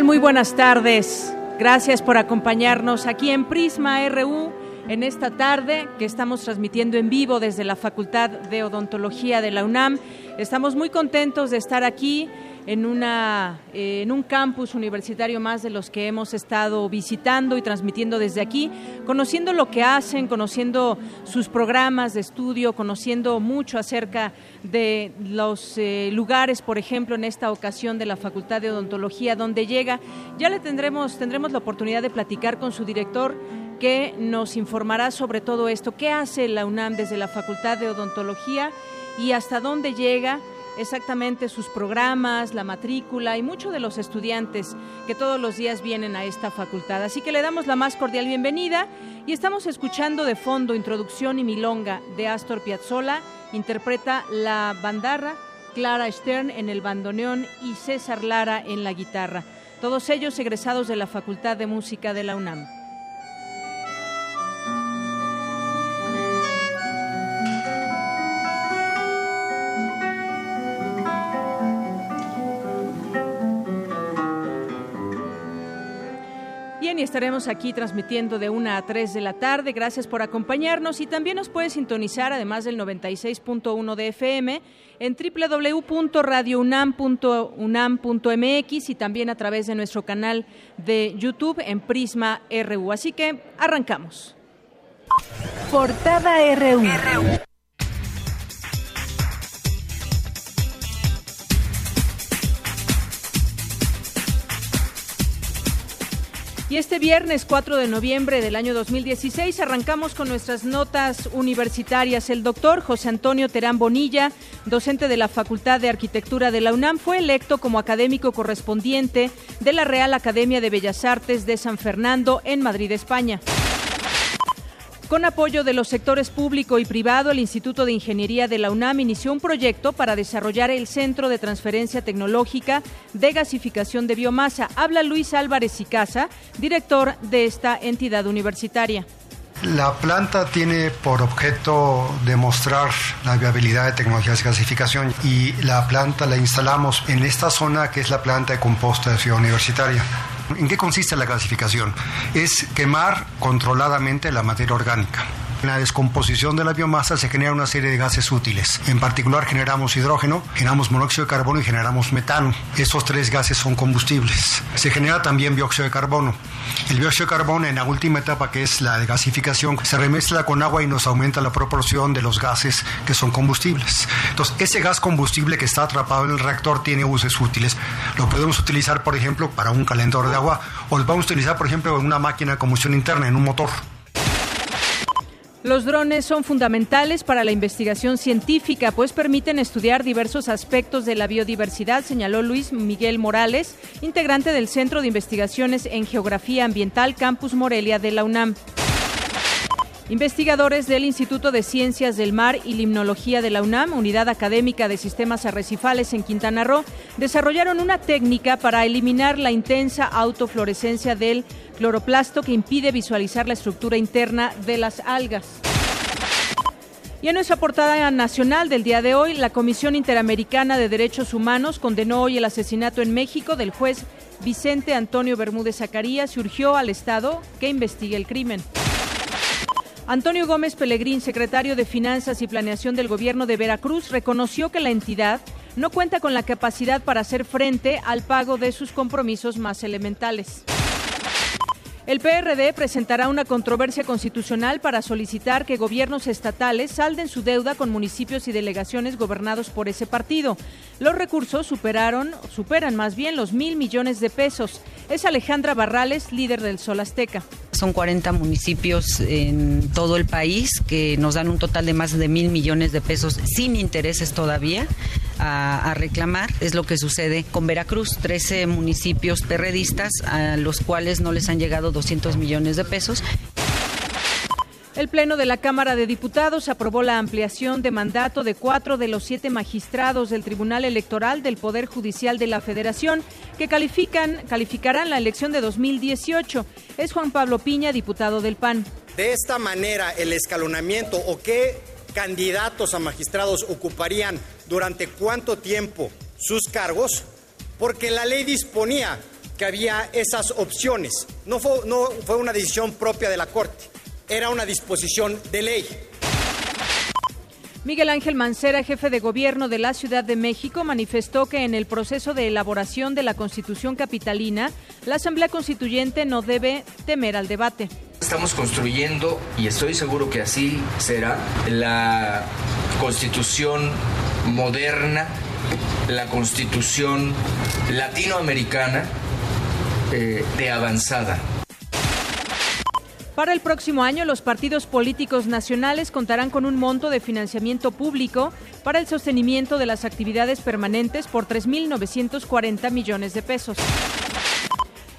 Tal? Muy buenas tardes. Gracias por acompañarnos aquí en Prisma RU en esta tarde que estamos transmitiendo en vivo desde la Facultad de Odontología de la UNAM. Estamos muy contentos de estar aquí en, una, eh, en un campus universitario más de los que hemos estado visitando y transmitiendo desde aquí, conociendo lo que hacen, conociendo sus programas de estudio, conociendo mucho acerca de los eh, lugares, por ejemplo, en esta ocasión de la Facultad de Odontología, donde llega. Ya le tendremos, tendremos la oportunidad de platicar con su director que nos informará sobre todo esto, qué hace la UNAM desde la Facultad de Odontología y hasta dónde llega exactamente sus programas, la matrícula y muchos de los estudiantes que todos los días vienen a esta facultad. Así que le damos la más cordial bienvenida y estamos escuchando de fondo Introducción y Milonga de Astor Piazzolla, interpreta la bandarra, Clara Stern en el bandoneón y César Lara en la guitarra. Todos ellos egresados de la Facultad de Música de la UNAM. Y estaremos aquí transmitiendo de 1 a 3 de la tarde. Gracias por acompañarnos y también nos puede sintonizar, además del 96.1 de FM, en www.radiounam.unam.mx y también a través de nuestro canal de YouTube en Prisma RU. Así que arrancamos. Portada RU. Y este viernes 4 de noviembre del año 2016 arrancamos con nuestras notas universitarias. El doctor José Antonio Terán Bonilla, docente de la Facultad de Arquitectura de la UNAM, fue electo como académico correspondiente de la Real Academia de Bellas Artes de San Fernando en Madrid, España. Con apoyo de los sectores público y privado, el Instituto de Ingeniería de la UNAM inició un proyecto para desarrollar el Centro de Transferencia Tecnológica de Gasificación de Biomasa. Habla Luis Álvarez y Casa, director de esta entidad universitaria. La planta tiene por objeto demostrar la viabilidad de tecnologías de gasificación y la planta la instalamos en esta zona que es la planta de composta de Ciudad Universitaria. ¿En qué consiste la gasificación? Es quemar controladamente la materia orgánica. En la descomposición de la biomasa se genera una serie de gases útiles. En particular generamos hidrógeno, generamos monóxido de carbono y generamos metano. Estos tres gases son combustibles. Se genera también dióxido de carbono. El dióxido de carbono en la última etapa, que es la de gasificación, se remezcla con agua y nos aumenta la proporción de los gases que son combustibles. Entonces, ese gas combustible que está atrapado en el reactor tiene usos útiles. Lo podemos utilizar, por ejemplo, para un calentador de agua o lo vamos a utilizar, por ejemplo, en una máquina de combustión interna, en un motor. Los drones son fundamentales para la investigación científica, pues permiten estudiar diversos aspectos de la biodiversidad, señaló Luis Miguel Morales, integrante del Centro de Investigaciones en Geografía Ambiental Campus Morelia de la UNAM. Investigadores del Instituto de Ciencias del Mar y Limnología de la UNAM, Unidad Académica de Sistemas Arrecifales en Quintana Roo, desarrollaron una técnica para eliminar la intensa autofluorescencia del cloroplasto que impide visualizar la estructura interna de las algas. Y en nuestra portada nacional del día de hoy, la Comisión Interamericana de Derechos Humanos condenó hoy el asesinato en México del juez Vicente Antonio Bermúdez Zacarías y urgió al Estado que investigue el crimen. Antonio Gómez Pelegrín, secretario de Finanzas y Planeación del Gobierno de Veracruz, reconoció que la entidad no cuenta con la capacidad para hacer frente al pago de sus compromisos más elementales. El PRD presentará una controversia constitucional para solicitar que gobiernos estatales salden su deuda con municipios y delegaciones gobernados por ese partido. Los recursos superaron, superan más bien los mil millones de pesos. Es Alejandra Barrales, líder del Sol Azteca. Son 40 municipios en todo el país que nos dan un total de más de mil millones de pesos sin intereses todavía a, a, reclamar. Es lo que sucede con Veracruz, 13 municipios perredistas a los cuales no les han llegado 200 millones de pesos. El Pleno de la Cámara de Diputados aprobó la ampliación de mandato de cuatro de los siete magistrados del Tribunal Electoral del Poder Judicial de la Federación que califican, calificarán la elección de 2018. Es Juan Pablo Piña, diputado del PAN. De esta manera, el escalonamiento o qué candidatos a magistrados ocuparían durante cuánto tiempo sus cargos, porque la ley disponía que había esas opciones. No fue, no fue una decisión propia de la Corte era una disposición de ley. Miguel Ángel Mancera, jefe de gobierno de la Ciudad de México, manifestó que en el proceso de elaboración de la Constitución capitalina, la Asamblea Constituyente no debe temer al debate. Estamos construyendo, y estoy seguro que así será, la Constitución moderna, la Constitución latinoamericana eh, de avanzada. Para el próximo año, los partidos políticos nacionales contarán con un monto de financiamiento público para el sostenimiento de las actividades permanentes por 3.940 millones de pesos.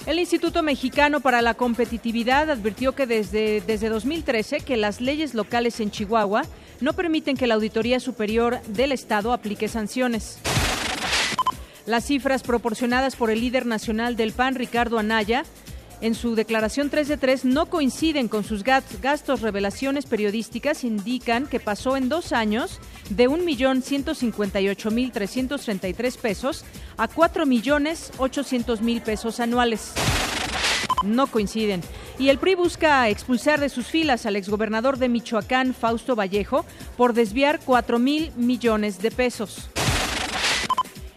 El Instituto Mexicano para la Competitividad advirtió que desde, desde 2013 que las leyes locales en Chihuahua no permiten que la Auditoría Superior del Estado aplique sanciones. Las cifras proporcionadas por el líder nacional del PAN, Ricardo Anaya, en su declaración 3 de 3 no coinciden con sus gastos. Revelaciones periodísticas indican que pasó en dos años de 1.158.333 pesos a 4.800.000 pesos anuales. No coinciden. Y el PRI busca expulsar de sus filas al exgobernador de Michoacán, Fausto Vallejo, por desviar 4 mil millones de pesos.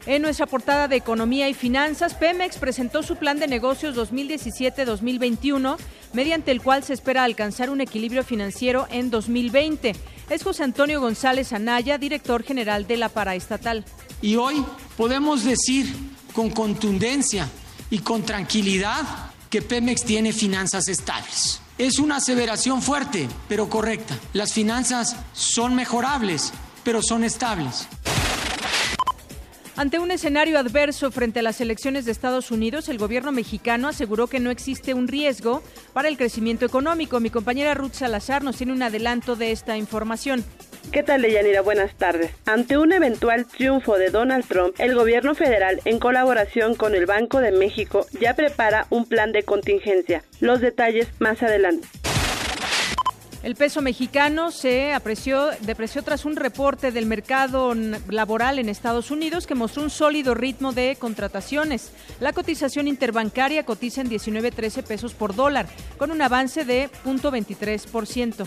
En nuestra portada de Economía y Finanzas, Pemex presentó su plan de negocios 2017-2021, mediante el cual se espera alcanzar un equilibrio financiero en 2020. Es José Antonio González Anaya, director general de la paraestatal. Y hoy podemos decir con contundencia y con tranquilidad que Pemex tiene finanzas estables. Es una aseveración fuerte, pero correcta. Las finanzas son mejorables, pero son estables. Ante un escenario adverso frente a las elecciones de Estados Unidos, el gobierno mexicano aseguró que no existe un riesgo para el crecimiento económico. Mi compañera Ruth Salazar nos tiene un adelanto de esta información. ¿Qué tal, Deyanira? Buenas tardes. Ante un eventual triunfo de Donald Trump, el gobierno federal, en colaboración con el Banco de México, ya prepara un plan de contingencia. Los detalles más adelante. El peso mexicano se apreció, depreció tras un reporte del mercado laboral en Estados Unidos que mostró un sólido ritmo de contrataciones. La cotización interbancaria cotiza en 19.13 pesos por dólar, con un avance de 0.23%.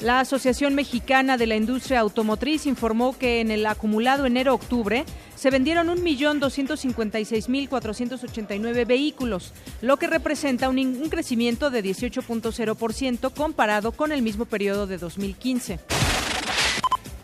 La Asociación Mexicana de la Industria Automotriz informó que en el acumulado enero-octubre se vendieron 1.256.489 vehículos, lo que representa un, crecimiento de 18.0% comparado con el mismo periodo de 2015.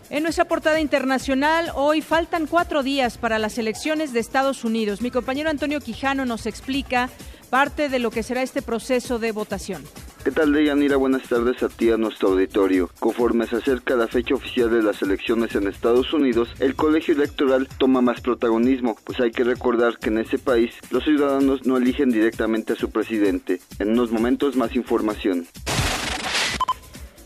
En nuestra portada internacional, hoy faltan cuatro días para las elecciones de Estados Unidos. Mi compañero Antonio Quijano nos explica parte de lo que será este proceso de votación. ¿Qué tal, Deyanira? Buenas tardes a ti, a nuestro auditorio. Conforme se acerca la fecha oficial de las elecciones en Estados Unidos, el colegio electoral toma más protagonismo, pues hay que recordar que en ese país los ciudadanos no eligen directamente a su presidente. En unos momentos más información.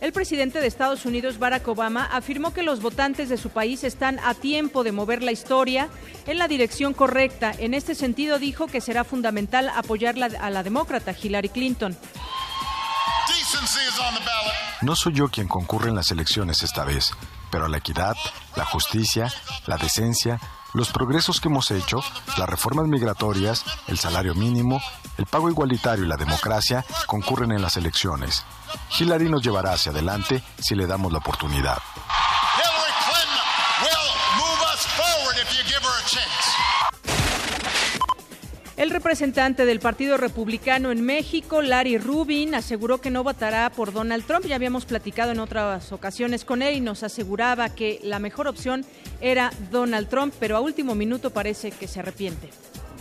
El presidente de Estados Unidos, Barack Obama, afirmó que los votantes de su país están a tiempo de mover la historia en la dirección correcta. En este sentido, dijo que será fundamental apoyar a la demócrata Hillary Clinton. No soy yo quien concurre en las elecciones esta vez, pero la equidad, la justicia, la decencia, los progresos que hemos hecho, las reformas migratorias, el salario mínimo, el pago igualitario y la democracia concurren en las elecciones. Hillary nos llevará hacia adelante si le damos la oportunidad. El representante del Partido Republicano en México, Larry Rubin, aseguró que no votará por Donald Trump. Ya habíamos platicado en otras ocasiones con él y nos aseguraba que la mejor opción era Donald Trump, pero a último minuto parece que se arrepiente.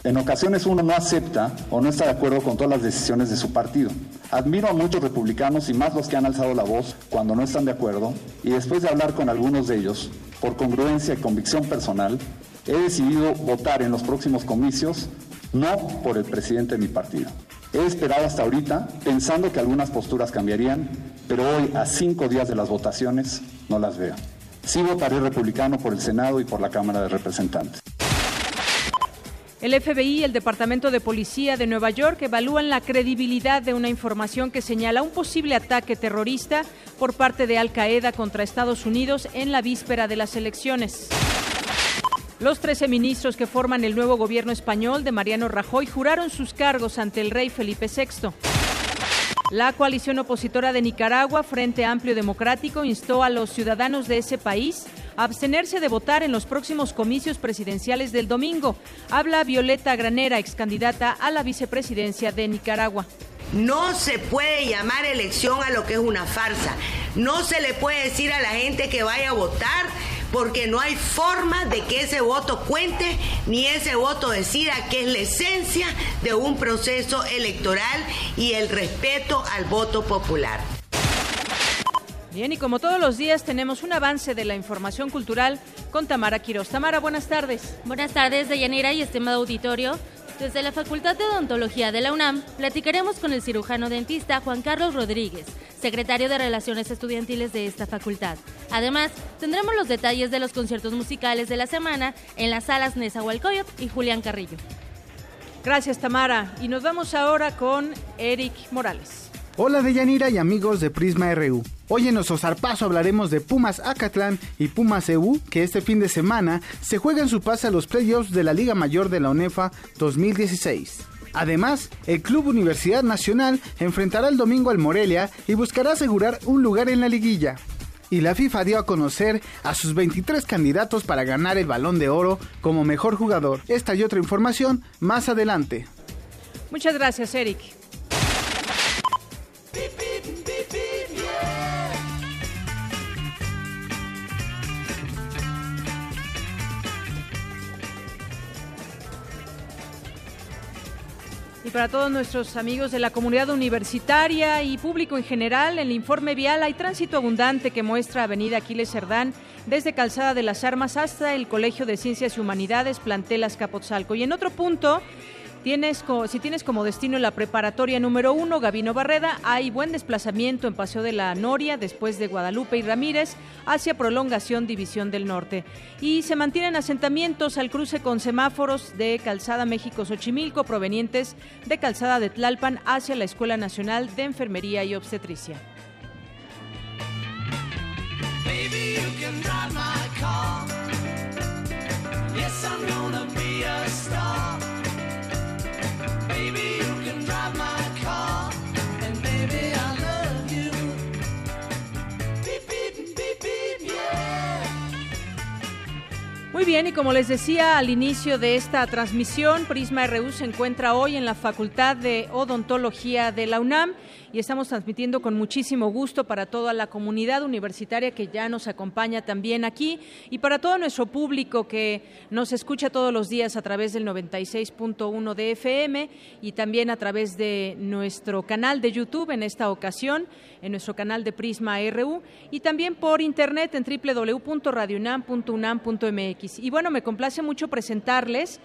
En ocasiones uno no acepta o no está de acuerdo con todas las decisiones de su partido. Admiro a muchos republicanos y más los que han alzado la voz cuando no están de acuerdo y después de hablar con algunos de ellos, por congruencia y convicción personal, he decidido votar en los próximos comicios no por el presidente de mi partido. He esperado hasta ahorita pensando que algunas posturas cambiarían, pero hoy, a cinco días de las votaciones, no las veo. Sí votaré republicano por el Senado y por la Cámara de Representantes. El FBI y el Departamento de Policía de Nueva York evalúan la credibilidad de una información que señala un posible ataque terrorista por parte de Al Qaeda contra Estados Unidos en la víspera de las elecciones. Los 13 ministros que forman el nuevo gobierno español de Mariano Rajoy juraron sus cargos ante el rey Felipe VI. La coalición opositora de Nicaragua, Frente Amplio Democrático, instó a los ciudadanos de ese país abstenerse de votar en los próximos comicios presidenciales del domingo. Habla Violeta Granera, ex candidata a la vicepresidencia de Nicaragua. No se puede llamar elección a lo que es una farsa. No se le puede decir a la gente que vaya a votar porque no hay forma de que ese voto cuente ni ese voto decida que es la esencia de un proceso electoral y el respeto al voto popular. Bien, y como todos los días tenemos un avance de la información cultural con Tamara Quiroz. Tamara, buenas tardes. Buenas tardes, Deyanira y estimado auditorio. Desde la Facultad de Odontología de la UNAM, platicaremos con el cirujano dentista Juan Carlos Rodríguez, secretario de Relaciones Estudiantiles de esta facultad. Además, tendremos los detalles de los conciertos musicales de la semana en las salas Nezahualcóyotl y Julián Carrillo. Gracias, Tamara. Y nos vamos ahora con Eric Morales. Hola Deyanira y amigos de Prisma RU. Hoy en nuestro zarpazo hablaremos de Pumas Acatlán y Pumas EU, que este fin de semana se juegan su pase a los playoffs de la Liga Mayor de la UNEFA 2016. Además, el Club Universidad Nacional enfrentará el domingo al Morelia y buscará asegurar un lugar en la liguilla. Y la FIFA dio a conocer a sus 23 candidatos para ganar el balón de oro como mejor jugador. Esta y otra información más adelante. Muchas gracias, Eric. Y para todos nuestros amigos de la comunidad universitaria y público en general, en el informe vial hay tránsito abundante que muestra Avenida Aquiles Cerdán desde Calzada de las Armas hasta el Colegio de Ciencias y Humanidades, Plantelas Capotzalco. Y en otro punto, Si tienes como destino la preparatoria número uno, Gavino Barreda, hay buen desplazamiento en Paseo de la Noria, después de Guadalupe y Ramírez, hacia Prolongación División del Norte. Y se mantienen asentamientos al cruce con semáforos de Calzada México-Xochimilco, provenientes de Calzada de Tlalpan, hacia la Escuela Nacional de Enfermería y Obstetricia. Muy bien, y como les decía al inicio de esta transmisión, Prisma RU se encuentra hoy en la Facultad de Odontología de la UNAM y estamos transmitiendo con muchísimo gusto para toda la comunidad universitaria que ya nos acompaña también aquí y para todo nuestro público que nos escucha todos los días a través del 96.1 de FM y también a través de nuestro canal de YouTube en esta ocasión, en nuestro canal de Prisma RU y también por internet en www.radionam.unam.mx. Y bueno, me complace mucho presentarles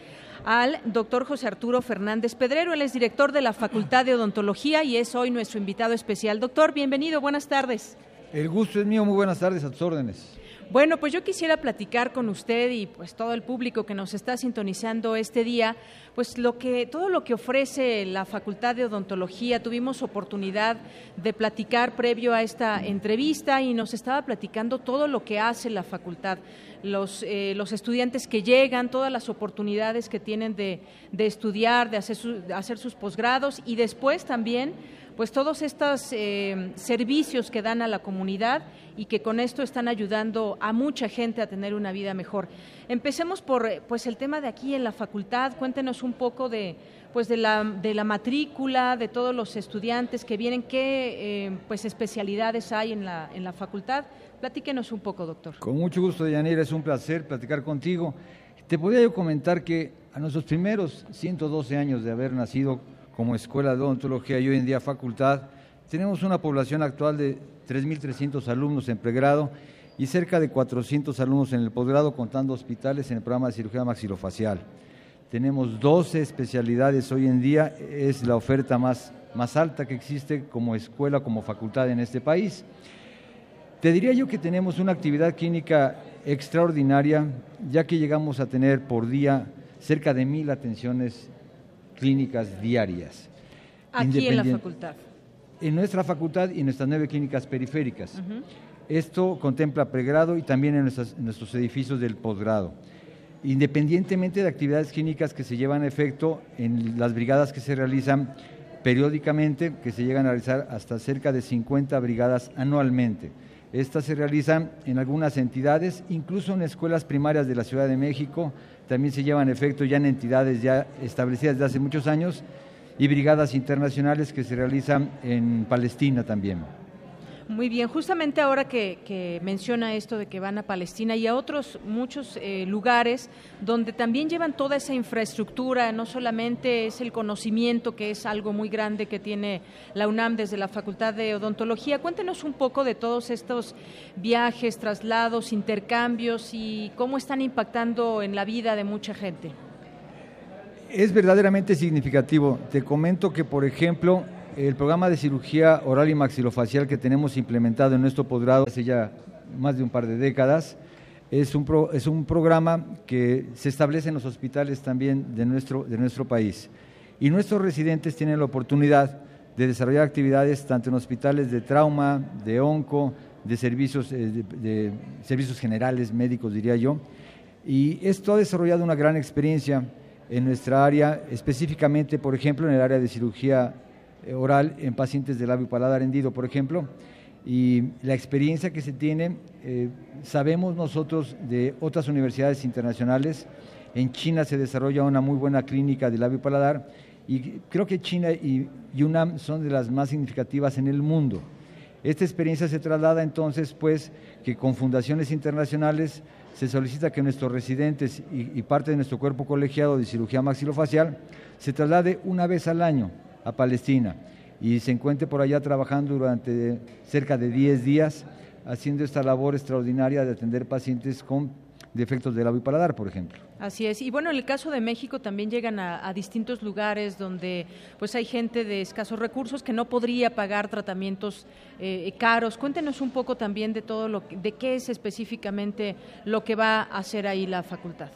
al doctor José Arturo Fernández Pedrero. Él es director de la Facultad de Odontología y es hoy nuestro invitado especial. Doctor, bienvenido, buenas tardes. El gusto es mío, muy buenas tardes, a tus órdenes. Bueno, pues yo quisiera platicar con usted y pues todo el público que nos está sintonizando este día, pues lo que todo lo que ofrece la Facultad de Odontología. Tuvimos oportunidad de platicar previo a esta entrevista y nos estaba platicando todo lo que hace la facultad, los, eh, los estudiantes que llegan, todas las oportunidades que tienen de, estudiar, de hacer, de hacer sus posgrados y después también pues todos estos eh, servicios que dan a la comunidad y que con esto están ayudando a mucha gente a tener una vida mejor. Empecemos por pues el tema de aquí en la facultad. Cuéntenos un poco de pues de la, de la matrícula, de todos los estudiantes que vienen, qué eh, pues especialidades hay en la, en la facultad. Platíquenos un poco, doctor. Con mucho gusto, Yanira, es un placer platicar contigo. Te podría yo comentar que a nuestros primeros 112 años de haber nacido como escuela de odontología y hoy en día facultad, tenemos una población actual de 3.300 alumnos en pregrado y cerca de 400 alumnos en el posgrado, contando hospitales en el programa de cirugía maxilofacial. Tenemos 12 especialidades hoy en día, es la oferta más, más alta que existe como escuela, como facultad en este país. Te diría yo que tenemos una actividad clínica extraordinaria, ya que llegamos a tener por día cerca de mil atenciones clínicas diarias. Aquí en la facultad. En nuestra facultad y en nuestras nueve clínicas periféricas. Esto contempla pregrado y también en, nuestros edificios del posgrado. Independientemente de actividades clínicas que se llevan a efecto en las brigadas que se realizan periódicamente, que se llegan a realizar hasta cerca de 50 brigadas anualmente. Estas se realizan en algunas entidades, incluso en escuelas primarias de la Ciudad de México, también se llevan efecto ya en entidades ya establecidas desde hace muchos años y brigadas internacionales que se realizan en Palestina también. Muy bien, justamente ahora que, menciona esto de que van a Palestina y a otros muchos eh, lugares donde también llevan toda esa infraestructura, no solamente es el conocimiento, que es algo muy grande que tiene la UNAM desde la Facultad de Odontología. Cuéntenos un poco de todos estos viajes, traslados, intercambios y cómo están impactando en la vida de mucha gente. Es verdaderamente significativo. Te comento que, por ejemplo, el programa de cirugía oral y maxilofacial que tenemos implementado en nuestro posgrado hace ya más de un par de décadas es un, es un programa que se establece en los hospitales también de nuestro, de nuestro país. Y nuestros residentes tienen la oportunidad de desarrollar actividades tanto en hospitales de trauma, de onco, de servicios, eh, de servicios generales, médicos diría yo. Y esto ha desarrollado una gran experiencia en nuestra área, específicamente, por ejemplo, en el área de cirugía oral en pacientes de labio paladar hendido, por ejemplo. Y la experiencia que se tiene, eh, sabemos nosotros de otras universidades internacionales, en China se desarrolla una muy buena clínica de labio paladar y creo que China y UNAM son de las más significativas en el mundo. Esta experiencia se traslada entonces, pues, que con fundaciones internacionales se solicita que nuestros residentes y parte de nuestro cuerpo colegiado de cirugía maxilofacial se traslade una vez al año a Palestina y se encuentre por allá trabajando durante cerca de 10 días haciendo esta labor extraordinaria de atender pacientes con defectos del labio y paladar, por ejemplo. Así es. Y bueno, en el caso de México también llegan a, distintos lugares donde pues hay gente de escasos recursos que no podría pagar tratamientos eh, caros. Cuéntenos un poco también de todo lo de qué es específicamente lo que va a hacer ahí la facultad.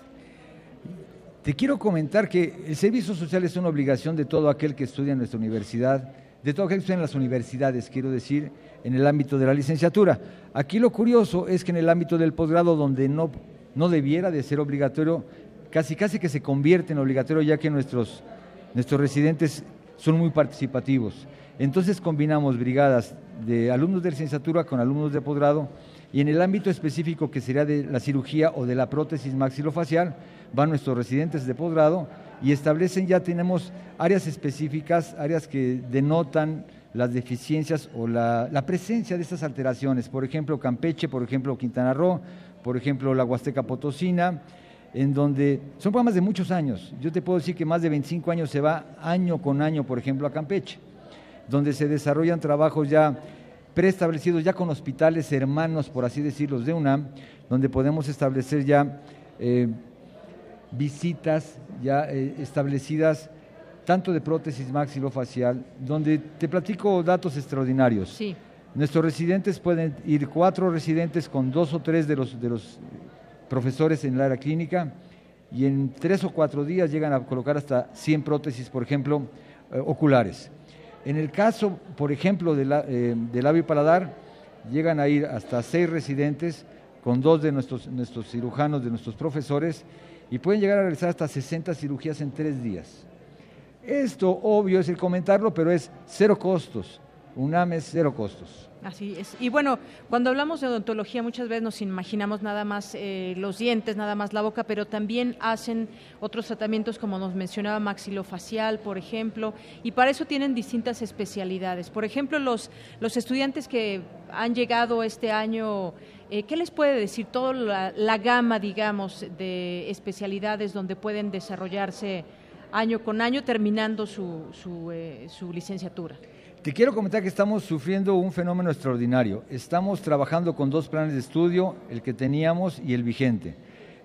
Te quiero comentar que el servicio social es una obligación de todo aquel que estudia en nuestra universidad, de todo aquel que estudia en las universidades, quiero decir, en el ámbito de la licenciatura. Aquí lo curioso es que en el ámbito del posgrado, donde no, no debiera de ser obligatorio, casi casi que se convierte en obligatorio ya que nuestros, nuestros residentes son muy participativos. Entonces combinamos brigadas de alumnos de licenciatura con alumnos de posgrado y en el ámbito específico que sería de la cirugía o de la prótesis maxilofacial, van nuestros residentes de posgrado y establecen, ya tenemos áreas específicas, áreas que denotan las deficiencias o la, presencia de estas alteraciones. Por ejemplo, Campeche, por ejemplo, Quintana Roo, por ejemplo, la Huasteca Potosina, en donde son programas de muchos años. Yo te puedo decir que más de 25 años se va año con año, por ejemplo, a Campeche, donde se desarrollan trabajos ya preestablecidos ya con hospitales hermanos, por así decirlo, de UNAM, donde podemos establecer ya eh, visitas ya eh, establecidas tanto de prótesis maxilofacial, donde te platico datos extraordinarios. Sí. Nuestros residentes pueden ir cuatro residentes con dos o tres de los, de los profesores en el área clínica y en tres o cuatro días llegan a colocar hasta 100 prótesis, por ejemplo, eh, oculares. En el caso, por ejemplo, de, la, eh, de labio y paladar, llegan a ir hasta seis residentes con dos de nuestros, nuestros cirujanos, de nuestros profesores, y pueden llegar a realizar hasta 60 cirugías en tres días. Esto, obvio, es el comentarlo, pero es cero costos. UNAM es cero costos. Así es. Y bueno, cuando hablamos de odontología muchas veces nos imaginamos nada más eh, los dientes, nada más la boca, pero también hacen otros tratamientos como nos mencionaba maxilofacial, por ejemplo, y para eso tienen distintas especialidades. Por ejemplo, los, los estudiantes que han llegado este año, eh, ¿qué les puede decir toda la, gama, digamos, de especialidades donde pueden desarrollarse año con año terminando eh, su licenciatura? Te quiero comentar que estamos sufriendo un fenómeno extraordinario. Estamos trabajando con dos planes de estudio, el que teníamos y el vigente.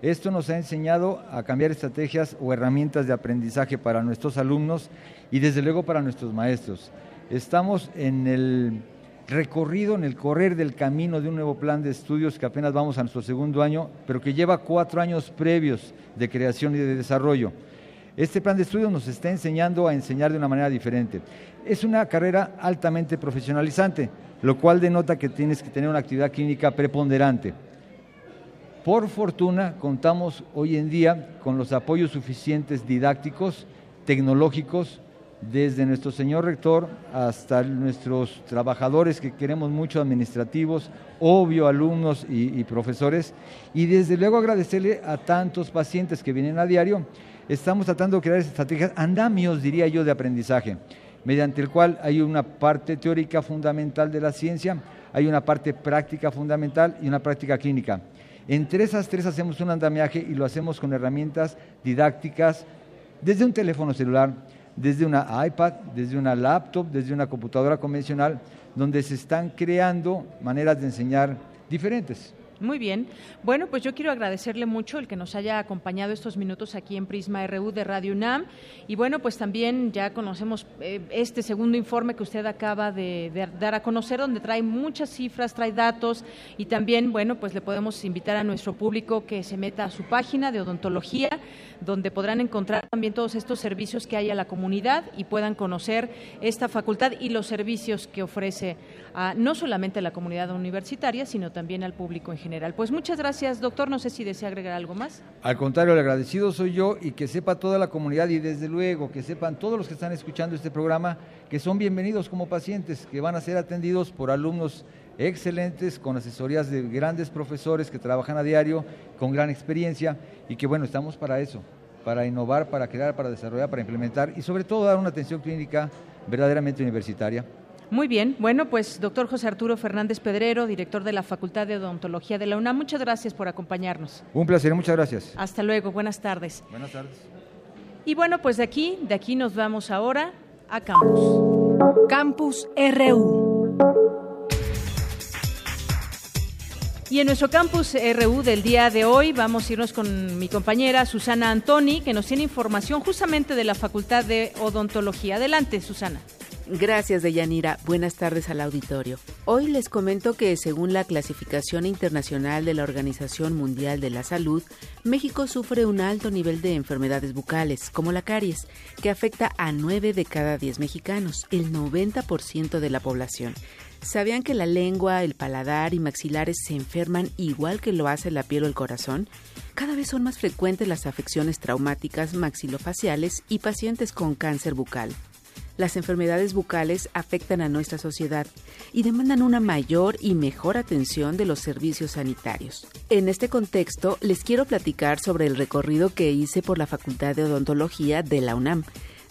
Esto nos ha enseñado a cambiar estrategias o herramientas de aprendizaje para nuestros alumnos y desde luego para nuestros maestros. Estamos en el recorrido, en el correr del camino de un nuevo plan de estudios que apenas vamos a nuestro segundo año, pero que lleva cuatro años previos de creación y de desarrollo. Este plan de estudios nos está enseñando a enseñar de una manera diferente. Es una carrera altamente profesionalizante, lo cual denota que tienes que tener una actividad clínica preponderante. Por fortuna, contamos hoy en día con los apoyos suficientes didácticos, tecnológicos, desde nuestro señor rector hasta nuestros trabajadores que queremos mucho, administrativos, obvio, alumnos y, profesores, y desde luego agradecerle a tantos pacientes que vienen a diario estamos tratando de crear estrategias, andamios, diría yo, de aprendizaje, mediante el cual hay una parte teórica fundamental de la ciencia, hay una parte práctica fundamental y una práctica clínica. Entre esas tres hacemos un andamiaje y lo hacemos con herramientas didácticas desde un teléfono celular, desde una iPad, desde una laptop, desde una computadora convencional, donde se están creando maneras de enseñar diferentes. Muy bien. Bueno, pues yo quiero agradecerle mucho el que nos haya acompañado estos minutos aquí en Prisma RU de Radio UNAM. Y bueno, pues también ya conocemos eh, este segundo informe que usted acaba de, dar a conocer, donde trae muchas cifras, trae datos y también, bueno, pues le podemos invitar a nuestro público que se meta a su página de odontología, donde podrán encontrar también todos estos servicios que hay a la comunidad y puedan conocer esta facultad y los servicios que ofrece a, no solamente a la comunidad universitaria, sino también al público en general. Pues muchas gracias, doctor. No sé si desea agregar algo más. Al contrario, el agradecido soy yo y que sepa toda la comunidad y desde luego que sepan todos los que están escuchando este programa que son bienvenidos como pacientes, que van a ser atendidos por alumnos excelentes, con asesorías de grandes profesores que trabajan a diario, con gran experiencia y que bueno, estamos para eso, para innovar, para crear, para desarrollar, para implementar y sobre todo dar una atención clínica verdaderamente universitaria. Muy bien, bueno, pues doctor José Arturo Fernández Pedrero, director de la Facultad de Odontología de la UNAM, muchas gracias por acompañarnos. Un placer, muchas gracias. Hasta luego, buenas tardes. Buenas tardes. Y bueno, pues de aquí, de aquí nos vamos ahora a Campus. Campus RU. Y en nuestro campus RU del día de hoy vamos a irnos con mi compañera Susana Antoni, que nos tiene información justamente de la Facultad de Odontología. Adelante, Susana. Gracias, Deyanira. Buenas tardes al auditorio. Hoy les comento que según la clasificación internacional de la Organización Mundial de la Salud, México sufre un alto nivel de enfermedades bucales, como la caries, que afecta a 9 de cada 10 mexicanos, el 90% de la población. ¿Sabían que la lengua, el paladar y maxilares se enferman igual que lo hace la piel o el corazón? Cada vez son más frecuentes las afecciones traumáticas maxilofaciales y pacientes con cáncer bucal las enfermedades bucales afectan a nuestra sociedad y demandan una mayor y mejor atención de los servicios sanitarios. En este contexto, les quiero platicar sobre el recorrido que hice por la Facultad de Odontología de la UNAM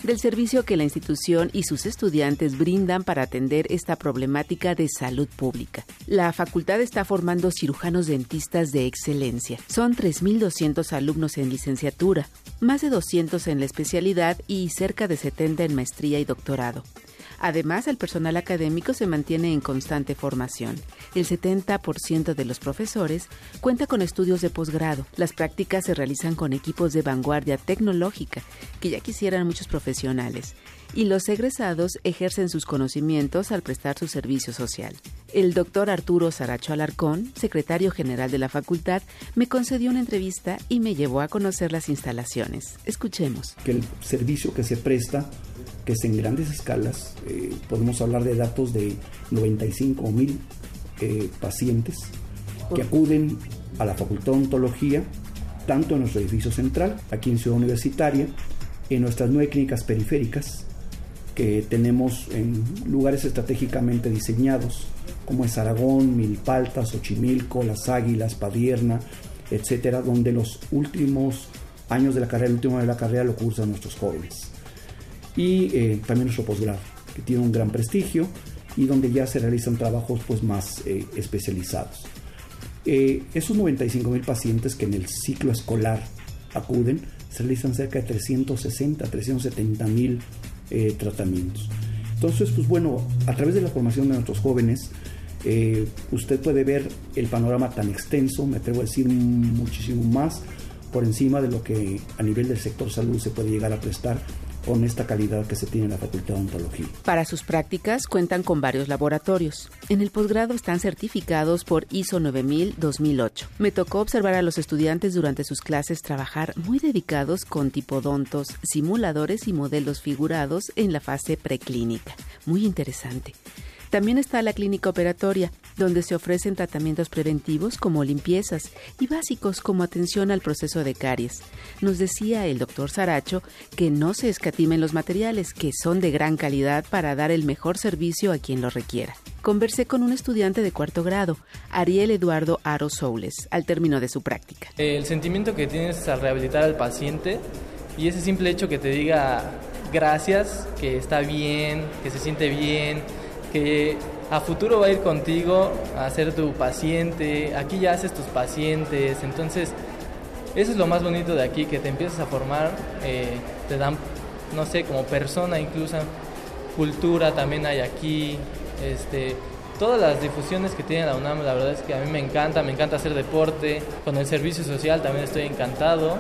del servicio que la institución y sus estudiantes brindan para atender esta problemática de salud pública. La facultad está formando cirujanos dentistas de excelencia. Son 3.200 alumnos en licenciatura, más de 200 en la especialidad y cerca de 70 en maestría y doctorado. Además, el personal académico se mantiene en constante formación. El 70% de los profesores cuenta con estudios de posgrado. Las prácticas se realizan con equipos de vanguardia tecnológica, que ya quisieran muchos profesionales, y los egresados ejercen sus conocimientos al prestar su servicio social. El doctor Arturo Saracho Alarcón, secretario general de la facultad, me concedió una entrevista y me llevó a conocer las instalaciones. Escuchemos. Que el servicio que se presta, que es en grandes escalas, eh, podemos hablar de datos de 95 mil eh, pacientes que acuden a la Facultad de Ontología, tanto en nuestro edificio central, aquí en Ciudad Universitaria, en nuestras nueve clínicas periféricas, que tenemos en lugares estratégicamente diseñados, como es Aragón, Milpaltas, Xochimilco, Las Águilas, Padierna, etcétera, donde los últimos años de la carrera, el último año de la carrera lo cursan nuestros jóvenes. Y eh, también nuestro posgrado, que tiene un gran prestigio y donde ya se realizan trabajos pues, más eh, especializados. Eh, esos 95 mil pacientes que en el ciclo escolar acuden, se realizan cerca de 360, 370 mil eh, tratamientos. Entonces, pues bueno, a través de la formación de nuestros jóvenes, eh, usted puede ver el panorama tan extenso, me atrevo a decir muchísimo más, por encima de lo que a nivel del sector salud se puede llegar a prestar con esta calidad que se tiene en la Facultad de Ontología. Para sus prácticas cuentan con varios laboratorios. En el posgrado están certificados por ISO 9000-2008. Me tocó observar a los estudiantes durante sus clases trabajar muy dedicados con tipodontos, simuladores y modelos figurados en la fase preclínica. Muy interesante. También está la clínica operatoria, donde se ofrecen tratamientos preventivos como limpiezas y básicos como atención al proceso de caries. Nos decía el doctor Saracho que no se escatimen los materiales, que son de gran calidad para dar el mejor servicio a quien lo requiera. Conversé con un estudiante de cuarto grado, Ariel Eduardo Aro Soules, al término de su práctica. El sentimiento que tienes al rehabilitar al paciente y ese simple hecho que te diga gracias, que está bien, que se siente bien, que a futuro va a ir contigo a ser tu paciente, aquí ya haces tus pacientes, entonces eso es lo más bonito de aquí, que te empiezas a formar, eh, te dan, no sé, como persona incluso, cultura también hay aquí, este, todas las difusiones que tiene la UNAM, la verdad es que a mí me encanta, me encanta hacer deporte, con el servicio social también estoy encantado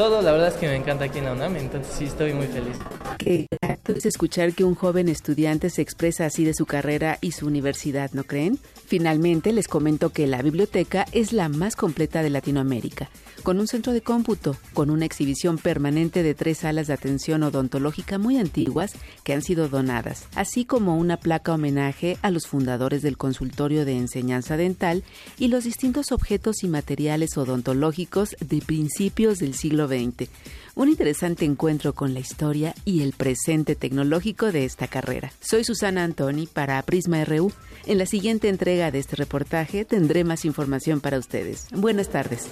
todo, la verdad es que me encanta aquí en la UNAM, entonces sí estoy muy feliz. Qué grato es escuchar que un joven estudiante se expresa así de su carrera y su universidad, ¿no creen? Finalmente les comento que la biblioteca es la más completa de Latinoamérica con un centro de cómputo, con una exhibición permanente de tres salas de atención odontológica muy antiguas que han sido donadas, así como una placa homenaje a los fundadores del consultorio de enseñanza dental y los distintos objetos y materiales odontológicos de principios del siglo Un interesante encuentro con la historia y el presente tecnológico de esta carrera. Soy Susana Antoni para Prisma RU. En la siguiente entrega de este reportaje tendré más información para ustedes. Buenas tardes.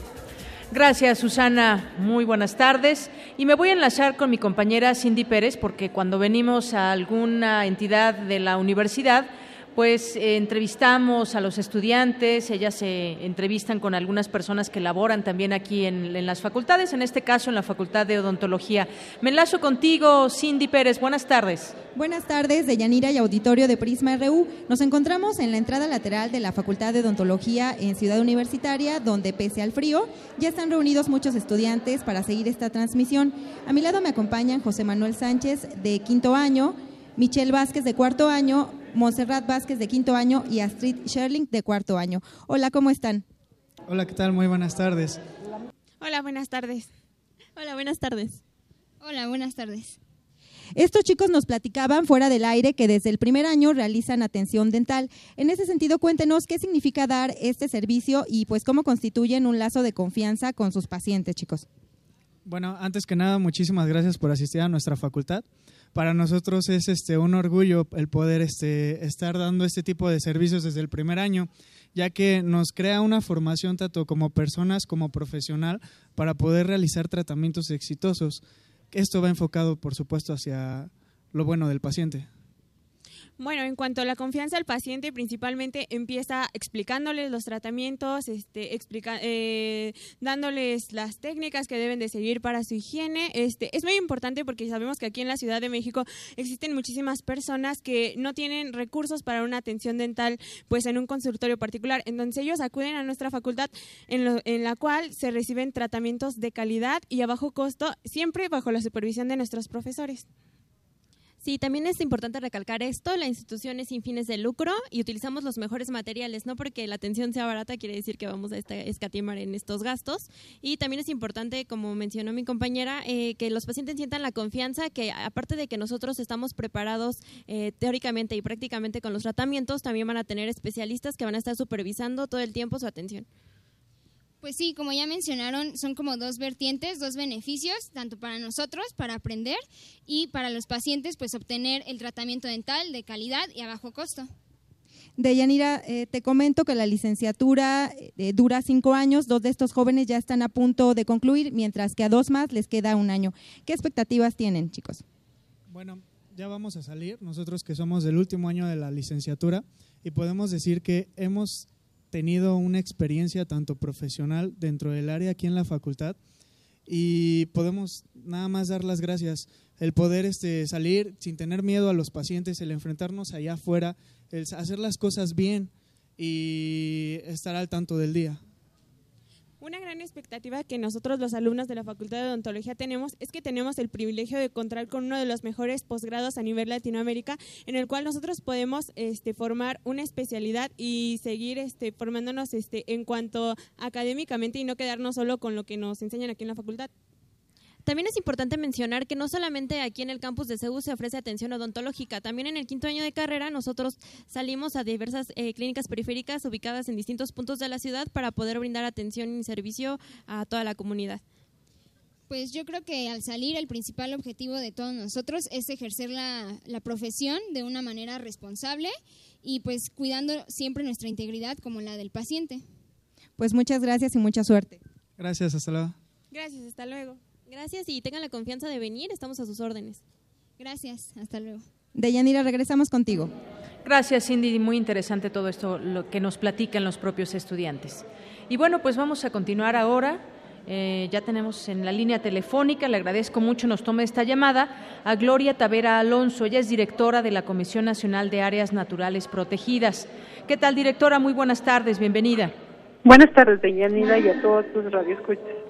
Gracias, Susana. Muy buenas tardes. Y me voy a enlazar con mi compañera Cindy Pérez, porque cuando venimos a alguna entidad de la universidad, pues eh, entrevistamos a los estudiantes, ellas se entrevistan con algunas personas que laboran también aquí en, en, las facultades, en este caso en la Facultad de Odontología. Me enlazo contigo, Cindy Pérez. Buenas tardes. Buenas tardes, de Yanira y Auditorio de Prisma RU. Nos encontramos en la entrada lateral de la Facultad de Odontología en Ciudad Universitaria, donde pese al frío, ya están reunidos muchos estudiantes para seguir esta transmisión. A mi lado me acompañan José Manuel Sánchez, de quinto año, Michelle Vázquez, de cuarto año, Montserrat Vázquez de quinto año y Astrid Sherling de cuarto año. Hola, ¿cómo están? Hola, ¿qué tal? Muy buenas tardes. Hola, buenas tardes. Hola, buenas tardes. Hola, buenas tardes. Estos chicos nos platicaban fuera del aire que desde el primer año realizan atención dental. En ese sentido, cuéntenos qué significa dar este servicio y pues cómo constituyen un lazo de confianza con sus pacientes, chicos. Bueno, antes que nada, muchísimas gracias por asistir a nuestra facultad para nosotros es este un orgullo el poder este, estar dando este tipo de servicios desde el primer año, ya que nos crea una formación tanto como personas como profesional para poder realizar tratamientos exitosos. Esto va enfocado, por supuesto, hacia lo bueno del paciente. Bueno, en cuanto a la confianza del paciente, principalmente empieza explicándoles los tratamientos, este, explica, eh, dándoles las técnicas que deben de seguir para su higiene. Este, es muy importante porque sabemos que aquí en la Ciudad de México existen muchísimas personas que no tienen recursos para una atención dental, pues en un consultorio particular. Entonces ellos acuden a nuestra facultad en, en la cual se reciben tratamientos de calidad y a bajo costo, siempre bajo la supervisión de nuestros profesores. Sí, también es importante recalcar esto, la institución es sin fines de lucro y utilizamos los mejores materiales, no porque la atención sea barata quiere decir que vamos a escatimar en estos gastos y también es importante, como mencionó mi compañera, eh, que los pacientes sientan la confianza que aparte de que nosotros estamos preparados eh, teóricamente y prácticamente con los tratamientos, también van a tener especialistas que van a estar supervisando todo el tiempo su atención. Pues sí, como ya mencionaron, son como dos vertientes, dos beneficios, tanto para nosotros, para aprender, y para los pacientes, pues obtener el tratamiento dental de calidad y a bajo costo. Deyanira, eh, te comento que la licenciatura eh, dura cinco años, dos de estos jóvenes ya están a punto de concluir, mientras que a dos más les queda un año. ¿Qué expectativas tienen, chicos? Bueno, ya vamos a salir, nosotros que somos del último año de la licenciatura, y podemos decir que hemos tenido una experiencia tanto profesional dentro del área aquí en la facultad y podemos nada más dar las gracias. El poder este, salir sin tener miedo a los pacientes, el enfrentarnos allá afuera, el hacer las cosas bien y estar al tanto del día. Una gran expectativa que nosotros los alumnos de la Facultad de Odontología tenemos es que tenemos el privilegio de contar con uno de los mejores posgrados a nivel Latinoamérica, en el cual nosotros podemos este, formar una especialidad y seguir este, formándonos este, en cuanto académicamente y no quedarnos solo con lo que nos enseñan aquí en la facultad. También es importante mencionar que no solamente aquí en el campus de CEU se ofrece atención odontológica, también en el quinto año de carrera nosotros salimos a diversas eh, clínicas periféricas ubicadas en distintos puntos de la ciudad para poder brindar atención y servicio a toda la comunidad. Pues yo creo que al salir el principal objetivo de todos nosotros es ejercer la, la, profesión de una manera responsable y pues cuidando siempre nuestra integridad como la del paciente. Pues muchas gracias y mucha suerte. Gracias, hasta luego. Gracias, hasta luego. Gracias y tengan la confianza de venir, estamos a sus órdenes. Gracias, hasta luego. Deyanira, regresamos contigo. Gracias, Cindy. Muy interesante todo esto lo que nos platican los propios estudiantes. Y bueno, pues vamos a continuar ahora. Eh, ya tenemos en la línea telefónica, le agradezco mucho, nos tome esta llamada, a Gloria Tavera Alonso. Ella es directora de la Comisión Nacional de Áreas Naturales Protegidas. ¿Qué tal, directora? Muy buenas tardes, bienvenida. Buenas tardes, Deyanira, y a todos tus radioescuchas.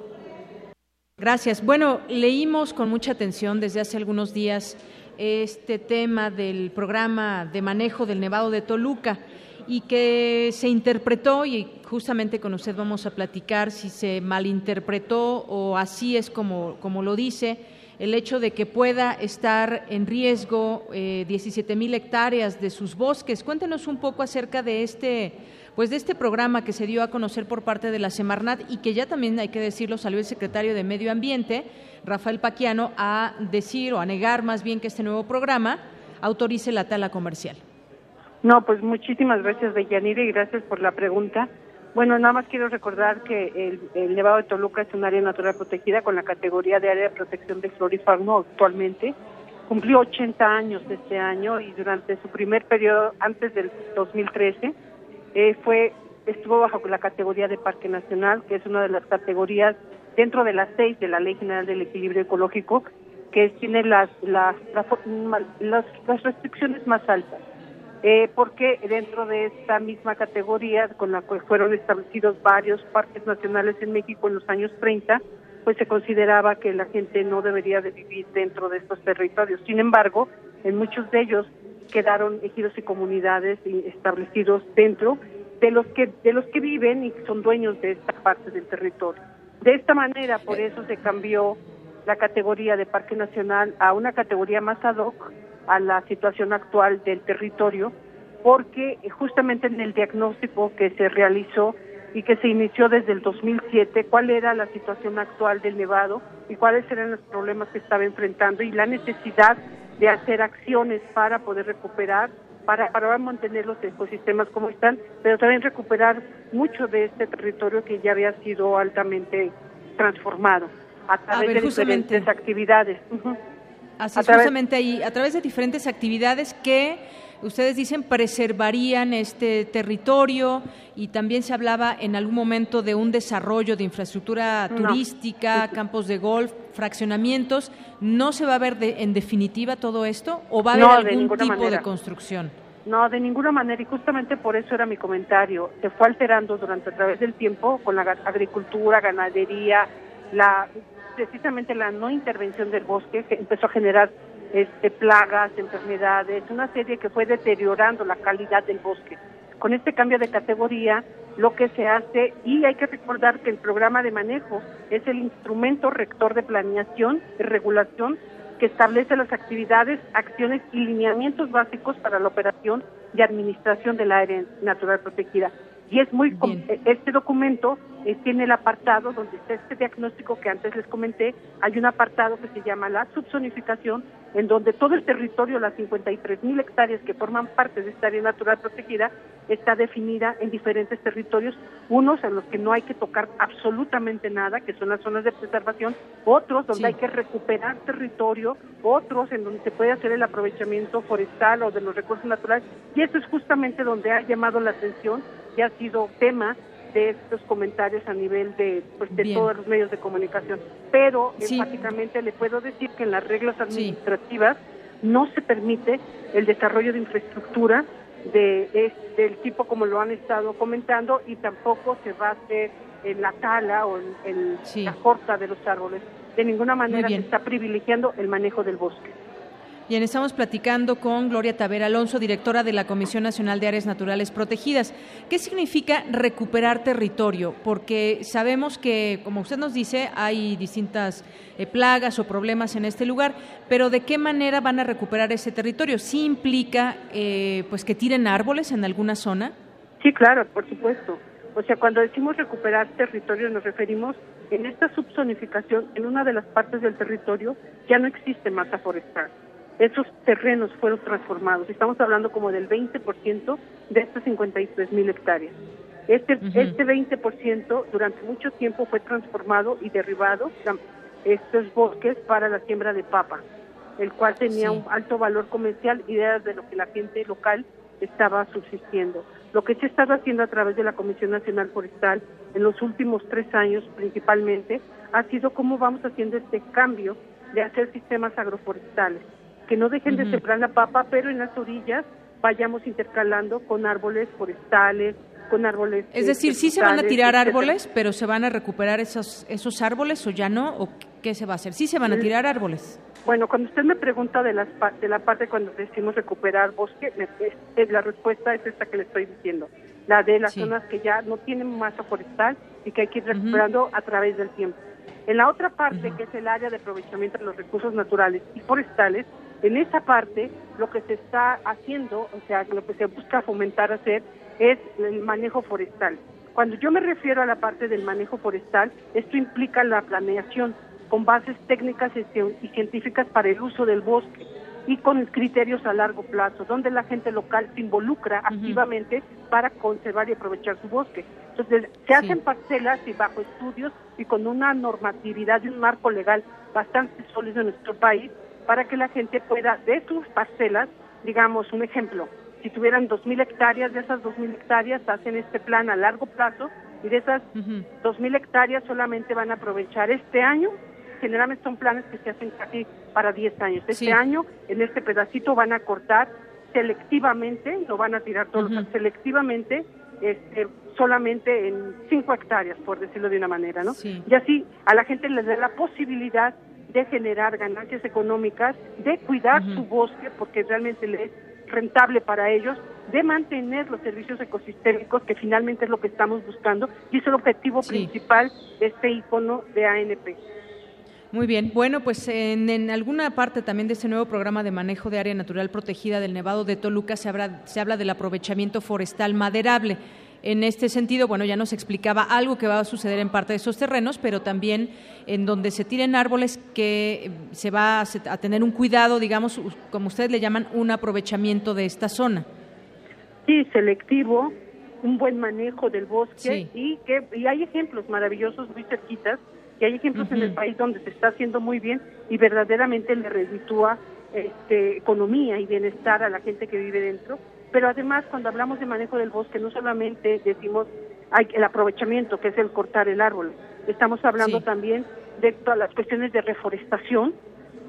Gracias. Bueno, leímos con mucha atención desde hace algunos días este tema del programa de manejo del Nevado de Toluca y que se interpretó, y justamente con usted vamos a platicar si se malinterpretó o así es como, como lo dice, el hecho de que pueda estar en riesgo eh, 17 mil hectáreas de sus bosques. Cuéntenos un poco acerca de este pues de este programa que se dio a conocer por parte de la Semarnat y que ya también hay que decirlo salió el secretario de Medio Ambiente, Rafael Paquiano, a decir o a negar más bien que este nuevo programa autorice la tala comercial. No, pues muchísimas gracias, Deyanira, y gracias por la pregunta. Bueno, nada más quiero recordar que el, el, Nevado de Toluca es un área natural protegida con la categoría de área de protección de flora y fauna actualmente. Cumplió 80 años este año y durante su primer periodo, antes del 2013, eh, fue estuvo bajo la categoría de Parque Nacional, que es una de las categorías dentro de las seis de la Ley General del Equilibrio Ecológico, que tiene las las, las, las restricciones más altas. Eh, porque dentro de esta misma categoría, con la que fueron establecidos varios parques nacionales en México en los años 30, pues se consideraba que la gente no debería de vivir dentro de estos territorios. Sin embargo, en muchos de ellos quedaron ejidos y comunidades establecidos dentro de los que de los que viven y son dueños de esta parte del territorio. De esta manera, por eso se cambió la categoría de parque nacional a una categoría más ad hoc a la situación actual del territorio, porque justamente en el diagnóstico que se realizó y que se inició desde el 2007, cuál era la situación actual del Nevado y cuáles eran los problemas que estaba enfrentando y la necesidad de hacer acciones para poder recuperar, para, para mantener los ecosistemas como están, pero también recuperar mucho de este territorio que ya había sido altamente transformado a través de diferentes actividades. Así justamente ahí, a través de diferentes actividades que ustedes dicen preservarían este territorio y también se hablaba en algún momento de un desarrollo de infraestructura turística, campos de golf, fraccionamientos. ¿No se va a ver en definitiva todo esto o va a haber algún tipo de construcción? No, de ninguna manera y justamente por eso era mi comentario. Se fue alterando durante a través del tiempo con la agricultura, ganadería, la precisamente la no intervención del bosque que empezó a generar este, plagas, enfermedades, una serie que fue deteriorando la calidad del bosque. Con este cambio de categoría, lo que se hace, y hay que recordar que el programa de manejo es el instrumento rector de planeación y regulación que establece las actividades, acciones y lineamientos básicos para la operación y administración del área natural protegida. Y es muy este documento eh, tiene el apartado donde está este diagnóstico que antes les comenté, hay un apartado que se llama la subzonificación en donde todo el territorio, las 53 mil hectáreas que forman parte de esta área natural protegida, está definida en diferentes territorios, unos en los que no hay que tocar absolutamente nada, que son las zonas de preservación, otros donde hay que recuperar territorio, otros en donde se puede hacer el aprovechamiento forestal o de los recursos naturales, y eso es justamente donde ha llamado la atención que ha sido tema de estos comentarios a nivel de, pues, de todos los medios de comunicación. Pero enfáticamente le puedo decir que en las reglas administrativas no se permite el desarrollo de infraestructura de, del tipo como lo han estado comentando y tampoco se va a hacer en la tala o en, la corta de los árboles. De ninguna manera se está privilegiando el manejo del bosque. Bien, estamos platicando con Gloria Tavera Alonso, directora de la Comisión Nacional de Áreas Naturales Protegidas. ¿Qué significa recuperar territorio? Porque sabemos que, como usted nos dice, hay distintas eh, plagas o problemas en este lugar, pero ¿de qué manera van a recuperar ese territorio? ¿Sí implica eh, pues que tiren árboles en alguna zona? Sí, claro, por supuesto. O sea, cuando decimos recuperar territorio nos referimos en esta subzonificación, en una de las partes del territorio ya no existe masa forestal esos terrenos fueron transformados. Estamos hablando como del 20% de estas 53 mil hectáreas. Este, este 20% durante mucho tiempo fue transformado y derribado estos bosques para la siembra de papa, el cual tenía un alto valor comercial y era de lo que la gente local estaba subsistiendo. Lo que se ha estado haciendo a través de la Comisión Nacional Forestal en los últimos tres años principalmente ha sido cómo vamos haciendo este cambio de hacer sistemas agroforestales que no dejen de sembrar la papa, pero en las orillas vayamos intercalando con árboles forestales, con árboles. Es decir, sí se van a tirar árboles, pero se van a recuperar esos esos árboles o ya no, o qué se va a hacer. Sí se van a tirar árboles. Bueno, cuando usted me pregunta de, las, de la parte cuando decimos recuperar bosque, la respuesta es esta que le estoy diciendo, la de las zonas que ya no tienen masa forestal y que hay que ir recuperando a través del tiempo. En la otra parte, que es el área de aprovechamiento de los recursos naturales y forestales, en esa parte, lo que se está haciendo, o sea, lo que se busca fomentar hacer es el manejo forestal. Cuando yo me refiero a la parte del manejo forestal, esto implica la planeación con bases técnicas y científicas para el uso del bosque y con criterios a largo plazo, donde la gente local se involucra activamente para conservar y aprovechar su bosque. Entonces, se hacen parcelas y bajo estudios y con una normatividad y un marco legal bastante sólido en nuestro país, para que la gente pueda, de sus parcelas, digamos un ejemplo, si tuvieran 2.000 hectáreas, de esas 2.000 hectáreas hacen este plan a largo plazo y de esas 2.000 hectáreas solamente van a aprovechar este año. Generalmente son planes que se hacen casi para 10 años. Este año, en este pedacito, van a cortar selectivamente, no van a tirar todos, selectivamente, este, solamente en 5 hectáreas, por decirlo de una manera, ¿no? Y así a la gente les da la posibilidad de generar ganancias económicas, de cuidar su bosque, porque realmente le es rentable para ellos, de mantener los servicios ecosistémicos, que finalmente es lo que estamos buscando, y es el objetivo principal de este icono de ANP. Muy bien. Bueno, pues en, en, alguna parte también de este nuevo programa de manejo de área natural protegida del Nevado de Toluca se, se habla del aprovechamiento forestal maderable. En este sentido, bueno, ya nos explicaba algo que va a suceder en parte de esos terrenos, pero también en donde se tiren árboles que se va a tener un cuidado, digamos, como ustedes le llaman, un aprovechamiento de esta zona. Sí, selectivo, un buen manejo del bosque y que y hay ejemplos maravillosos muy cerquitas y hay ejemplos en el país donde se está haciendo muy bien y verdaderamente le reditúa este, economía y bienestar a la gente que vive dentro pero además cuando hablamos de manejo del bosque no solamente decimos hay el aprovechamiento, que es el cortar el árbol, estamos hablando también de todas las cuestiones de reforestación,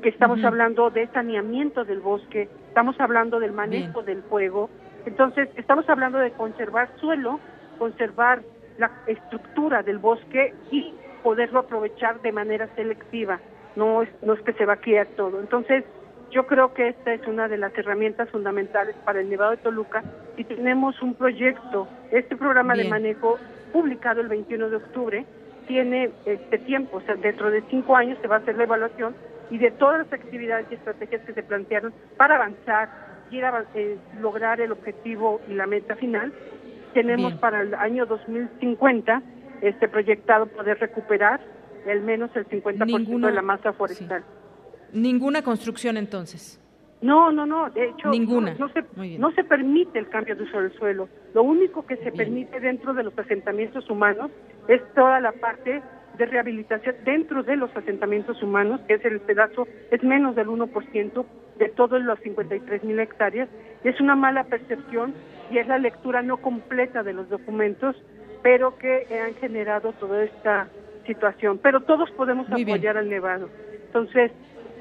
que estamos hablando de saneamiento del bosque, estamos hablando del manejo del fuego, entonces estamos hablando de conservar suelo, conservar la estructura del bosque y poderlo aprovechar de manera selectiva, no es, no es que se va a criar todo. Entonces, yo creo que esta es una de las herramientas fundamentales para el Nevado de Toluca y tenemos un proyecto, este programa de manejo publicado el 21 de octubre, tiene este tiempo, o sea, dentro de cinco años se va a hacer la evaluación y de todas las actividades y estrategias que se plantearon para avanzar y eh, lograr el objetivo y la meta final, tenemos para el año 2050 este proyectado poder recuperar al menos el 50% de la masa forestal. Ninguna construcción entonces. No, no, no, de hecho Ninguna. No, se, no se permite el cambio de uso del suelo. Lo único que se permite dentro de los asentamientos humanos es toda la parte de rehabilitación dentro de los asentamientos humanos, que es el pedazo, es menos del 1% de todos los 53 mil hectáreas. Es una mala percepción y es la lectura no completa de los documentos, pero que han generado toda esta situación. Pero todos podemos apoyar al Nevado. Entonces,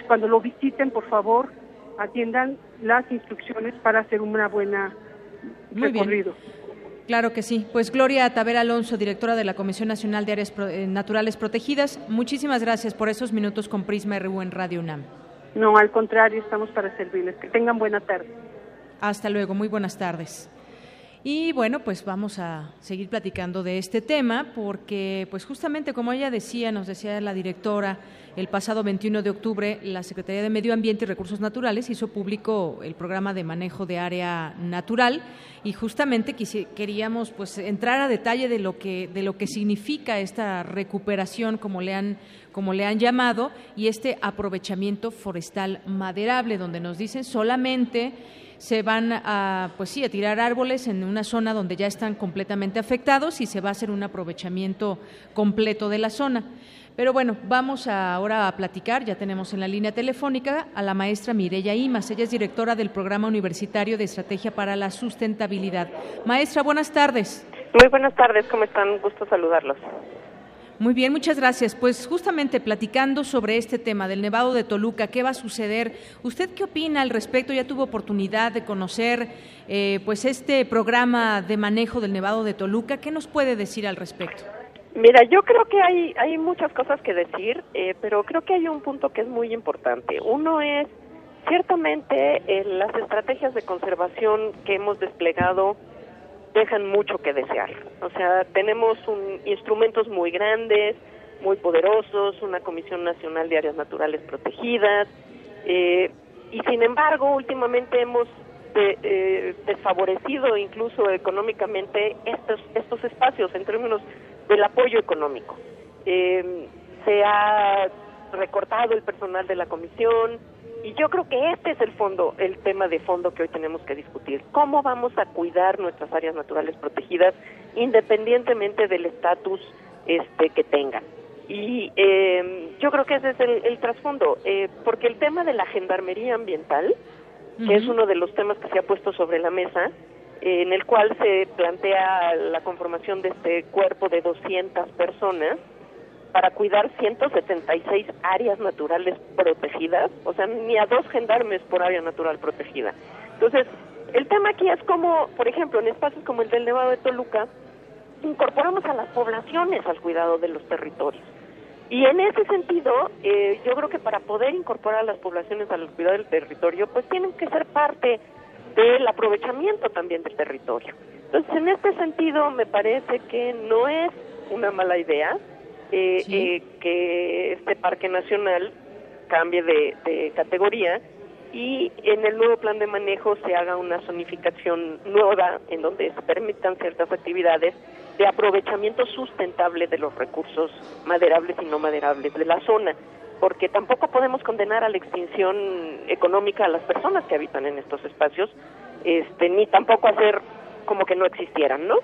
cuando lo visiten, por favor, atiendan las instrucciones para hacer una buena Muy recorrido. Claro que sí. Pues Gloria Tavera Alonso, directora de la Comisión Nacional de Áreas eh, Naturales Protegidas, muchísimas gracias por esos minutos con Prisma RU en Radio UNAM. No, al contrario, estamos para servirles. Que tengan buena tarde. Hasta luego, muy buenas tardes. Y bueno, pues vamos a seguir platicando de este tema porque pues justamente como ella decía, nos decía la directora, el pasado 21 de octubre la Secretaría de Medio Ambiente y Recursos Naturales hizo público el programa de manejo de área natural y justamente queríamos pues entrar a detalle de lo que de lo que significa esta recuperación como le han como le han llamado y este aprovechamiento forestal maderable donde nos dicen solamente se van a, pues sí, a tirar árboles en una zona donde ya están completamente afectados y se va a hacer un aprovechamiento completo de la zona. Pero bueno, vamos ahora a platicar, ya tenemos en la línea telefónica a la maestra Mireya Imas, ella es directora del Programa Universitario de Estrategia para la Sustentabilidad. Maestra, buenas tardes. Muy buenas tardes, ¿cómo están? Gusto saludarlos. Muy bien, muchas gracias. Pues justamente platicando sobre este tema del Nevado de Toluca, ¿qué va a suceder? ¿Usted qué opina al respecto? Ya tuvo oportunidad de conocer eh, pues este programa de manejo del Nevado de Toluca. ¿Qué nos puede decir al respecto? Mira, yo creo que hay, hay muchas cosas que decir, eh, pero creo que hay un punto que es muy importante. Uno es, ciertamente, eh, las estrategias de conservación que hemos desplegado dejan mucho que desear. O sea, tenemos un, instrumentos muy grandes, muy poderosos, una Comisión Nacional de Áreas Naturales Protegidas, eh, y sin embargo, últimamente hemos eh, desfavorecido incluso económicamente estos, estos espacios en términos del apoyo económico. Eh, se ha recortado el personal de la comisión, y yo creo que este es el fondo, el tema de fondo que hoy tenemos que discutir. ¿Cómo vamos a cuidar nuestras áreas naturales protegidas independientemente del estatus este, que tengan? Y eh, yo creo que ese es el, trasfondo, eh, porque el tema de la gendarmería ambiental, que es uno de los temas que se ha puesto sobre la mesa, eh, en el cual se plantea la conformación de este cuerpo de 200 personas, para cuidar 176 áreas naturales protegidas, o sea, ni a dos gendarmes por área natural protegida. Entonces, el tema aquí es como, por ejemplo, en espacios como el del Nevado de Toluca, incorporamos a las poblaciones al cuidado de los territorios. Y en ese sentido, eh, yo creo que para poder incorporar a las poblaciones al cuidado del territorio, pues tienen que ser parte del aprovechamiento también del territorio. Entonces, en este sentido, me parece que no es una mala idea, eh, eh, que este parque nacional cambie de, categoría y en el nuevo plan de manejo se haga una zonificación nueva en donde se permitan ciertas actividades de aprovechamiento sustentable de los recursos maderables y no maderables de la zona, porque tampoco podemos condenar a la extinción económica a las personas que habitan en estos espacios, este, ni tampoco hacer como que no existieran, ¿no?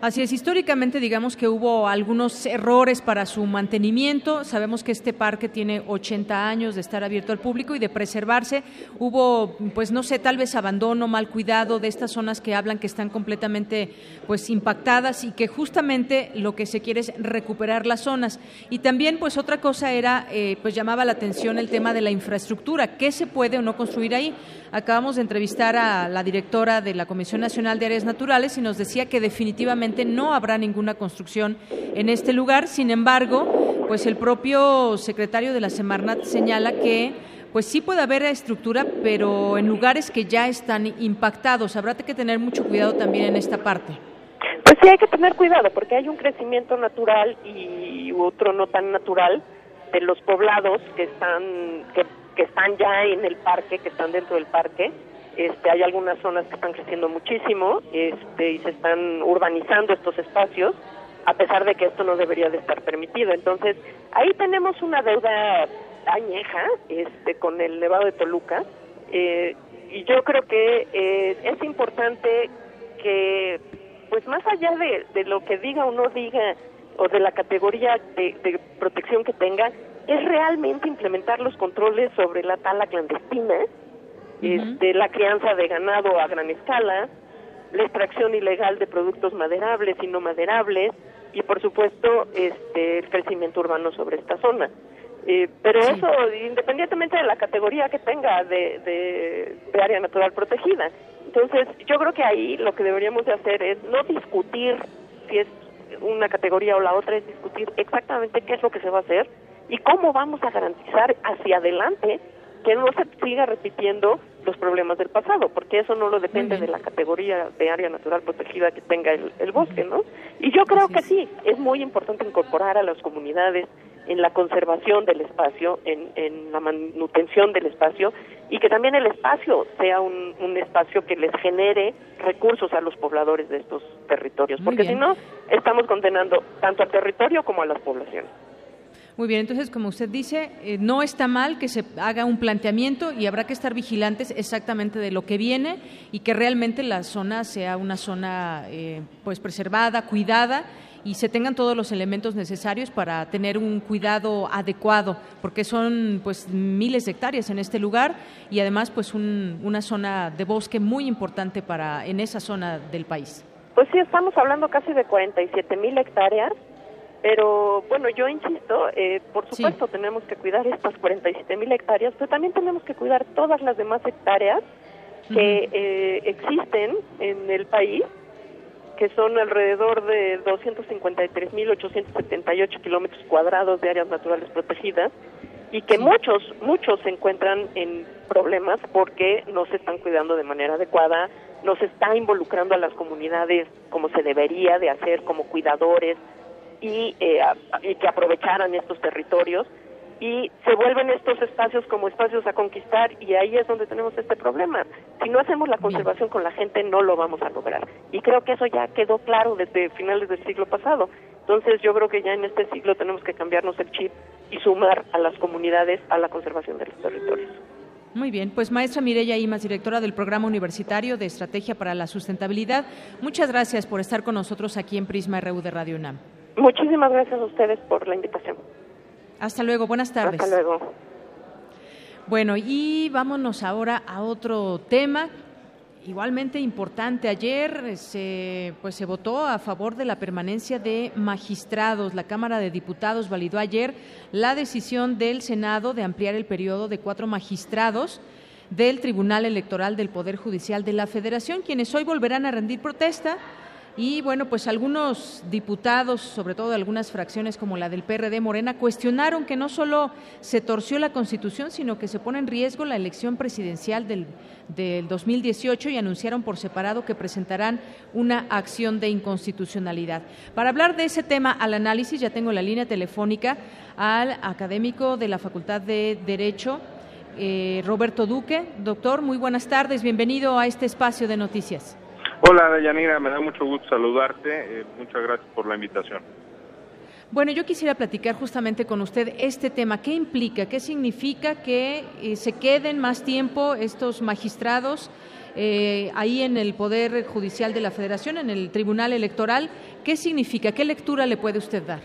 Así es, históricamente digamos que hubo algunos errores para su mantenimiento. Sabemos que este parque tiene 80 años de estar abierto al público y de preservarse. Hubo, pues no sé, tal vez abandono, mal cuidado de estas zonas que hablan que están completamente pues impactadas y que justamente lo que se quiere es recuperar las zonas. Y también pues otra cosa era, eh, pues llamaba la atención el tema de la infraestructura. ¿Qué se puede o no construir ahí? Acabamos de entrevistar a la directora de la Comisión Nacional de Áreas Naturales y nos decía que definitivamente no habrá ninguna construcción en este lugar. Sin embargo, pues el propio secretario de la Semarnat señala que pues sí puede haber estructura, pero en lugares que ya están impactados. Habrá que tener mucho cuidado también en esta parte. Pues sí, hay que tener cuidado porque hay un crecimiento natural y otro no tan natural de los poblados que están que, que están ya en el parque, que están dentro del parque. Este, hay algunas zonas que están creciendo muchísimo este, y se están urbanizando estos espacios a pesar de que esto no debería de estar permitido. Entonces, ahí tenemos una deuda añeja este, con el Nevado de Toluca eh, y yo creo que eh, es importante que, pues más allá de, lo que diga o no diga o de la categoría de, de protección que tenga, es realmente implementar los controles sobre la tala clandestina, este, la crianza de ganado a gran escala, la extracción ilegal de productos maderables y no maderables, y por supuesto este el crecimiento urbano sobre esta zona. Eh, pero eso independientemente de la categoría que tenga de, de, área natural protegida. Entonces yo creo que ahí lo que deberíamos de hacer es no discutir si es una categoría o la otra, es discutir exactamente qué es lo que se va a hacer y cómo vamos a garantizar hacia adelante que no se siga repitiendo los problemas del pasado, porque eso no lo depende de la categoría de área natural protegida que tenga el, bosque, ¿no? Y yo creo que sí, es muy importante incorporar a las comunidades en la conservación del espacio, en, en la manutención del espacio, y que también el espacio sea un, un espacio que les genere recursos a los pobladores de estos territorios, porque si no, estamos condenando tanto al territorio como a las poblaciones. Muy bien, entonces, como usted dice, eh, no está mal que se haga un planteamiento y habrá que estar vigilantes exactamente de lo que viene y que realmente la zona sea una zona eh, pues preservada, cuidada y se tengan todos los elementos necesarios para tener un cuidado adecuado, porque son pues miles de hectáreas en este lugar y además pues una zona de bosque muy importante para en esa zona del país. Pues sí, estamos hablando casi de 47 mil hectáreas pero bueno, yo insisto, eh, por supuesto tenemos que cuidar estas 47 mil hectáreas, pero también tenemos que cuidar todas las demás hectáreas que eh, existen en el país, que son alrededor de 253.878 kilómetros cuadrados de áreas naturales protegidas y que muchos, muchos se encuentran en problemas porque no se están cuidando de manera adecuada, no se está involucrando a las comunidades como se debería de hacer como cuidadores, y, eh, y que aprovecharan estos territorios y se vuelven estos espacios como espacios a conquistar y ahí es donde tenemos este problema. Si no hacemos la conservación con la gente no lo vamos a lograr. Y creo que eso ya quedó claro desde finales del siglo pasado. Entonces yo creo que ya en este siglo tenemos que cambiarnos el chip y sumar a las comunidades a la conservación de los territorios. Muy bien, pues maestra Mireya Imas, directora del Programa Universitario de Estrategia para la Sustentabilidad, muchas gracias por estar con nosotros aquí en Prisma RU de Radio UNAM. Muchísimas gracias a ustedes por la invitación. Hasta luego, buenas tardes. Hasta luego. Bueno, y vámonos ahora a otro tema igualmente importante. Ayer se, pues, se votó a favor de la permanencia de magistrados. La Cámara de Diputados validó ayer la decisión del Senado de ampliar el periodo de cuatro magistrados del Tribunal Electoral del Poder Judicial de la Federación, quienes hoy volverán a rendir protesta y bueno, pues algunos diputados, sobre todo de algunas fracciones como la del PRD Morena, cuestionaron que no solo se torció la Constitución, sino que se pone en riesgo la elección presidencial del, del 2018 y anunciaron por separado que presentarán una acción de inconstitucionalidad. Para hablar de ese tema al análisis, ya tengo la línea telefónica al académico de la Facultad de Derecho, eh, Roberto Duque. Doctor, muy buenas tardes, bienvenido a este espacio de noticias. Hola, Yanira, me da mucho gusto saludarte. Eh, muchas gracias por la invitación. Bueno, yo quisiera platicar justamente con usted este tema. ¿Qué implica? ¿Qué significa que eh, se queden más tiempo estos magistrados eh, ahí en el Poder Judicial de la Federación, en el Tribunal Electoral? ¿Qué significa? ¿Qué lectura le puede usted dar?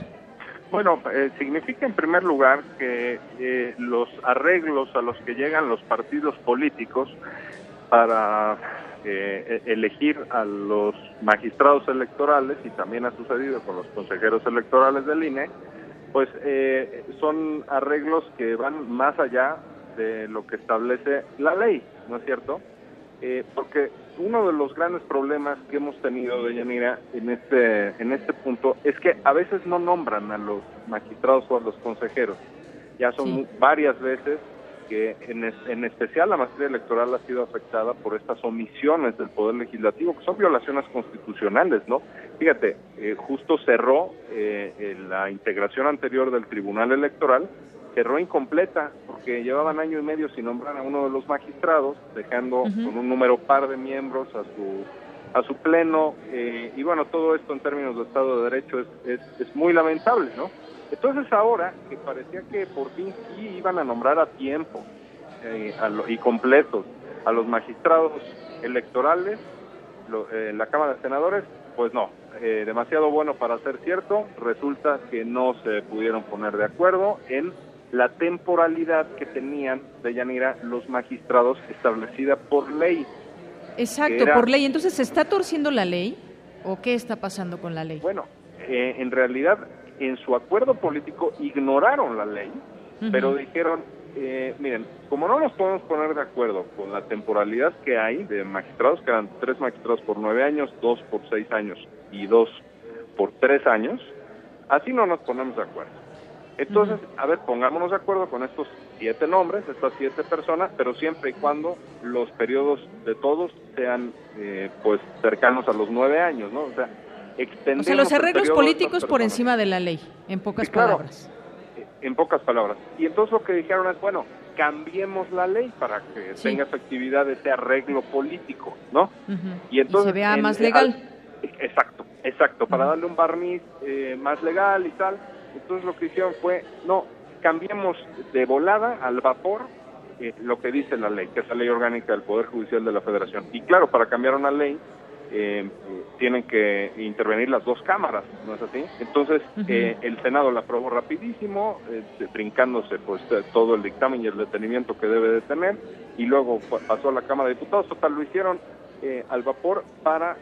Bueno, significa en primer lugar que los arreglos a los que llegan los partidos políticos para eh, elegir a los magistrados electorales y también ha sucedido con los consejeros electorales del INE, pues eh, son arreglos que van más allá de lo que establece la ley, ¿no es cierto? Eh, porque uno de los grandes problemas que hemos tenido, de Yanira, en este, en este punto es que a veces no nombran a los magistrados o a los consejeros. Ya son varias veces que en, en, especial la materia electoral ha sido afectada por estas omisiones del Poder Legislativo, que son violaciones constitucionales, ¿no? Fíjate, eh, justo cerró eh, la integración anterior del Tribunal Electoral, cerró incompleta, porque llevaban año y medio sin nombrar a uno de los magistrados, dejando con un número par de miembros a su a su pleno, eh, y bueno, todo esto en términos de Estado de Derecho es, es, es muy lamentable, ¿no? Entonces ahora, que parecía que por fin sí iban a nombrar a tiempo eh, y completos a los magistrados electorales eh, en la Cámara de Senadores, pues no, eh, demasiado bueno para ser cierto, resulta que no se pudieron poner de acuerdo en la temporalidad que tenían de Yanira los magistrados establecida por ley. Exacto, por ley. Entonces, ¿se está torciendo la ley o qué está pasando con la ley? Bueno, en realidad en su acuerdo político ignoraron la ley, pero dijeron, eh, miren, como no nos podemos poner de acuerdo con la temporalidad que hay de magistrados, que eran tres magistrados por nueve años, dos por seis años y dos por tres años, así no nos ponemos de acuerdo. Entonces, a ver, pongámonos de acuerdo con estos siete nombres, estas siete personas, pero siempre y cuando los periodos de todos sean, eh, pues, cercanos a los nueve años, ¿no? O sea, o sea, los arreglos políticos por encima de la ley, en pocas palabras. En pocas palabras. Y entonces lo que dijeron es, bueno, cambiemos la ley para que tenga efectividad ese arreglo político, ¿no? Y entonces... se vea más legal. exacto, exacto, para darle un barniz eh, más legal y tal. Entonces lo que hicieron fue, no, cambiemos de volada al vapor eh, lo que dice la ley, que es la ley orgánica del Poder Judicial de la Federación. Y claro, para cambiar una ley eh, tienen que intervenir las dos cámaras, ¿no es así? Entonces, eh, el Senado la aprobó rapidísimo, eh, brincándose pues todo el dictamen y el detenimiento que debe de tener, y luego pasó a la Cámara de Diputados, total, lo hicieron al vapor para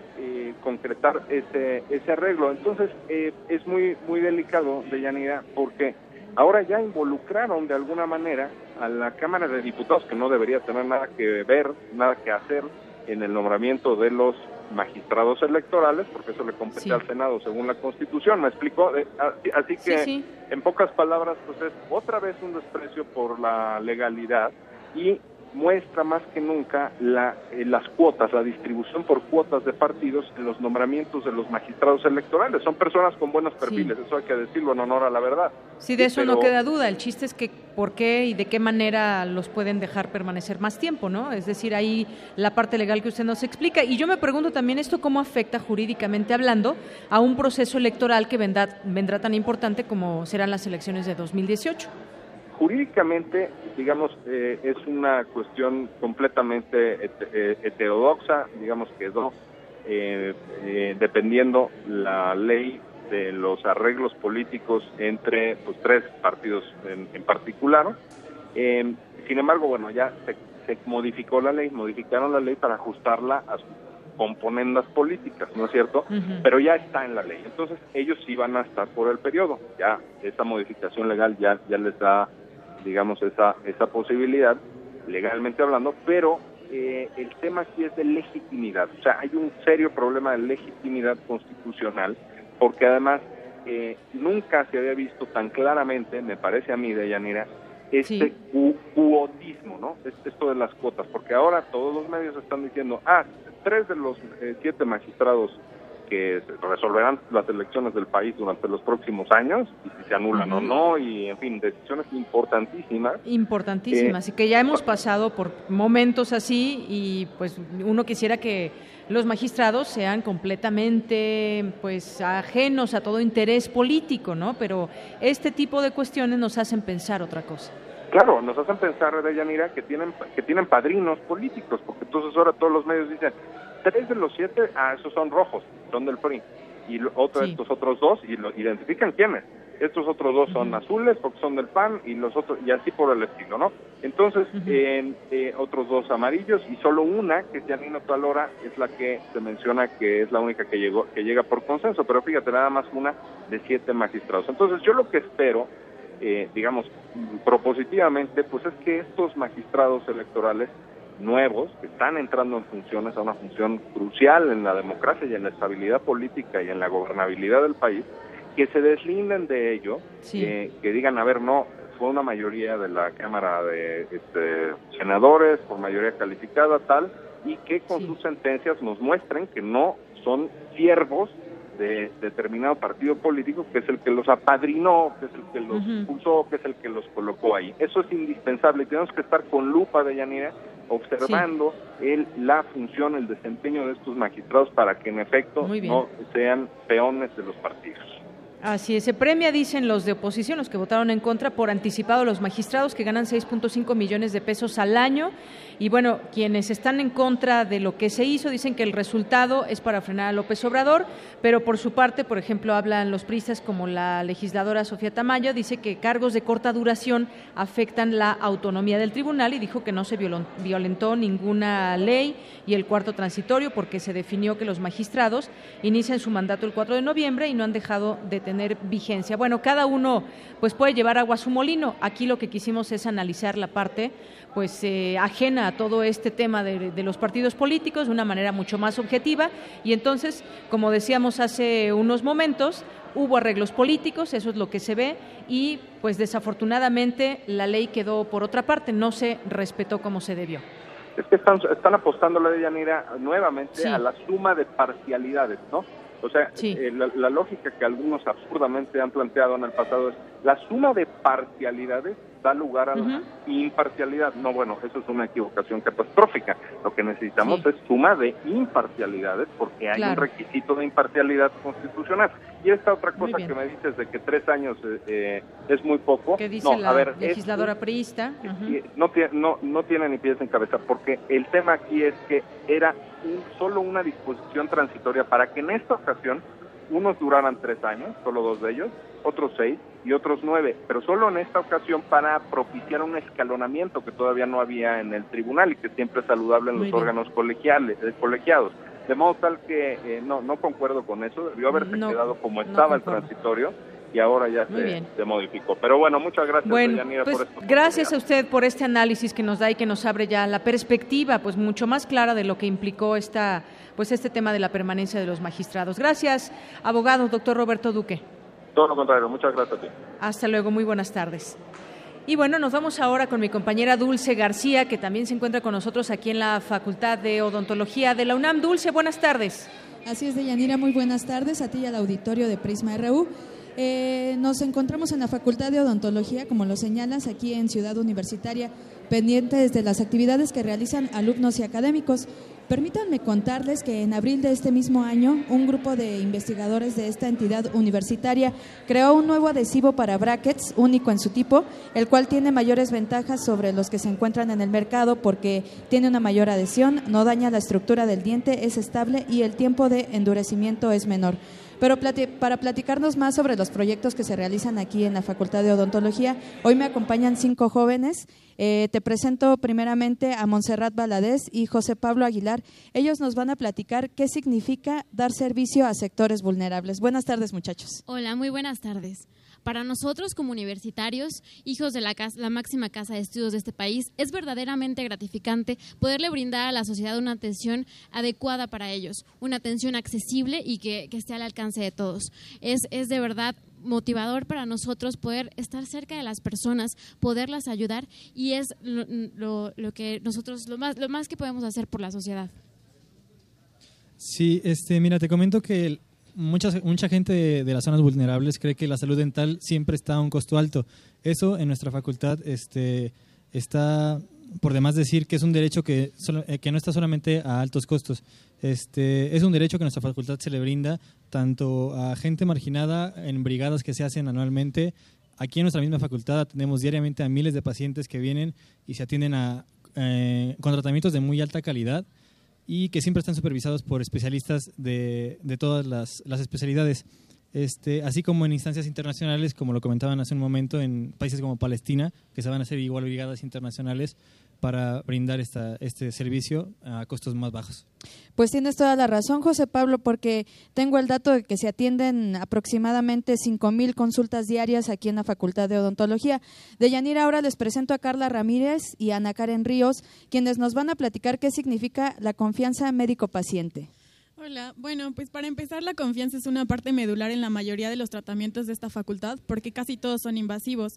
concretar ese, ese arreglo. Entonces, es muy, muy delicado, Deyanira, porque ahora ya involucraron de alguna manera a la Cámara de Diputados, que no debería tener nada que ver, nada que hacer en el nombramiento de los magistrados electorales, porque eso le compete al Senado según la Constitución, ¿me explico? Eh, así, que, en pocas palabras, pues es otra vez un desprecio por la legalidad y muestra más que nunca la, eh, las cuotas, la distribución por cuotas de partidos en los nombramientos de los magistrados electorales. Son personas con buenos perfiles, eso hay que decirlo en honor a la verdad. Sí, de eso no queda duda. El chiste es que por qué y de qué manera los pueden dejar permanecer más tiempo, ¿no? Es decir, ahí la parte legal que usted nos explica. Y yo me pregunto también esto cómo afecta jurídicamente hablando a un proceso electoral que vendrá, vendrá tan importante como serán las elecciones de 2018 jurídicamente, digamos, eh, es una cuestión completamente eh, heterodoxa, digamos, quedó eh, eh, dependiendo la ley de los arreglos políticos entre pues, tres partidos en, particular. sin embargo, bueno, ya se, se, modificó la ley, modificaron la ley para ajustarla a sus componendas políticas, ¿no es cierto? Pero ya está en la ley. Entonces, ellos sí van a estar por el periodo. Ya esta modificación legal ya, ya les da digamos, esa, esa posibilidad, legalmente hablando, pero eh, el tema aquí es de legitimidad. O sea, hay un serio problema de legitimidad constitucional, porque además eh, nunca se había visto tan claramente, me parece a mí, de Yanira, este cuotismo, ¿no? Esto de las cuotas, porque ahora todos los medios están diciendo, ah, tres de los eh, siete magistrados que resolverán las elecciones del país durante los próximos años y si se anulan o no y en fin decisiones importantísimas. Importantísimas. Y que ya hemos pasado por momentos así y pues uno quisiera que los magistrados sean completamente pues ajenos a todo interés político no pero este tipo de cuestiones nos hacen pensar otra cosa. Claro, nos hacen pensar, de Yanira, que tienen que tienen padrinos políticos, porque entonces ahora todos los medios dicen, tres de los siete, ah, esos son rojos, son del PRI. Y otro, estos otros dos, y lo identifican quiénes. Estos otros dos son azules porque son del PAN y los otros, y así por el estilo, ¿no? Entonces, eh, otros dos amarillos y solo una, que es Janino Talora, es la que se menciona que es la única que llegó, que llega por consenso, pero fíjate, nada más una de siete magistrados. Entonces, yo lo que espero, eh, digamos, propositivamente, pues es que estos magistrados electorales nuevos que están entrando en funciones a una función crucial en la democracia y en la estabilidad política y en la gobernabilidad del país, que se deslinden de ello, que digan, a ver, no, por una mayoría de la Cámara de este, Senadores, por mayoría calificada, tal, y que con sus sentencias nos muestren que no son siervos de determinado partido político que es el que los apadrinó, que es el que los puso, que es el que los colocó ahí. Eso es indispensable y tenemos que estar con lupa de Yanira observando el, la función, el desempeño de estos magistrados para que en efecto no sean peones de los partidos. Así es, se premia, dicen los de oposición, los que votaron en contra, por anticipado los magistrados que ganan 6.5 millones de pesos al año. Y bueno, quienes están en contra de lo que se hizo dicen que el resultado es para frenar a López Obrador, pero por su parte, por ejemplo, hablan los pristas como la legisladora Sofía Tamayo, dice que cargos de corta duración afectan la autonomía del tribunal y dijo que no se violentó ninguna ley y el cuarto transitorio porque se definió que los magistrados inician su mandato el 4 de noviembre y no han dejado de tener vigencia. Bueno, cada uno pues puede llevar agua a su molino. Aquí lo que quisimos es analizar la parte pues eh, ajena a todo este tema de, los partidos políticos de una manera mucho más objetiva y entonces, como decíamos hace unos momentos, hubo arreglos políticos, eso es lo que se ve y pues desafortunadamente la ley quedó por otra parte, no se respetó como se debió. Es que están, están apostando la de Yanira nuevamente a la suma de parcialidades, ¿no? O sea, eh, la, lógica que algunos absurdamente han planteado en el pasado es la suma de parcialidades da lugar a la imparcialidad. No, bueno, eso es una equivocación catastrófica. Lo que necesitamos es suma de imparcialidades porque hay un requisito de imparcialidad constitucional. Y esta otra cosa que me dices de que tres años eh, eh, es muy poco. ¿Qué dice la legisladora priista? no, tiene, no, no tiene ni pies en cabeza porque el tema aquí es que era solo una disposición transitoria para que en esta ocasión unos duraran tres años, solo dos de ellos, otros seis y otros nueve, pero solo en esta ocasión para propiciar un escalonamiento que todavía no había en el tribunal y que siempre es saludable en los órganos colegiales, eh, colegiados. De modo tal que eh, no, no concuerdo con eso, debió haberse quedado como estaba el transitorio y ahora ya se, modificó. Pero bueno, muchas gracias, bueno, pues, por esto. Gracias a usted por este análisis que nos da y que nos abre ya la perspectiva, pues mucho más clara de lo que implicó esta, pues este tema de la permanencia de los magistrados. Gracias, abogado, doctor Roberto Duque. Todo lo contrario, muchas gracias a ti. Hasta luego, muy buenas tardes. Y bueno, nos vamos ahora con mi compañera Dulce García, que también se encuentra con nosotros aquí en la Facultad de Odontología de la UNAM. Dulce, buenas tardes. Así es, Deyanira, muy buenas tardes a ti y al auditorio de Prisma RU. Eh, nos encontramos en la Facultad de Odontología, como lo señalas, aquí en Ciudad Universitaria, pendientes de las actividades que realizan alumnos y académicos. Permítanme contarles que en abril de este mismo año, un grupo de investigadores de esta entidad universitaria creó un nuevo adhesivo para brackets, único en su tipo, el cual tiene mayores ventajas sobre los que se encuentran en el mercado porque tiene una mayor adhesión, no daña la estructura del diente, es estable y el tiempo de endurecimiento es menor. Pero para platicarnos más sobre los proyectos que se realizan aquí en la Facultad de Odontología, hoy me acompañan cinco jóvenes. Eh, te presento primeramente a Montserrat Valadez y José Pablo Aguilar. Ellos nos van a platicar qué significa dar servicio a sectores vulnerables. Buenas tardes, muchachos. Hola, muy buenas tardes. Para nosotros como universitarios, hijos de la, máxima casa de estudios de este país, es verdaderamente gratificante poderle brindar a la sociedad una atención adecuada para ellos, una atención accesible y que, esté al alcance de todos. Es, de verdad motivador para nosotros poder estar cerca de las personas, poderlas ayudar y es lo, que nosotros, lo más, lo más que podemos hacer por la sociedad. Sí, este, mira, te comento que mucha, mucha gente de, las zonas vulnerables cree que la salud dental siempre está a un costo alto. Eso en nuestra facultad este, está por demás decir que es un derecho que, eh, que no está solamente a altos costos. Este, es un derecho que nuestra facultad se le brinda tanto a gente marginada en brigadas que se hacen anualmente. Aquí en nuestra misma facultad tenemos diariamente a miles de pacientes que vienen y se atienden a, eh, con tratamientos de muy alta calidad y que siempre están supervisados por especialistas de, de todas las, las especialidades. Este, así como en instancias internacionales, como lo comentaban hace un momento, en países como Palestina, que se van a hacer igual brigadas internacionales para brindar esta, este servicio a costos más bajos. Pues tienes toda la razón, José Pablo, porque tengo el dato de que se atienden aproximadamente 5.000 consultas diarias aquí en la Facultad de Odontología. De Yanira, ahora les presento a Carla Ramírez y a Ana Karen Ríos, quienes nos van a platicar qué significa la confianza médico-paciente. Hola, bueno, pues para empezar la confianza es una parte medular en la mayoría de los tratamientos de esta facultad porque casi todos son invasivos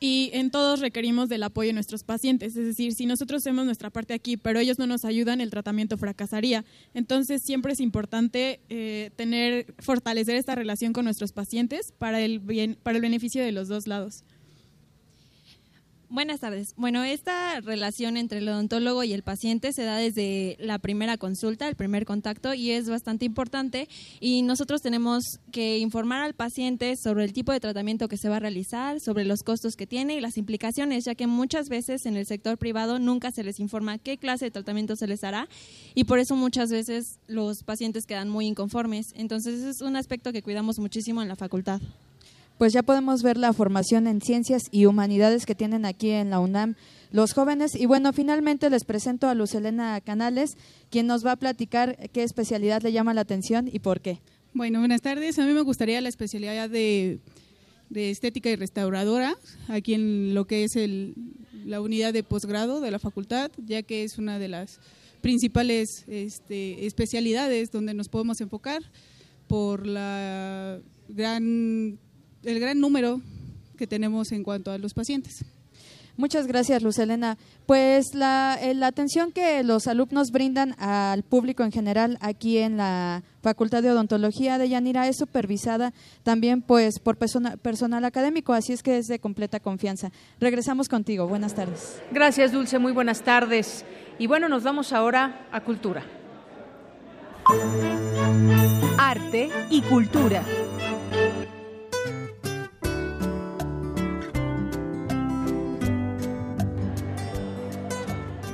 y en todos requerimos del apoyo de nuestros pacientes, es decir, si nosotros hacemos nuestra parte aquí pero ellos no nos ayudan, el tratamiento fracasaría. Entonces siempre es importante eh, tener, fortalecer esta relación con nuestros pacientes para el, bien, para el beneficio de los dos lados. Buenas tardes. Bueno, esta relación entre el odontólogo y el paciente se da desde la primera consulta, el primer contacto, y es bastante importante. Y nosotros tenemos que informar al paciente sobre el tipo de tratamiento que se va a realizar, sobre los costos que tiene y las implicaciones, ya que muchas veces en el sector privado nunca se les informa qué clase de tratamiento se les hará y por eso muchas veces los pacientes quedan muy inconformes. Entonces es un aspecto que cuidamos muchísimo en la facultad pues ya podemos ver la formación en ciencias y humanidades que tienen aquí en la UNAM los jóvenes. Y bueno, finalmente les presento a Luz Elena Canales, quien nos va a platicar qué especialidad le llama la atención y por qué. Bueno, buenas tardes. A mí me gustaría la especialidad de, estética y restauradora, aquí en lo que es el, la unidad de posgrado de la facultad, ya que es una de las principales este, especialidades donde nos podemos enfocar por la gran el gran número que tenemos en cuanto a los pacientes. Muchas gracias, Luz Elena. Pues la, eh, la, atención que los alumnos brindan al público en general aquí en la Facultad de Odontología de Yanira es supervisada también pues por personal académico, así es que es de completa confianza. Regresamos contigo. Buenas tardes. Gracias, Dulce. Muy buenas tardes. Y bueno, nos vamos ahora a cultura. Arte y cultura.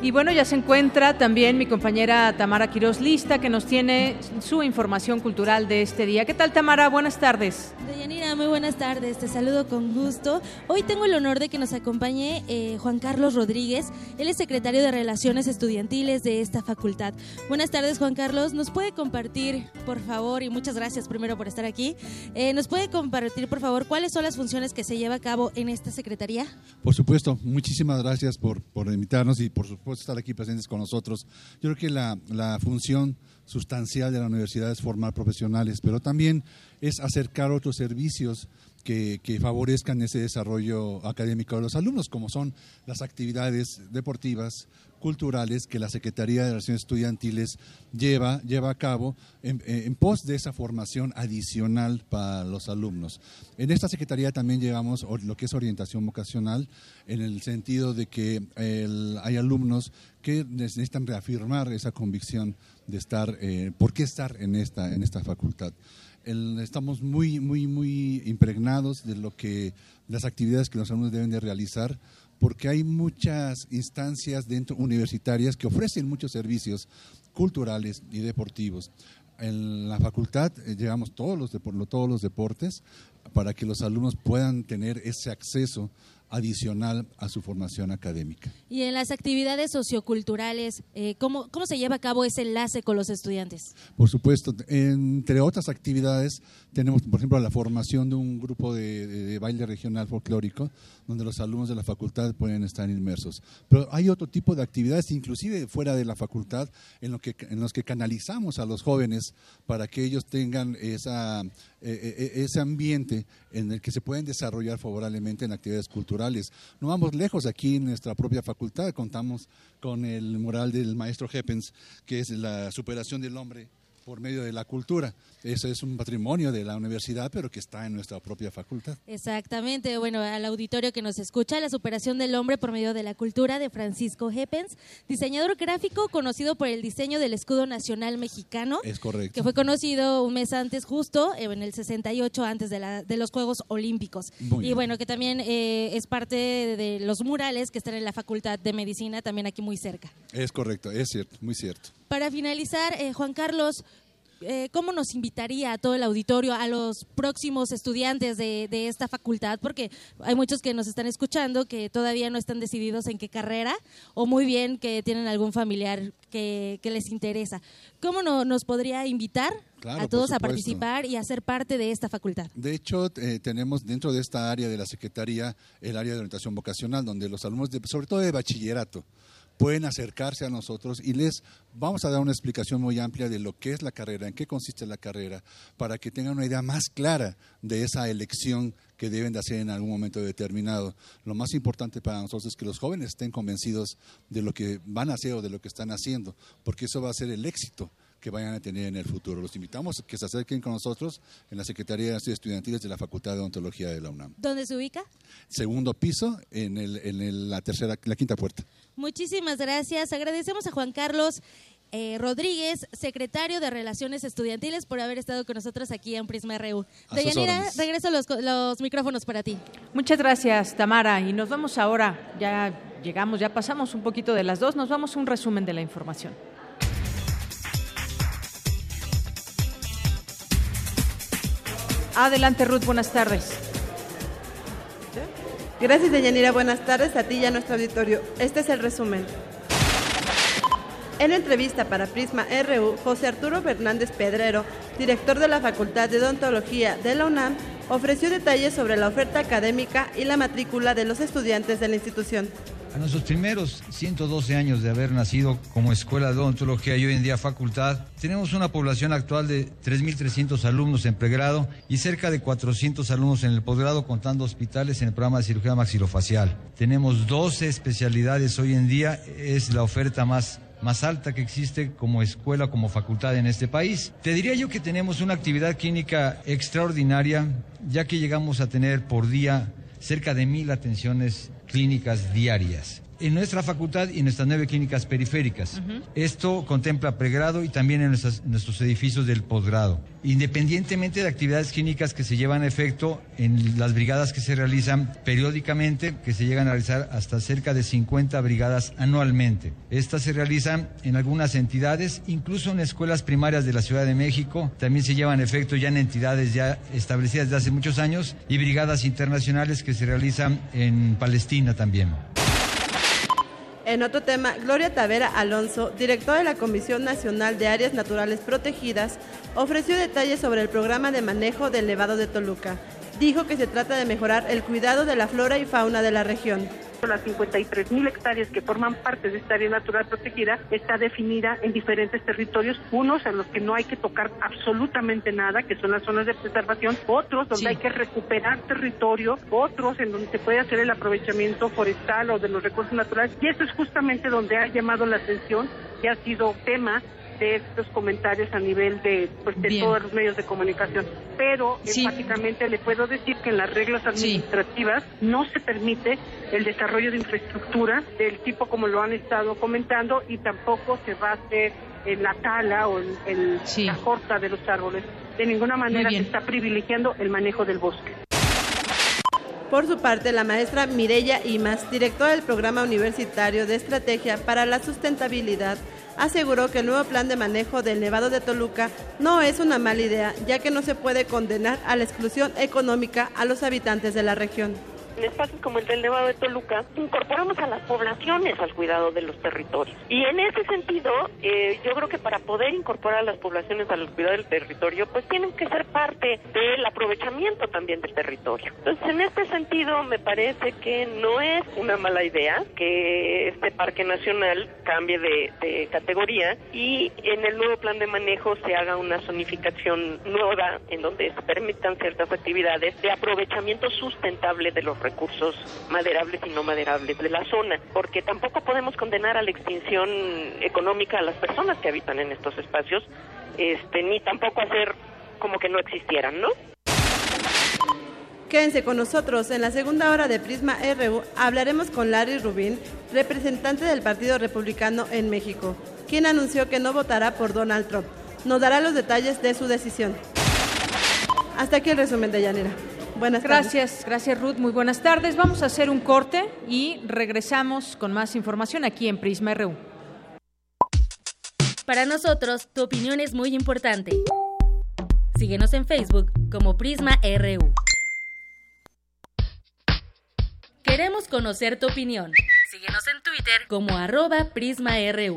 Y bueno, ya se encuentra también mi compañera Tamara Quiroz lista, que nos tiene su información cultural de este día. ¿Qué tal, Tamara? Buenas tardes. Deyanira, muy buenas tardes. Te saludo con gusto. Hoy tengo el honor de que nos acompañe eh, Juan Carlos Rodríguez. Él es secretario de Relaciones Estudiantiles de esta facultad. Buenas tardes, Juan Carlos. ¿Nos puede compartir, por favor, y muchas gracias primero por estar aquí, eh, ¿nos puede compartir, por favor, cuáles son las funciones que se lleva a cabo en esta secretaría? Por supuesto. Muchísimas gracias por, por invitarnos y, por supuesto, estar aquí presentes con nosotros. Yo creo que la, función sustancial de la universidad es formar profesionales, pero también es acercar otros servicios que, favorezcan ese desarrollo académico de los alumnos, como son las actividades deportivas, culturales que la Secretaría de Relaciones Estudiantiles lleva, lleva a cabo en, pos de esa formación adicional para los alumnos. En esta Secretaría también llevamos lo que es orientación vocacional, en el sentido de que hay alumnos que necesitan reafirmar esa convicción de estar, eh, por qué estar en esta, en esta facultad. estamos muy, muy, muy impregnados de lo que las actividades que los alumnos deben de realizar porque hay muchas instancias dentro universitarias que ofrecen muchos servicios culturales y deportivos. En la facultad eh, llevamos todos los, todos los deportes para que los alumnos puedan tener ese acceso adicional a su formación académica. Y en las actividades socioculturales, eh, ¿cómo, ¿cómo se lleva a cabo ese enlace con los estudiantes? Por supuesto, entre otras actividades tenemos, por ejemplo, la formación de un grupo de, baile regional folclórico, donde los alumnos de la facultad pueden estar inmersos. Pero hay otro tipo de actividades, inclusive fuera de la facultad, en, lo que, en los que canalizamos a los jóvenes para que ellos tengan esa eh, eh, ese ambiente en el que se pueden desarrollar favorablemente en actividades culturales. No vamos lejos aquí en nuestra propia facultad, contamos con el mural del maestro Heppens, que es la superación del hombre por medio de la cultura. Eso es un patrimonio de la universidad, pero que está en nuestra propia facultad. Exactamente. Bueno, al auditorio que nos escucha, la superación del hombre por medio de la cultura de Francisco Heppens, diseñador gráfico conocido por el diseño del escudo nacional mexicano. Es correcto. Que fue conocido un mes antes, justo en el 68, antes de, la, de los Juegos Olímpicos. y bueno, que también eh, es parte de, los murales que están en la Facultad de Medicina, también aquí muy cerca. Es correcto, es cierto, muy cierto. Para finalizar, eh, Juan Carlos, eh, ¿cómo nos invitaría a todo el auditorio, a los próximos estudiantes de, esta facultad? Porque hay muchos que nos están escuchando que todavía no están decididos en qué carrera o muy bien que tienen algún familiar que, les interesa. ¿Cómo nos podría invitar a todos a participar y a ser parte de esta facultad. De hecho, eh, tenemos dentro de esta área de la Secretaría el área de orientación vocacional, donde los alumnos, sobre todo de bachillerato, pueden acercarse a nosotros y les vamos a dar una explicación muy amplia de lo que es la carrera, en qué consiste la carrera, para que tengan una idea más clara de esa elección que deben de hacer en algún momento determinado. Lo más importante para nosotros es que los jóvenes estén convencidos de lo que van a hacer o de lo que están haciendo, porque eso va a ser el éxito que vayan a tener en el futuro. Los invitamos a que se acerquen con nosotros en la Secretaría de Estudios Estudiantiles de la Facultad de Odontología de la UNAM. ¿Dónde se ubica? Segundo piso, en, el, en la tercera, la quinta puerta. Muchísimas gracias. Agradecemos a Juan Carlos eh, Rodríguez, secretario de Relaciones Estudiantiles, por haber estado con nosotros aquí en Prisma RU. Deyanira, regreso los, los micrófonos para ti. Muchas gracias, Tamara. Y nos vamos ahora, ya llegamos, ya pasamos un poquito de las dos, nos vamos a un resumen de la información. Adelante, Ruth, buenas tardes. Gracias, Deyanira. Buenas tardes a ti y a nuestro auditorio. Este es el resumen. En entrevista para Prisma RU, José Arturo Fernández Pedrero, director de la Facultad de Odontología de la UNAM, ofreció detalles sobre la oferta académica y la matrícula de los estudiantes de la institución. A nuestros primeros 112 años de haber nacido como escuela de odontología y hoy en día facultad, tenemos una población actual de 3.300 alumnos en pregrado y cerca de 400 alumnos en el posgrado, contando hospitales en el programa de cirugía maxilofacial. Tenemos 12 especialidades hoy en día, es la oferta más más alta que existe como escuela, como facultad en este país. Te diría yo que tenemos una actividad clínica extraordinaria, ya que llegamos a tener por día cerca de mil atenciones clínicas diarias en nuestra facultad y en nuestras nueve clínicas periféricas. Esto contempla pregrado y también en, nuestros edificios del posgrado. Independientemente de actividades clínicas que se llevan a efecto en las brigadas que se realizan periódicamente, que se llegan a realizar hasta cerca de 50 brigadas anualmente. Estas se realizan en algunas entidades, incluso en escuelas primarias de la Ciudad de México, también se llevan a efecto ya en entidades ya establecidas desde hace muchos años y brigadas internacionales que se realizan en Palestina también. En otro tema, Gloria Tavera Alonso, directora de la Comisión Nacional de Áreas Naturales Protegidas, ofreció detalles sobre el programa de manejo del Nevado de Toluca. Dijo que se trata de mejorar el cuidado de la flora y fauna de la región las 53 mil hectáreas que forman parte de esta área natural protegida está definida en diferentes territorios, unos en los que no hay que tocar absolutamente nada, que son las zonas de preservación, otros donde hay que recuperar territorio, otros en donde se puede hacer el aprovechamiento forestal o de los recursos naturales. Y eso es justamente donde ha llamado la atención y ha sido tema de estos comentarios a nivel de, pues, de todos los medios de comunicación. Pero enfáticamente le puedo decir que en las reglas administrativas no se permite el desarrollo de infraestructura del tipo como lo han estado comentando y tampoco se va a hacer en la tala o en, la corta de los árboles. De ninguna manera se está privilegiando el manejo del bosque. Por su parte, la maestra Mireya Imas, directora del Programa Universitario de Estrategia para la Sustentabilidad, aseguró que el nuevo plan de manejo del Nevado de Toluca no es una mala idea, ya que no se puede condenar a la exclusión económica a los habitantes de la región en espacios como el del Nevado de Toluca, incorporamos a las poblaciones al cuidado de los territorios. Y en ese sentido, eh, yo creo que para poder incorporar a las poblaciones al cuidado del territorio, pues tienen que ser parte del aprovechamiento también del territorio. Entonces, en este sentido, me parece que no es una mala idea que este parque nacional cambie de, de categoría y en el nuevo plan de manejo se haga una zonificación nueva en donde se permitan ciertas actividades de aprovechamiento sustentable de los recursos maderables y no maderables de la zona, porque tampoco podemos condenar a la extinción económica a las personas que habitan en estos espacios, este, ni tampoco hacer como que no existieran, ¿no? Quédense con nosotros. En la segunda hora de Prisma RU hablaremos con Larry Rubin, representante del Partido Republicano en México, quien anunció que no votará por Donald Trump. Nos dará los detalles de su decisión. Hasta aquí el resumen de Llanera. Buenas gracias, gracias Ruth. Muy buenas tardes. Vamos a hacer un corte y regresamos con más información aquí en Prisma RU. Para nosotros, tu opinión es muy importante. Síguenos en Facebook como Prisma RU. Queremos conocer tu opinión. Síguenos en Twitter como arroba Prisma RU.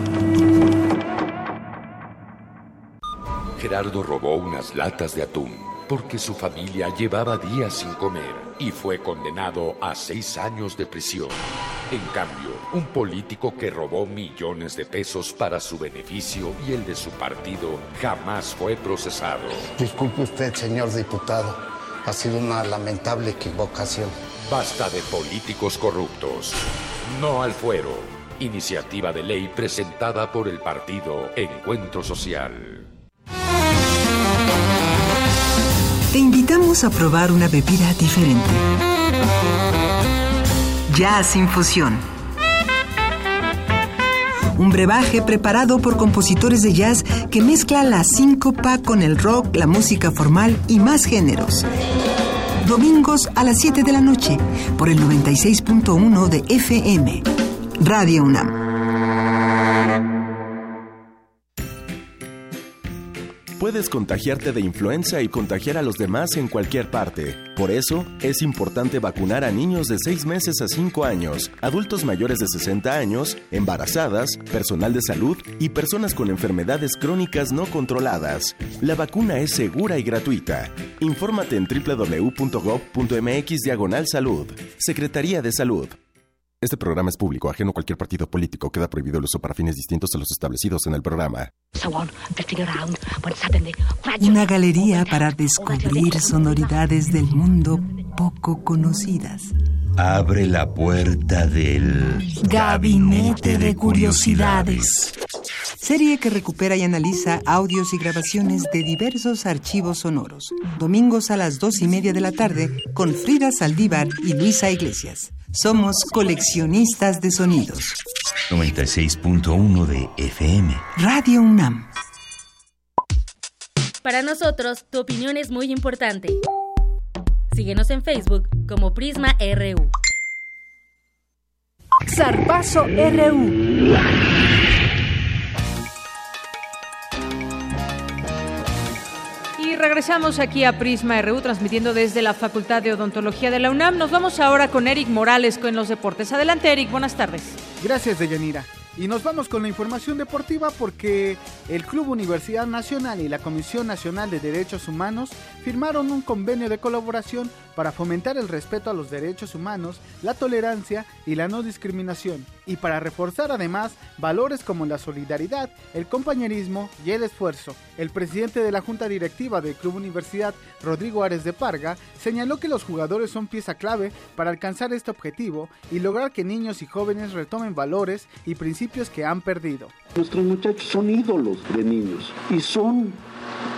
Gerardo robó unas latas de atún porque su familia llevaba días sin comer y fue condenado a seis años de prisión. En cambio, un político que robó millones de pesos para su beneficio y el de su partido jamás fue procesado. Disculpe usted, señor diputado. Ha sido una lamentable equivocación. Basta de políticos corruptos. No al fuero. Iniciativa de ley presentada por el partido Encuentro Social. Te invitamos a probar una bebida diferente. Jazz Infusión. Un brebaje preparado por compositores de jazz que mezcla la síncopa con el rock, la música formal y más géneros. Domingos a las 7 de la noche por el 96.1 de FM. Radio UNAM. Puedes contagiarte de influenza y contagiar a los demás en cualquier parte. Por eso, es importante vacunar a niños de 6 meses a 5 años, adultos mayores de 60 años, embarazadas, personal de salud y personas con enfermedades crónicas no controladas. La vacuna es segura y gratuita. Infórmate en www.gov.mx diagonal salud. Secretaría de Salud. Este programa es público, ajeno a cualquier partido político. Queda prohibido el uso para fines distintos a los establecidos en el programa. Una galería para descubrir sonoridades del mundo poco conocidas. Abre la puerta del Gabinete de Curiosidades. Serie que recupera y analiza audios y grabaciones de diversos archivos sonoros. Domingos a las dos y media de la tarde con Frida Saldívar y Luisa Iglesias. Somos coleccionistas de sonidos. 96.1 de FM. Radio UNAM. Para nosotros, tu opinión es muy importante. Síguenos en Facebook como Prisma RU. Zarpazo RU. Y regresamos aquí a Prisma RU, transmitiendo desde la Facultad de Odontología de la UNAM. Nos vamos ahora con Eric Morales con los deportes. Adelante, Eric, buenas tardes. Gracias, Deyanira. Y nos vamos con la información deportiva porque el Club Universidad Nacional y la Comisión Nacional de Derechos Humanos firmaron un convenio de colaboración para fomentar el respeto a los derechos humanos, la tolerancia y la no discriminación, y para reforzar además valores como la solidaridad, el compañerismo y el esfuerzo. El presidente de la Junta Directiva del Club Universidad, Rodrigo Ares de Parga, señaló que los jugadores son pieza clave para alcanzar este objetivo y lograr que niños y jóvenes retomen valores y principios que han perdido. Nuestros muchachos son ídolos de niños y son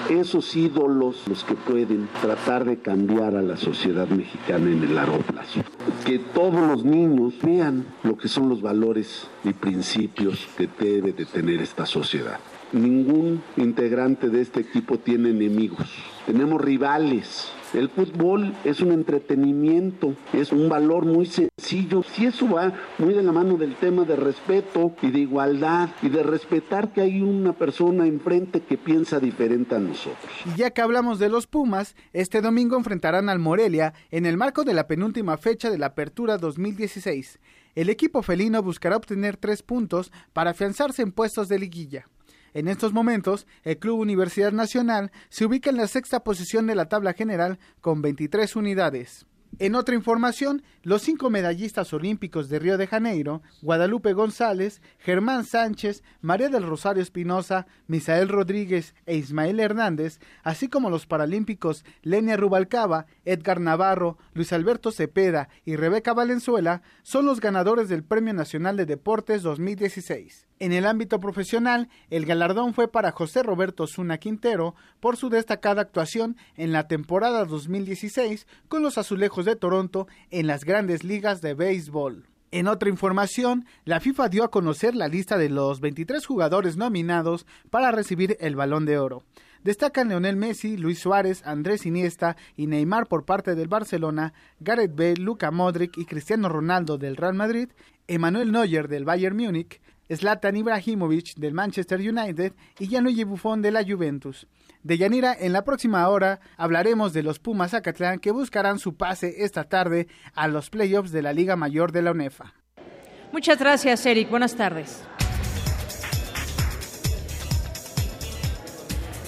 esos ídolos los que pueden tratar de cambiar a la sociedad mexicana en el largo plazo. Que todos los niños vean lo que son los valores y principios que debe de tener esta sociedad. Ningún integrante de este equipo tiene enemigos. Tenemos rivales. El fútbol es un entretenimiento, es un valor muy sencillo. Si eso va muy de la mano del tema de respeto y de igualdad y de respetar que hay una persona enfrente que piensa diferente a nosotros. Y ya que hablamos de los Pumas, este domingo enfrentarán al Morelia en el marco de la penúltima fecha de la Apertura 2016. El equipo felino buscará obtener tres puntos para afianzarse en puestos de liguilla. En estos momentos, el Club Universidad Nacional se ubica en la sexta posición de la tabla general con 23 unidades. En otra información, los cinco medallistas olímpicos de Río de Janeiro, Guadalupe González, Germán Sánchez, María del Rosario Espinosa, Misael Rodríguez e Ismael Hernández, así como los paralímpicos Lenia Rubalcaba, Edgar Navarro, Luis Alberto Cepeda y Rebeca Valenzuela, son los ganadores del Premio Nacional de Deportes 2016. En el ámbito profesional, el galardón fue para José Roberto Zuna Quintero por su destacada actuación en la temporada 2016 con los Azulejos de Toronto en las grandes ligas de béisbol. En otra información, la FIFA dio a conocer la lista de los 23 jugadores nominados para recibir el balón de oro. Destacan Leonel Messi, Luis Suárez, Andrés Iniesta y Neymar por parte del Barcelona, Gareth Bale, Luka Modric y Cristiano Ronaldo del Real Madrid, Emmanuel Neuer del Bayern Múnich, Zlatan Ibrahimovic del Manchester United y Gianluigi Buffon de la Juventus. De Yanira, en la próxima hora hablaremos de los Pumas Acatlán que buscarán su pase esta tarde a los playoffs de la Liga Mayor de la UNEFA. Muchas gracias, Eric. Buenas tardes.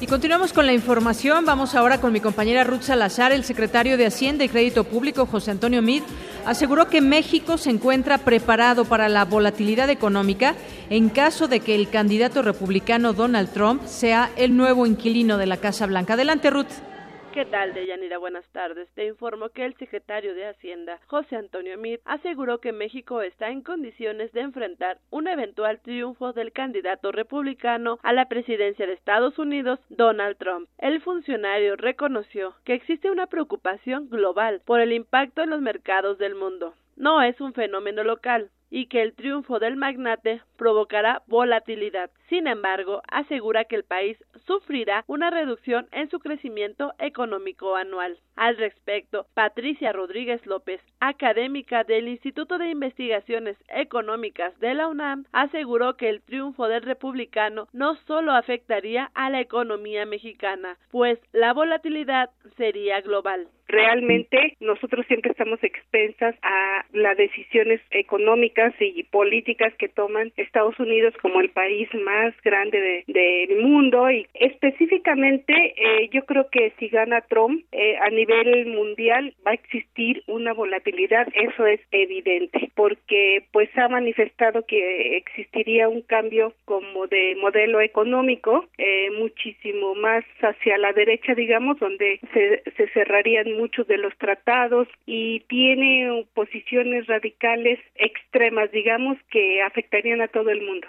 Y continuamos con la información. Vamos ahora con mi compañera Ruth Salazar. El secretario de Hacienda y Crédito Público, José Antonio Mid, aseguró que México se encuentra preparado para la volatilidad económica en caso de que el candidato republicano Donald Trump sea el nuevo inquilino de la Casa Blanca. Adelante, Ruth. ¿Qué tal, Deyanira? Buenas tardes. Te informo que el secretario de Hacienda, José Antonio Meade, aseguró que México está en condiciones de enfrentar un eventual triunfo del candidato republicano a la presidencia de Estados Unidos, Donald Trump. El funcionario reconoció que existe una preocupación global por el impacto en los mercados del mundo. No es un fenómeno local, y que el triunfo del magnate provocará volatilidad. Sin embargo, asegura que el país sufrirá una reducción en su crecimiento económico anual. Al respecto, Patricia Rodríguez López, académica del Instituto de Investigaciones Económicas de la UNAM, aseguró que el triunfo del republicano no solo afectaría a la economía mexicana, pues la volatilidad sería global. Realmente nosotros siempre estamos expensas a las decisiones económicas y políticas que toman Estados Unidos como el país más grande del mundo y específicamente eh, yo creo que si gana Trump eh, a nivel mundial va a existir una volatilidad, eso es evidente, porque pues ha manifestado que existiría un cambio como de modelo económico eh, muchísimo más hacia la derecha, digamos, donde se, se cerrarían muchos de los tratados y tiene posiciones radicales extremas, digamos, que afectarían a todo el mundo.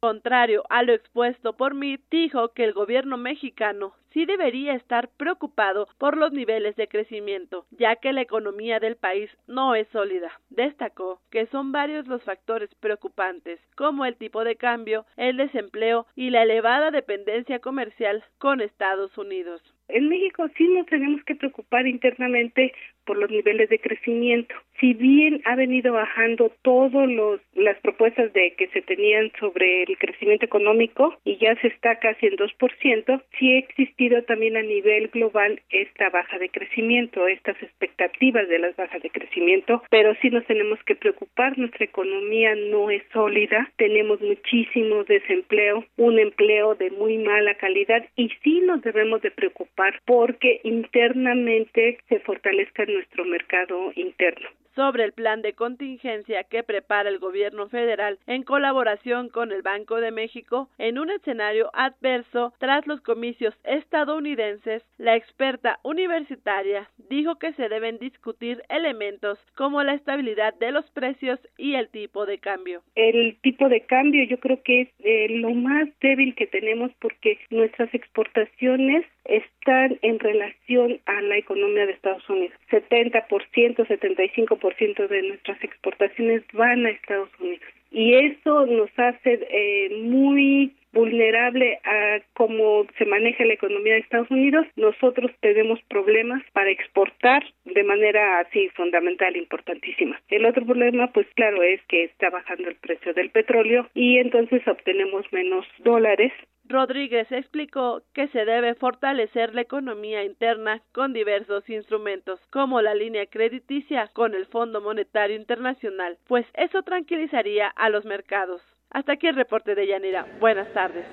Contrario a lo expuesto por mí, dijo que el gobierno mexicano sí debería estar preocupado por los niveles de crecimiento, ya que la economía del país no es sólida. Destacó que son varios los factores preocupantes, como el tipo de cambio, el desempleo y la elevada dependencia comercial con Estados Unidos. En México sí nos tenemos que preocupar internamente por los niveles de crecimiento. Si bien ha venido bajando todas las propuestas de que se tenían sobre el crecimiento económico y ya se está casi en 2%, sí ha existido también a nivel global esta baja de crecimiento, estas expectativas de las bajas de crecimiento, pero sí nos tenemos que preocupar, nuestra economía no es sólida, tenemos muchísimo desempleo, un empleo de muy mala calidad y sí nos debemos de preocupar porque internamente se fortalezca nuestro mercado interno sobre el plan de contingencia que prepara el gobierno federal en colaboración con el Banco de México en un escenario adverso tras los comicios estadounidenses, la experta universitaria dijo que se deben discutir elementos como la estabilidad de los precios y el tipo de cambio. El tipo de cambio yo creo que es eh, lo más débil que tenemos porque nuestras exportaciones están en relación a la economía de Estados Unidos. 70%, 75% de nuestras exportaciones van a Estados Unidos. Y eso nos hace eh, muy vulnerable a cómo se maneja la economía de Estados Unidos, nosotros tenemos problemas para exportar de manera así fundamental, importantísima. El otro problema, pues claro, es que está bajando el precio del petróleo y entonces obtenemos menos dólares Rodríguez explicó que se debe fortalecer la economía interna con diversos instrumentos, como la línea crediticia con el Fondo Monetario Internacional, pues eso tranquilizaría a los mercados. Hasta aquí el reporte de Yanira. Buenas tardes.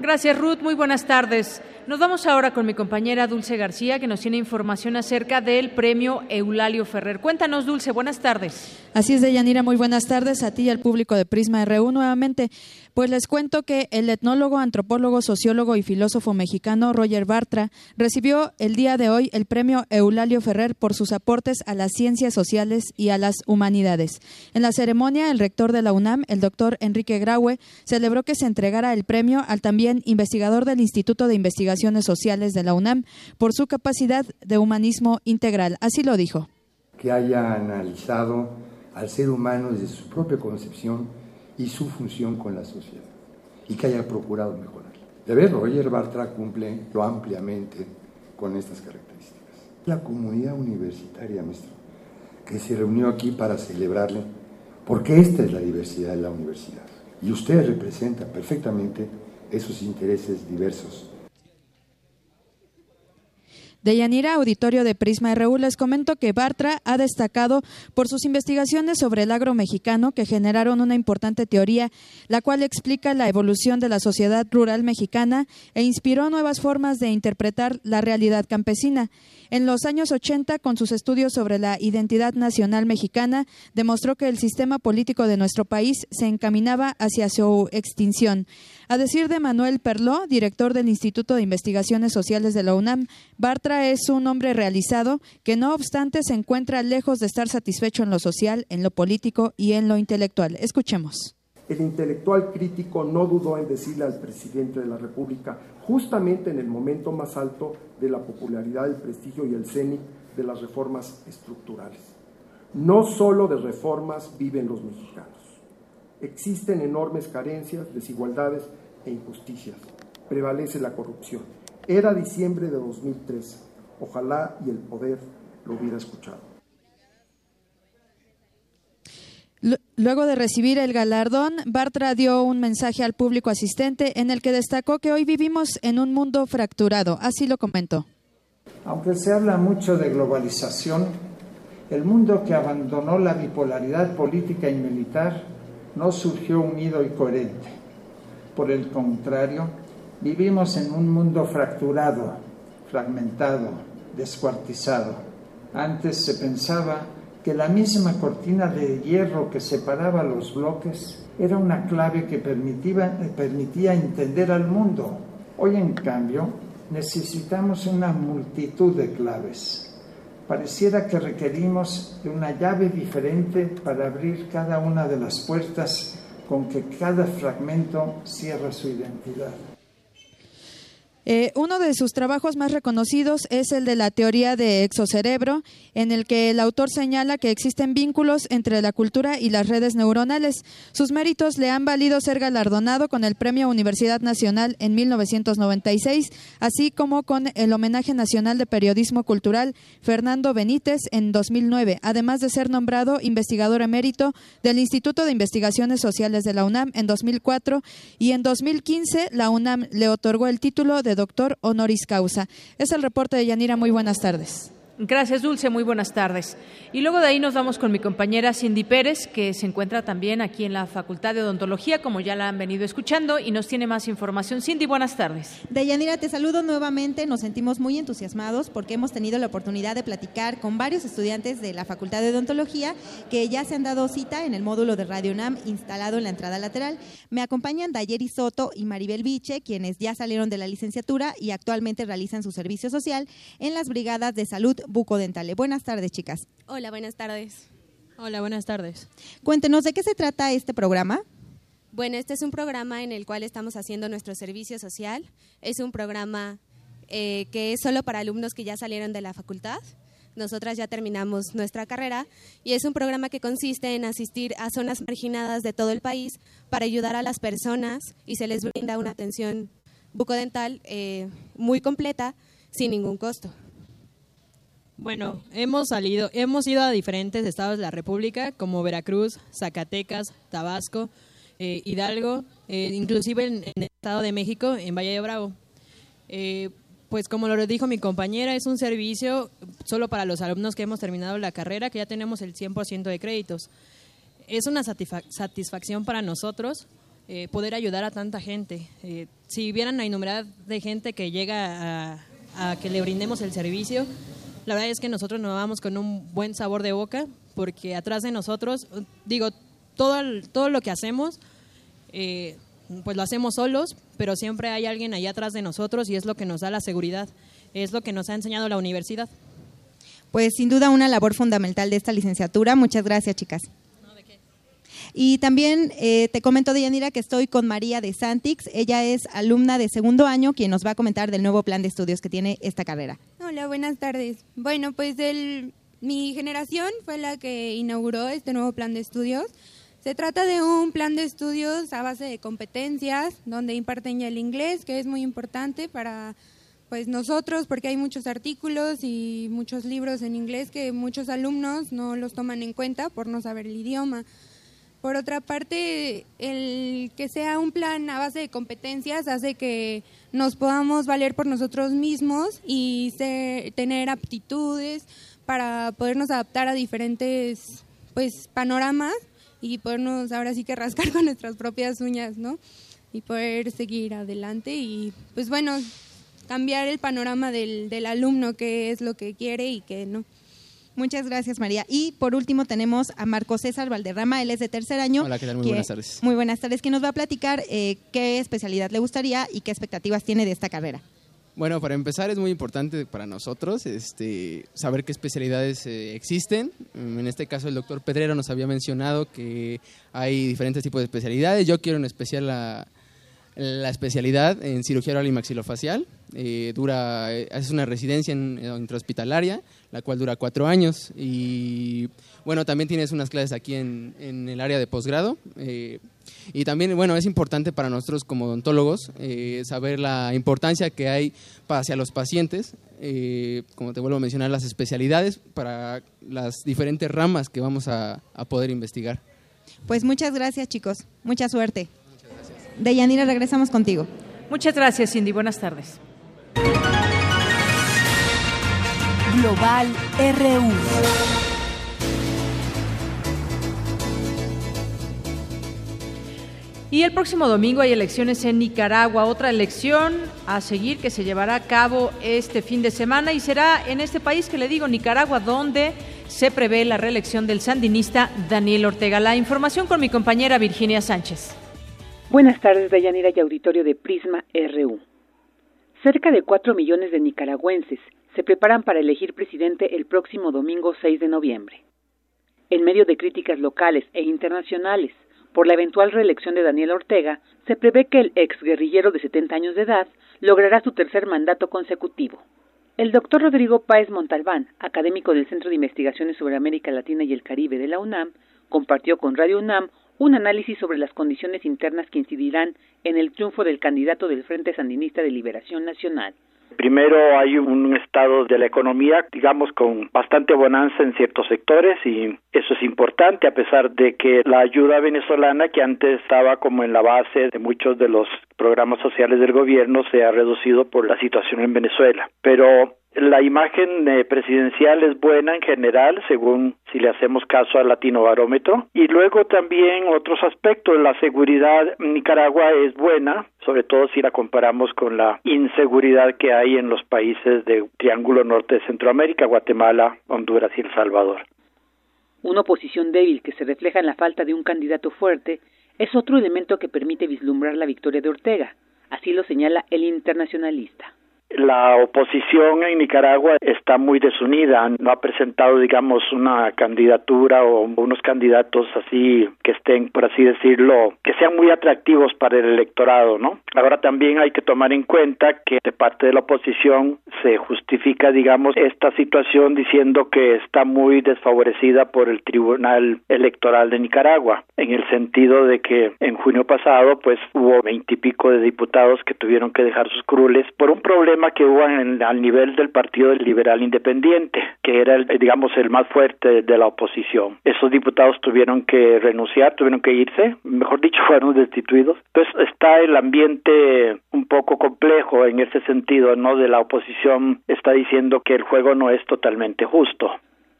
Gracias, Ruth. Muy buenas tardes. Nos vamos ahora con mi compañera Dulce García, que nos tiene información acerca del premio Eulalio Ferrer. Cuéntanos, Dulce, buenas tardes. Así es, Deyanira, muy buenas tardes a ti y al público de Prisma RU nuevamente. Pues les cuento que el etnólogo, antropólogo, sociólogo y filósofo mexicano Roger Bartra recibió el día de hoy el premio Eulalio Ferrer por sus aportes a las ciencias sociales y a las humanidades. En la ceremonia, el rector de la UNAM, el doctor Enrique Graue, celebró que se entregara el premio al también investigador del Instituto de Investigaciones Sociales de la UNAM por su capacidad de humanismo integral. Así lo dijo. Que haya analizado al ser humano desde su propia concepción y su función con la sociedad y que haya procurado mejorar. De ver, Roger Bartra cumple lo ampliamente con estas características. La comunidad universitaria, maestro, que se reunió aquí para celebrarle, porque esta es la diversidad de la universidad. Y usted representa perfectamente esos intereses diversos de Yanira, auditorio de Prisma RU, les comento que Bartra ha destacado por sus investigaciones sobre el agro mexicano que generaron una importante teoría, la cual explica la evolución de la sociedad rural mexicana e inspiró nuevas formas de interpretar la realidad campesina. En los años 80, con sus estudios sobre la identidad nacional mexicana, demostró que el sistema político de nuestro país se encaminaba hacia su extinción. A decir de Manuel Perló, director del Instituto de Investigaciones Sociales de la UNAM, Bartra es un hombre realizado que no obstante se encuentra lejos de estar satisfecho en lo social, en lo político y en lo intelectual. Escuchemos. El intelectual crítico no dudó en decirle al presidente de la República, justamente en el momento más alto de la popularidad, el prestigio y el cenit de las reformas estructurales. No solo de reformas viven los mexicanos. Existen enormes carencias, desigualdades e injusticias. Prevalece la corrupción. Era diciembre de 2003. Ojalá y el poder lo hubiera escuchado. Luego de recibir el galardón, Bartra dio un mensaje al público asistente en el que destacó que hoy vivimos en un mundo fracturado. Así lo comentó. Aunque se habla mucho de globalización, el mundo que abandonó la bipolaridad política y militar no surgió unido y coherente. Por el contrario, vivimos en un mundo fracturado, fragmentado, descuartizado. Antes se pensaba que la misma cortina de hierro que separaba los bloques era una clave que permitía, entender al mundo. Hoy, en cambio, necesitamos una multitud de claves. Pareciera que requerimos de una llave diferente para abrir cada una de las puertas con que cada fragmento cierra su identidad. Eh, uno de sus trabajos más reconocidos es el de la teoría de exocerebro, en el que el autor señala que existen vínculos entre la cultura y las redes neuronales. Sus méritos le han valido ser galardonado con el Premio Universidad Nacional en 1996, así como con el Homenaje Nacional de Periodismo Cultural Fernando Benítez en 2009, además de ser nombrado investigador emérito del Instituto de Investigaciones Sociales de la UNAM en 2004 y en 2015 la UNAM le otorgó el título de doctor honoris causa. Es el reporte de Yanira. Muy buenas tardes. Gracias, Dulce. Muy buenas tardes. Y luego de ahí nos vamos con mi compañera Cindy Pérez, que se encuentra también aquí en la Facultad de Odontología, como ya la han venido escuchando, y nos tiene más información. Cindy, buenas tardes. Deyanira, te saludo nuevamente. Nos sentimos muy entusiasmados porque hemos tenido la oportunidad de platicar con varios estudiantes de la Facultad de Odontología que ya se han dado cita en el módulo de Radio UNAM instalado en la entrada lateral. Me acompañan Dayeri Soto y Maribel Viche, quienes ya salieron de la licenciatura y actualmente realizan su servicio social en las brigadas de salud bucodentales. Buenas tardes, chicas. Hola, buenas tardes. Hola, buenas tardes. Cuéntenos, ¿de qué se trata este programa? Bueno, este es un programa en el cual estamos haciendo nuestro servicio social. Es un programa eh, que es solo para alumnos que ya salieron de la facultad. Nosotras ya terminamos nuestra carrera y es un programa que consiste en asistir a zonas marginadas de todo el país para ayudar a las personas y se les brinda una atención bucodental eh, muy completa sin ningún costo. Bueno, hemos salido, hemos ido a diferentes estados de la República, como Veracruz, Zacatecas, Tabasco, eh, Hidalgo, eh, inclusive en, el Estado de México, en Valle de Bravo. Eh, pues como lo dijo mi compañera, es un servicio solo para los alumnos que hemos terminado la carrera, que ya tenemos el 100% de créditos. Es una satisfacción para nosotros poder ayudar a tanta gente. si vieran la innumerable de gente que llega a, a que le brindemos el servicio, la verdad es que nosotros nos vamos con un buen sabor de boca porque atrás de nosotros, digo, todo, todo lo que hacemos, eh, pues lo hacemos solos, pero siempre hay alguien ahí atrás de nosotros y es lo que nos da la seguridad, es lo que nos ha enseñado la universidad. Pues sin duda una labor fundamental de esta licenciatura. Muchas gracias, chicas. Y también eh, te comento, Deyanira, que estoy con María de Santix. Ella es alumna de segundo año, quien nos va a comentar del nuevo plan de estudios que tiene esta carrera. Hola, buenas tardes. Bueno, pues mi generación fue la que inauguró este nuevo plan de estudios. Se trata de un plan de estudios a base de competencias, donde imparten ya el inglés, que es muy importante para pues nosotros, porque hay muchos artículos y muchos libros en inglés que muchos alumnos no los toman en cuenta por no saber el idioma. Por otra parte, el que sea un plan a base de competencias hace que nos podamos valer por nosotros mismos y tener aptitudes para podernos adaptar a diferentes pues panoramas y podernos ahora sí que rascar con nuestras propias uñas, ¿no? Y poder seguir adelante y pues bueno, cambiar el panorama del, del alumno, qué es lo que quiere y qué no. Muchas gracias, María. Y por último tenemos a Marco César Valderrama, él es de tercer año. Hola, ¿qué tal? Muy buenas tardes. Muy buenas tardes, que nos va a platicar eh, qué especialidad le gustaría y qué expectativas tiene de esta carrera. Bueno, para empezar es muy importante para nosotros este, saber qué especialidades eh, existen. En este caso el doctor Pedrero nos había mencionado que hay diferentes tipos de especialidades. Yo quiero en especial la, la especialidad en cirugía oral y maxilofacial. Eh, dura, es una residencia en, intrahospitalaria, la cual dura cuatro años. Y bueno, también tienes unas clases aquí en, en el área de posgrado. Eh, y también, bueno, es importante para nosotros como odontólogos eh, saber la importancia que hay hacia los pacientes, como te vuelvo a mencionar, las especialidades para las diferentes ramas que vamos a, a poder investigar. Pues muchas gracias, chicos. Mucha suerte. Deyanira, regresamos contigo. Muchas gracias, Cindy. Buenas tardes. Global RU. Y el próximo domingo hay elecciones en Nicaragua, otra elección a seguir que se llevará a cabo este fin de semana y será en este país que le digo, Nicaragua, donde se prevé la reelección del sandinista Daniel Ortega. La información con mi compañera Virginia Sánchez. Buenas tardes, Dayanira y auditorio de Prisma RU. Cerca de 4 millones de nicaragüenses se preparan para elegir presidente el próximo domingo 6 de noviembre. En medio de críticas locales e internacionales por la eventual reelección de Daniel Ortega, se prevé que el ex guerrillero de 70 años de edad logrará su tercer mandato consecutivo. El doctor Rodrigo Páez Montalbán, académico del Centro de Investigaciones sobre América Latina y el Caribe de la UNAM, compartió con Radio UNAM un análisis sobre las condiciones internas que incidirán en el triunfo del candidato del Frente Sandinista de Liberación Nacional. Primero hay un estado de la economía, digamos, con bastante bonanza en ciertos sectores y eso es importante a pesar de que la ayuda venezolana que antes estaba como en la base de muchos de los programas sociales del gobierno se ha reducido por la situación en Venezuela. Pero la imagen eh, presidencial es buena en general, según si le hacemos caso al Latino Barómetro. Y luego también otros aspectos. La seguridad en Nicaragua es buena, sobre todo si la comparamos con la inseguridad que hay en los países del Triángulo Norte de Centroamérica, Guatemala, Honduras y El Salvador. Una oposición débil que se refleja en la falta de un candidato fuerte es otro elemento que permite vislumbrar la victoria de Ortega. Así lo señala el internacionalista. La oposición en Nicaragua está muy desunida, no ha presentado, digamos, una candidatura o unos candidatos así que estén, por así decirlo, que sean muy atractivos para el electorado, ¿no? Ahora también hay que tomar en cuenta que de parte de la oposición se justifica, digamos, esta situación diciendo que está muy desfavorecida por el Tribunal Electoral de Nicaragua, en el sentido de que en junio pasado, pues hubo veintipico de diputados que tuvieron que dejar sus curules por un problema que hubo en, al nivel del Partido Liberal Independiente, que era, el, digamos, el más fuerte de la oposición. Esos diputados tuvieron que renunciar, tuvieron que irse, mejor dicho, fueron destituidos. Entonces está el ambiente un poco complejo en ese sentido, ¿no? De la oposición está diciendo que el juego no es totalmente justo.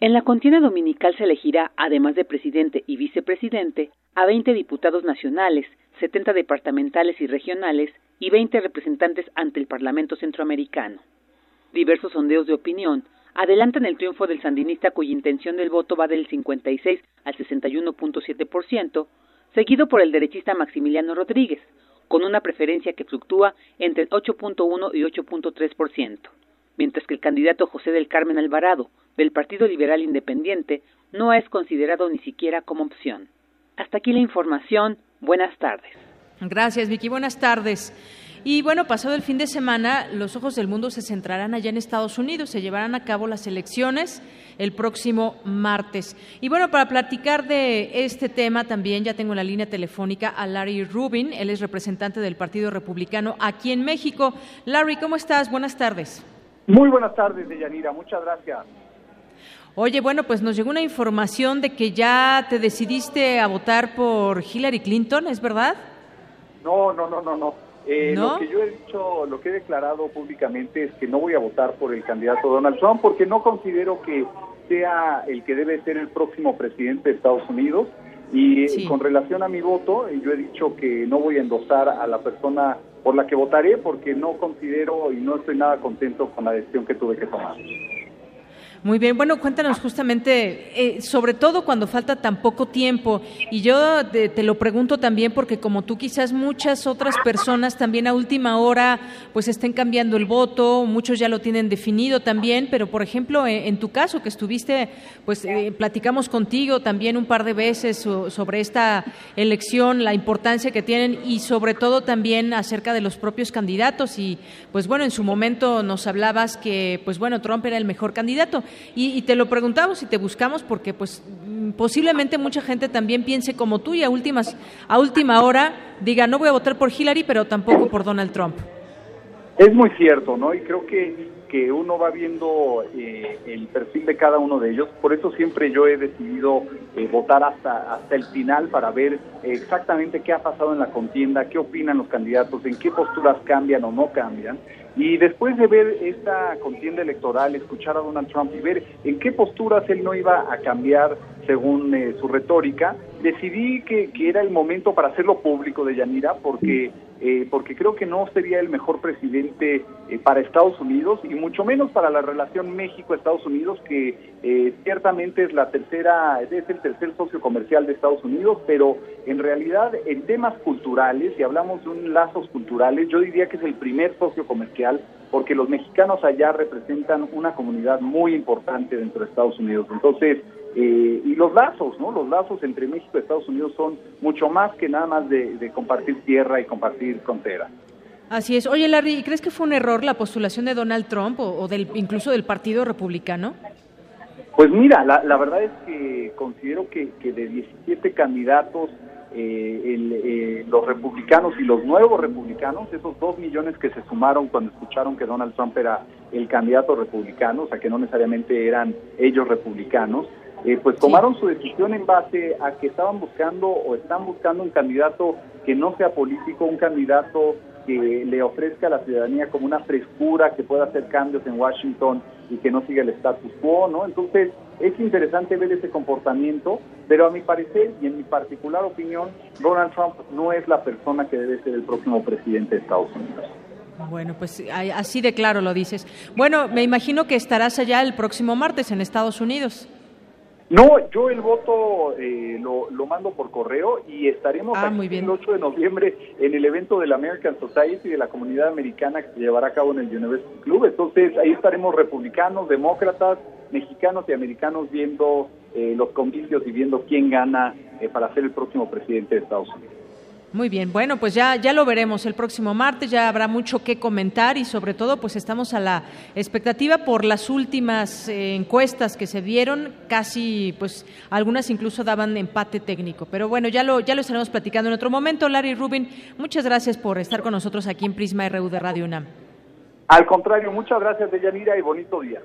En la contienda dominical se elegirá, además de presidente y vicepresidente, a 20 diputados nacionales, 70 departamentales y regionales y 20 representantes ante el Parlamento Centroamericano. Diversos sondeos de opinión adelantan el triunfo del sandinista cuya intención del voto va del 56 al 61.7%, seguido por el derechista Maximiliano Rodríguez, con una preferencia que fluctúa entre el 8.1 y 8.3%, mientras que el candidato José del Carmen Alvarado, del Partido Liberal Independiente, no es considerado ni siquiera como opción. Hasta aquí la información. Buenas tardes. Gracias, Vicky. Buenas tardes. Y bueno, pasado el fin de semana, los ojos del mundo se centrarán allá en Estados Unidos. Se llevarán a cabo las elecciones el próximo martes. Y bueno, para platicar de este tema también ya tengo en la línea telefónica a Larry Rubin. Él es representante del Partido Republicano aquí en México. Larry, ¿cómo estás? Buenas tardes. Muy buenas tardes, Deyanira. Muchas gracias. Oye, bueno, pues nos llegó una información de que ya te decidiste a votar por Hillary Clinton, ¿es verdad? No, no, no, no, no. Eh, Lo que yo he dicho, lo que he declarado públicamente es que no voy a votar por el candidato Donald Trump porque no considero que sea el que debe ser el próximo presidente de Estados Unidos. Y con relación a mi voto, yo he dicho que no voy a endosar a la persona por la que votaré porque no considero y no estoy nada contento con la decisión que tuve que tomar. Muy bien, bueno, cuéntanos justamente, eh, sobre todo cuando falta tan poco tiempo, y yo te, lo pregunto también porque como tú quizás muchas otras personas también a última hora pues estén cambiando el voto, muchos ya lo tienen definido también, pero por ejemplo eh, en, tu caso que estuviste, pues eh, platicamos contigo también un par de veces sobre esta elección, la importancia que tienen y sobre todo también acerca de los propios candidatos y pues bueno, en su momento nos hablabas que pues bueno, Trump era el mejor candidato. Y, te lo preguntamos y te buscamos porque pues mm, posiblemente mucha gente también piense como tú y a últimas a última hora diga no voy a votar por Hillary pero tampoco por Donald Trump. Es muy cierto, ¿no? Y creo que, que uno va viendo eh, el perfil de cada uno de ellos. Por eso siempre yo he decidido eh, votar hasta, hasta el final para ver exactamente qué ha pasado en la contienda, qué opinan los candidatos, en qué posturas cambian o no cambian. Y después de ver esta contienda electoral, escuchar a Donald Trump y ver en qué posturas él no iba a cambiar según eh, su retórica, decidí que, que, era el momento para hacerlo público de Yanira porque eh, porque creo que no sería el mejor presidente eh, para Estados Unidos y mucho menos para la relación México-Estados Unidos, que ciertamente es la tercera, es el tercer socio comercial de Estados Unidos, pero en realidad en temas culturales, si hablamos de un lazos culturales, yo diría que es el primer socio comercial porque los mexicanos allá representan una comunidad muy importante dentro de Estados Unidos. Entonces, eh, y los lazos, ¿no? Los lazos entre México y Estados Unidos son mucho más que nada más de, compartir tierra y compartir frontera. Así es. Oye, Larry, ¿crees que fue un error la postulación de Donald Trump o, del incluso del Partido Republicano? Pues mira, la, verdad es que considero que, de 17 candidatos, eh, eh, los republicanos y los nuevos republicanos, esos dos millones que se sumaron cuando escucharon que Donald Trump era el candidato republicano, o sea que no necesariamente eran ellos republicanos, eh, pues tomaron su decisión en base a que estaban buscando o están buscando un candidato que no sea político, un candidato que le ofrezca a la ciudadanía como una frescura, que pueda hacer cambios en Washington y que no siga el status quo, ¿no? Entonces, es interesante ver ese comportamiento, pero a mi parecer y en mi particular opinión, Donald Trump no es la persona que debe ser el próximo presidente de Estados Unidos. Bueno, pues así de claro lo dices. Bueno, me imagino que estarás allá el próximo martes en Estados Unidos. No, yo el voto eh, lo, lo, mando por correo y estaremos ah, aquí el 8 de noviembre en el evento de la American Society de la comunidad americana que se llevará a cabo en el University Club. Entonces ahí estaremos republicanos, demócratas, mexicanos y americanos viendo eh, los comicios y viendo quién gana eh, para ser el próximo presidente de Estados Unidos. Muy bien, bueno, pues ya, ya lo veremos el próximo martes, ya habrá mucho que comentar y sobre todo pues estamos a la expectativa por las últimas eh, encuestas que se dieron, casi pues algunas incluso daban empate técnico, pero bueno, ya lo, ya lo estaremos platicando en otro momento. Larry Rubin, muchas gracias por estar con nosotros aquí en Prisma RU de Radio UNAM. Al contrario, muchas gracias Deyanira y bonito día.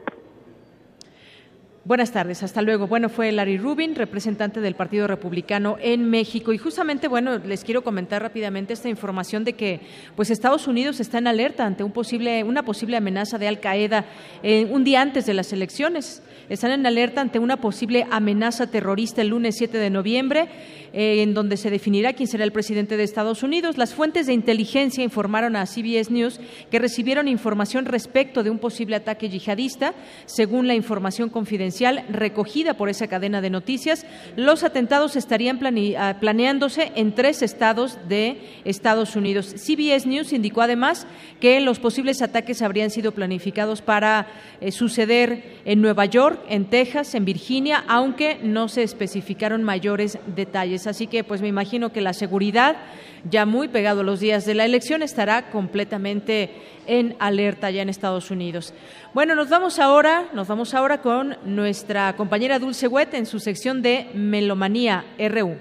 Buenas tardes, hasta luego. Bueno, fue Larry Rubin, representante del Partido Republicano en México. Y justamente, bueno, les quiero comentar rápidamente esta información de que pues Estados Unidos está en alerta ante un posible, una posible amenaza de Al Qaeda eh, un día antes de las elecciones están en alerta ante una posible amenaza terrorista el lunes 7 de noviembre, eh, en donde se definirá quién será el presidente de Estados Unidos. Las fuentes de inteligencia informaron a CBS News que recibieron información respecto de un posible ataque yihadista. Según la información confidencial, recogida por esa cadena de noticias, los atentados estarían ah, planeándose en tres estados de Estados Unidos. CBS News indicó además que los posibles ataques habrían sido planificados para eh, suceder en Nueva York, en Texas, en Virginia, aunque no se especificaron mayores detalles. Así que pues me imagino que la seguridad ya muy pegado a los días de la elección, estará completamente en alerta ya en Estados Unidos. Bueno, nos vamos ahora, nos vamos ahora con nuestra compañera Dulce Wet en su sección de Melomanía RU.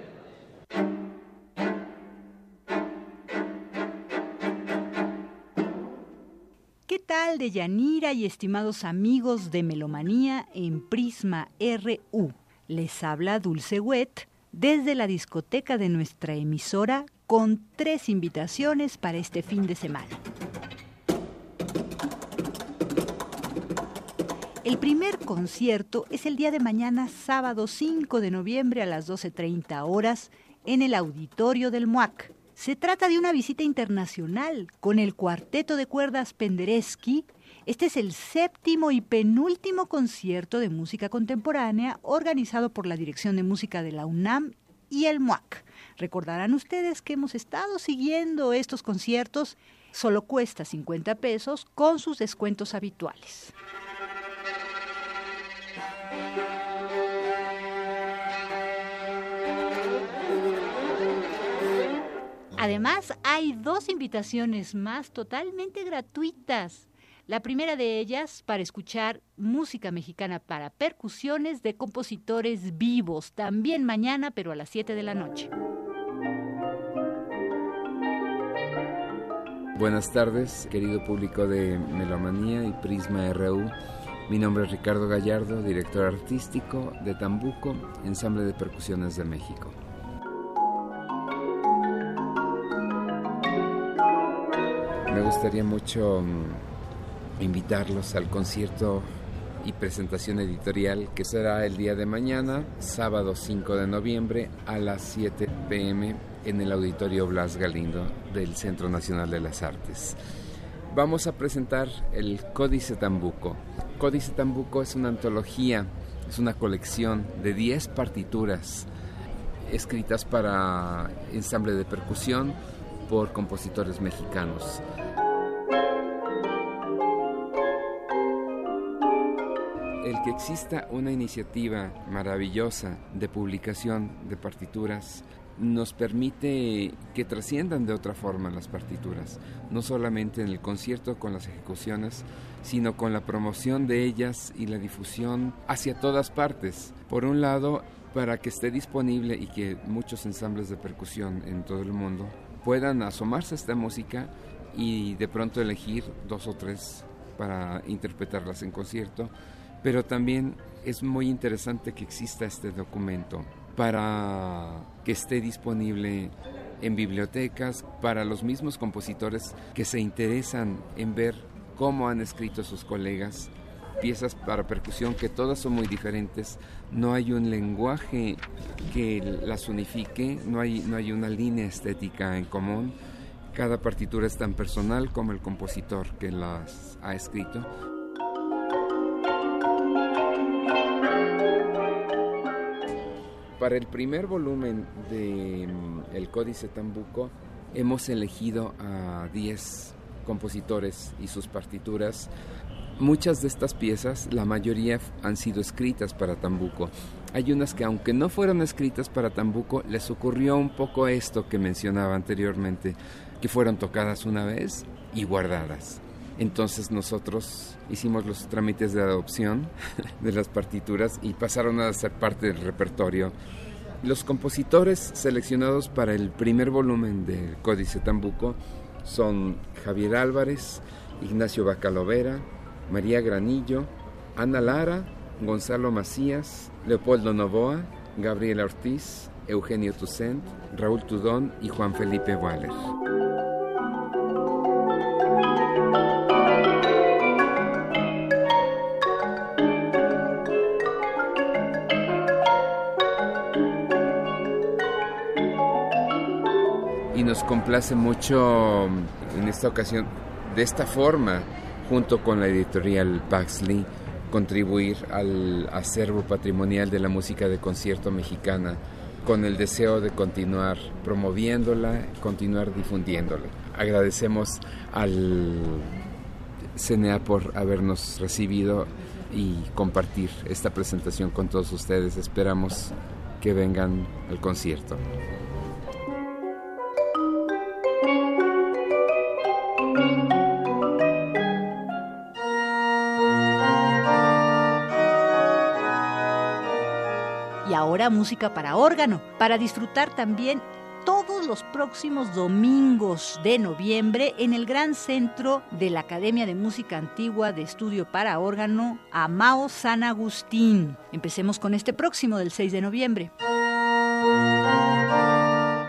Tal de Yanira y estimados amigos de Melomanía en Prisma RU? Les habla Dulce Wet desde la discoteca de nuestra emisora con tres invitaciones para este fin de semana. El primer concierto es el día de mañana, sábado 5 de noviembre a las 12.30 horas, en el auditorio del MUAC. Se trata de una visita internacional con el cuarteto de cuerdas Penderecki. Este es el séptimo y penúltimo concierto de música contemporánea organizado por la Dirección de Música de la UNAM y el MUAC. Recordarán ustedes que hemos estado siguiendo estos conciertos. Solo cuesta 50 pesos con sus descuentos habituales. Además, hay dos invitaciones más totalmente gratuitas. La primera de ellas para escuchar música mexicana para percusiones de compositores vivos, también mañana, pero a las 7 de la noche. Buenas tardes, querido público de Melomanía y Prisma RU. Mi nombre es Ricardo Gallardo, director artístico de Tambuco, Ensamble de Percusiones de México. Me gustaría mucho mm, invitarlos al concierto y presentación editorial que será el día de mañana, sábado 5 de noviembre a las 7 pm en el Auditorio Blas Galindo del Centro Nacional de las Artes. Vamos a presentar el Códice Tambuco. Códice Tambuco es una antología, es una colección de 10 partituras escritas para ensamble de percusión por compositores mexicanos. El que exista una iniciativa maravillosa de publicación de partituras nos permite que trasciendan de otra forma las partituras, no solamente en el concierto con las ejecuciones, sino con la promoción de ellas y la difusión hacia todas partes. Por un lado, para que esté disponible y que muchos ensambles de percusión en todo el mundo puedan asomarse a esta música y de pronto elegir dos o tres para interpretarlas en concierto pero también es muy interesante que exista este documento para que esté disponible en bibliotecas para los mismos compositores que se interesan en ver cómo han escrito sus colegas piezas para percusión que todas son muy diferentes, no hay un lenguaje que las unifique, no hay, no hay una línea estética en común, cada partitura es tan personal como el compositor que las ha escrito. Para el primer volumen de mm, El Códice Tambuco hemos elegido a 10 compositores y sus partituras. Muchas de estas piezas, la mayoría han sido escritas para Tambuco. Hay unas que aunque no fueron escritas para Tambuco, les ocurrió un poco esto que mencionaba anteriormente, que fueron tocadas una vez y guardadas. Entonces nosotros hicimos los trámites de adopción de las partituras y pasaron a ser parte del repertorio. Los compositores seleccionados para el primer volumen del Códice Tambuco son Javier Álvarez, Ignacio Bacalovera, María Granillo, Ana Lara, Gonzalo Macías, Leopoldo Novoa, Gabriela Ortiz, Eugenio Toussaint, Raúl Tudón y Juan Felipe Waller. Nos complace mucho en esta ocasión, de esta forma, junto con la editorial Paxley, contribuir al acervo patrimonial de la música de concierto mexicana con el deseo de continuar promoviéndola, continuar difundiéndola. Agradecemos al CNA por habernos recibido y compartir esta presentación con todos ustedes. Esperamos que vengan al concierto. Música para órgano, para disfrutar también todos los próximos domingos de noviembre en el Gran Centro de la Academia de Música Antigua de Estudio para Órgano, Amao San Agustín. Empecemos con este próximo del 6 de noviembre.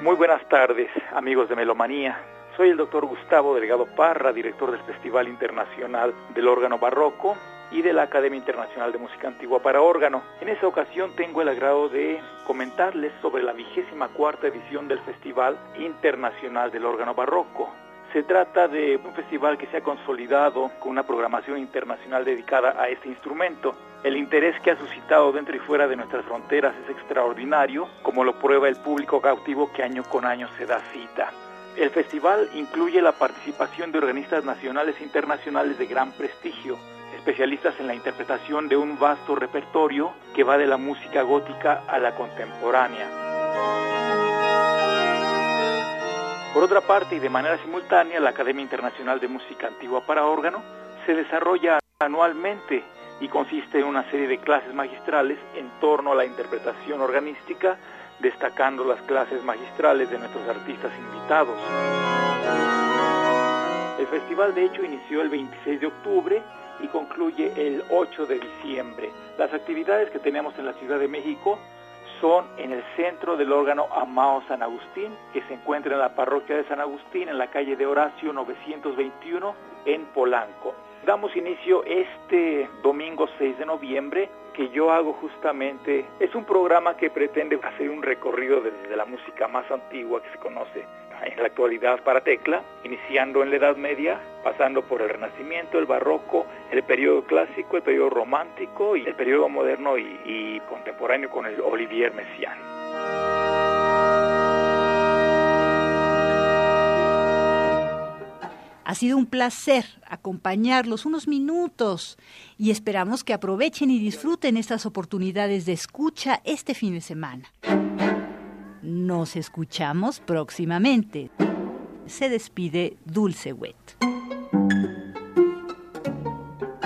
Muy buenas tardes, amigos de Melomanía. Soy el doctor Gustavo Delgado Parra, director del Festival Internacional del Órgano Barroco y de la Academia Internacional de Música Antigua para órgano. En esta ocasión tengo el agrado de comentarles sobre la vigésima cuarta edición del Festival Internacional del Órgano Barroco. Se trata de un festival que se ha consolidado con una programación internacional dedicada a este instrumento. El interés que ha suscitado dentro y fuera de nuestras fronteras es extraordinario, como lo prueba el público cautivo que año con año se da cita. El festival incluye la participación de organistas nacionales e internacionales de gran prestigio, especialistas en la interpretación de un vasto repertorio que va de la música gótica a la contemporánea. Por otra parte, y de manera simultánea, la Academia Internacional de Música Antigua para órgano se desarrolla anualmente y consiste en una serie de clases magistrales en torno a la interpretación organística, destacando las clases magistrales de nuestros artistas invitados. El festival de hecho inició el 26 de octubre y concluye el 8 de diciembre. Las actividades que tenemos en la Ciudad de México son en el centro del órgano Amao San Agustín, que se encuentra en la parroquia de San Agustín, en la calle de Horacio 921, en Polanco. Damos inicio este domingo 6 de noviembre, que yo hago justamente, es un programa que pretende hacer un recorrido desde la música más antigua que se conoce en la actualidad para tecla, iniciando en la Edad Media, pasando por el Renacimiento, el Barroco, el periodo clásico, el periodo romántico y el periodo moderno y, y contemporáneo con el Olivier Messiaen. Ha sido un placer acompañarlos unos minutos y esperamos que aprovechen y disfruten estas oportunidades de escucha este fin de semana. Nos escuchamos próximamente. Se despide Dulce Wet.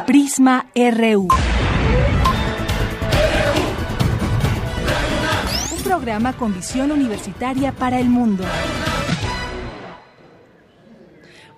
Prisma RU. Un programa con visión universitaria para el mundo.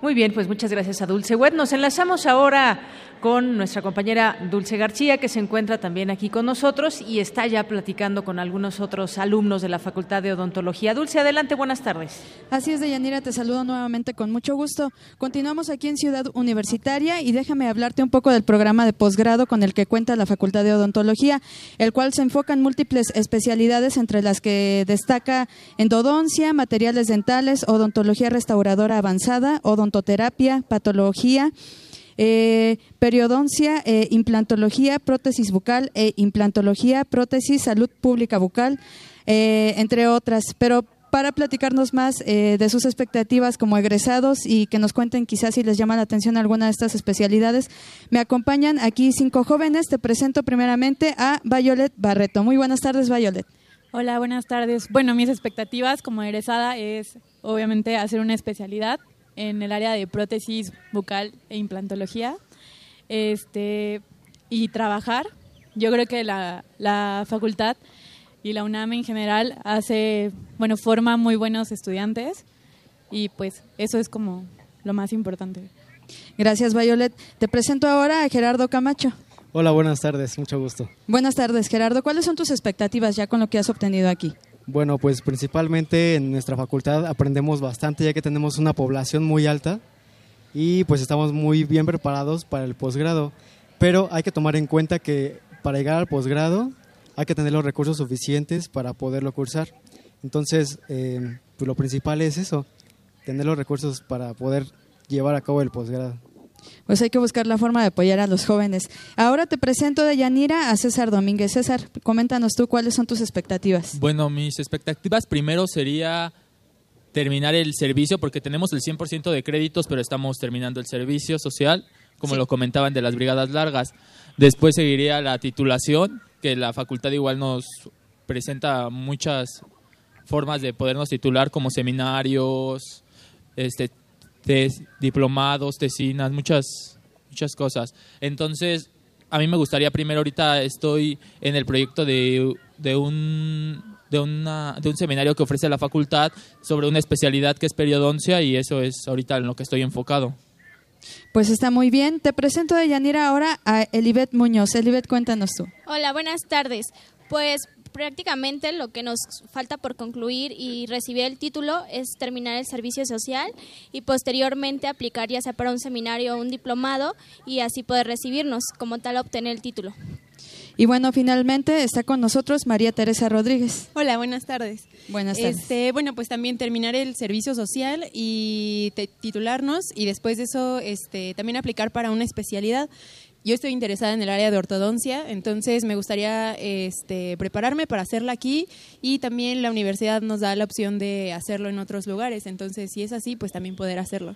Muy bien, pues muchas gracias a Dulce Wet. Nos enlazamos ahora con nuestra compañera Dulce García, que se encuentra también aquí con nosotros y está ya platicando con algunos otros alumnos de la Facultad de Odontología. Dulce, adelante, buenas tardes. Así es, Deyanira, te saludo nuevamente con mucho gusto. Continuamos aquí en Ciudad Universitaria y déjame hablarte un poco del programa de posgrado con el que cuenta la Facultad de Odontología, el cual se enfoca en múltiples especialidades, entre las que destaca endodoncia, materiales dentales, odontología restauradora avanzada, odontoterapia, patología, eh, periodoncia, eh, implantología, prótesis bucal e implantología, prótesis, salud pública bucal, eh, entre otras. Pero para platicarnos más de sus expectativas como egresados y que nos cuenten quizás si les llama la atención alguna de estas especialidades, me acompañan aquí cinco jóvenes. Te presento primeramente a Violet Barreto. Muy buenas tardes, Violet. Hola, buenas tardes. Bueno, mis expectativas como egresada es obviamente hacer una especialidad en el área de prótesis bucal e implantología este, y trabajar. Yo creo que la, la facultad y la UNAM en general hace, bueno, forma muy buenos estudiantes y pues eso es como lo más importante. Gracias, Violet. Te presento ahora a Gerardo Camacho. Hola, buenas tardes, mucho gusto. Buenas tardes, Gerardo. ¿Cuáles son tus expectativas ya con lo que has obtenido aquí? Bueno, pues principalmente en nuestra facultad aprendemos bastante ya que tenemos una población muy alta y pues estamos muy bien preparados para el posgrado. Pero hay que tomar en cuenta que para llegar al posgrado hay que tener los recursos suficientes para poderlo cursar. Entonces, eh, pues lo principal es eso, tener los recursos para poder llevar a cabo el posgrado. Pues hay que buscar la forma de apoyar a los jóvenes. Ahora te presento de Yanira a César Domínguez. César, coméntanos tú cuáles son tus expectativas. Bueno, mis expectativas primero sería terminar el servicio porque tenemos el 100% de créditos, pero estamos terminando el servicio social, como lo comentaban de las brigadas largas. Después seguiría la titulación, que la facultad igual nos presenta muchas formas de podernos titular como seminarios, este diplomados, tesinas, muchas muchas cosas. Entonces, a mí me gustaría primero ahorita estoy en el proyecto de, de un de, una, de un seminario que ofrece la facultad sobre una especialidad que es periodoncia y eso es ahorita en lo que estoy enfocado. Pues está muy bien. Te presento de Yanira ahora a Elibet Muñoz. Elibet, cuéntanos tú. Hola, buenas tardes. Pues prácticamente lo que nos falta por concluir y recibir el título es terminar el servicio social y posteriormente aplicar ya sea para un seminario o un diplomado y así poder recibirnos, como tal obtener el título. Y bueno, finalmente está con nosotros María Teresa Rodríguez. Hola, buenas tardes. Buenas tardes. Este, bueno, pues también terminar el servicio social y titularnos y después de eso este, también aplicar para una especialidad. Yo estoy interesada en el área de ortodoncia, entonces me gustaría este, prepararme para hacerla aquí y también la universidad nos da la opción de hacerlo en otros lugares, entonces si es así, pues también poder hacerlo.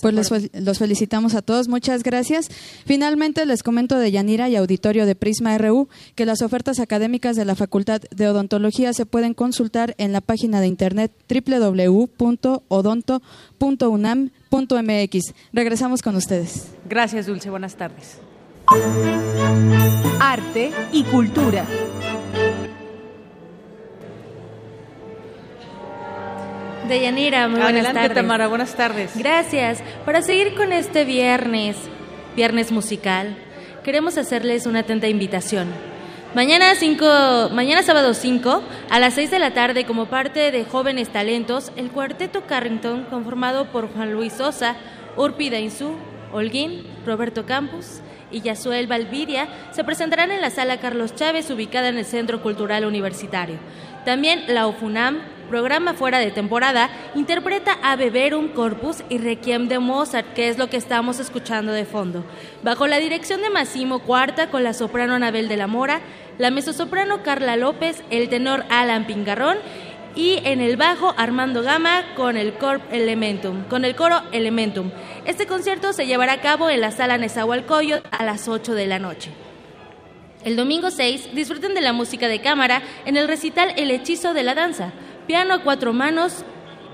Pues los, felicitamos a todos, muchas gracias. Finalmente les comento de Yanira y auditorio de Prisma RU que las ofertas académicas de la Facultad de Odontología se pueden consultar en la página de internet www.odonto.unam.mx. Regresamos con ustedes. Gracias, Dulce. Buenas tardes. Arte y cultura. Deyanira, muy buenas Adelante, tardes. Tamara, buenas tardes. Gracias. Para seguir con este viernes, viernes musical, queremos hacerles una atenta invitación. Mañana, cinco, mañana sábado 5, a las 6 de la tarde, como parte de Jóvenes Talentos, el cuarteto Carrington, conformado por Juan Luis Sosa, Urpi Dainzú, Holguín, Roberto Campos, y Yasuel Valviria se presentarán en la sala Carlos Chávez ubicada en el Centro Cultural Universitario. También la UFUNAM, programa fuera de temporada, interpreta a Beberum Corpus y Requiem de Mozart, que es lo que estamos escuchando de fondo. Bajo la dirección de Massimo Cuarta con la soprano Anabel de la Mora, la mezzosoprano Carla López, el tenor Alan Pingarrón y en el bajo Armando Gama con el Elementum, con el coro Elementum. Este concierto se llevará a cabo en la sala Nezahualcóyotl a las 8 de la noche. El domingo 6 disfruten de la música de cámara en el recital El hechizo de la danza, piano a cuatro manos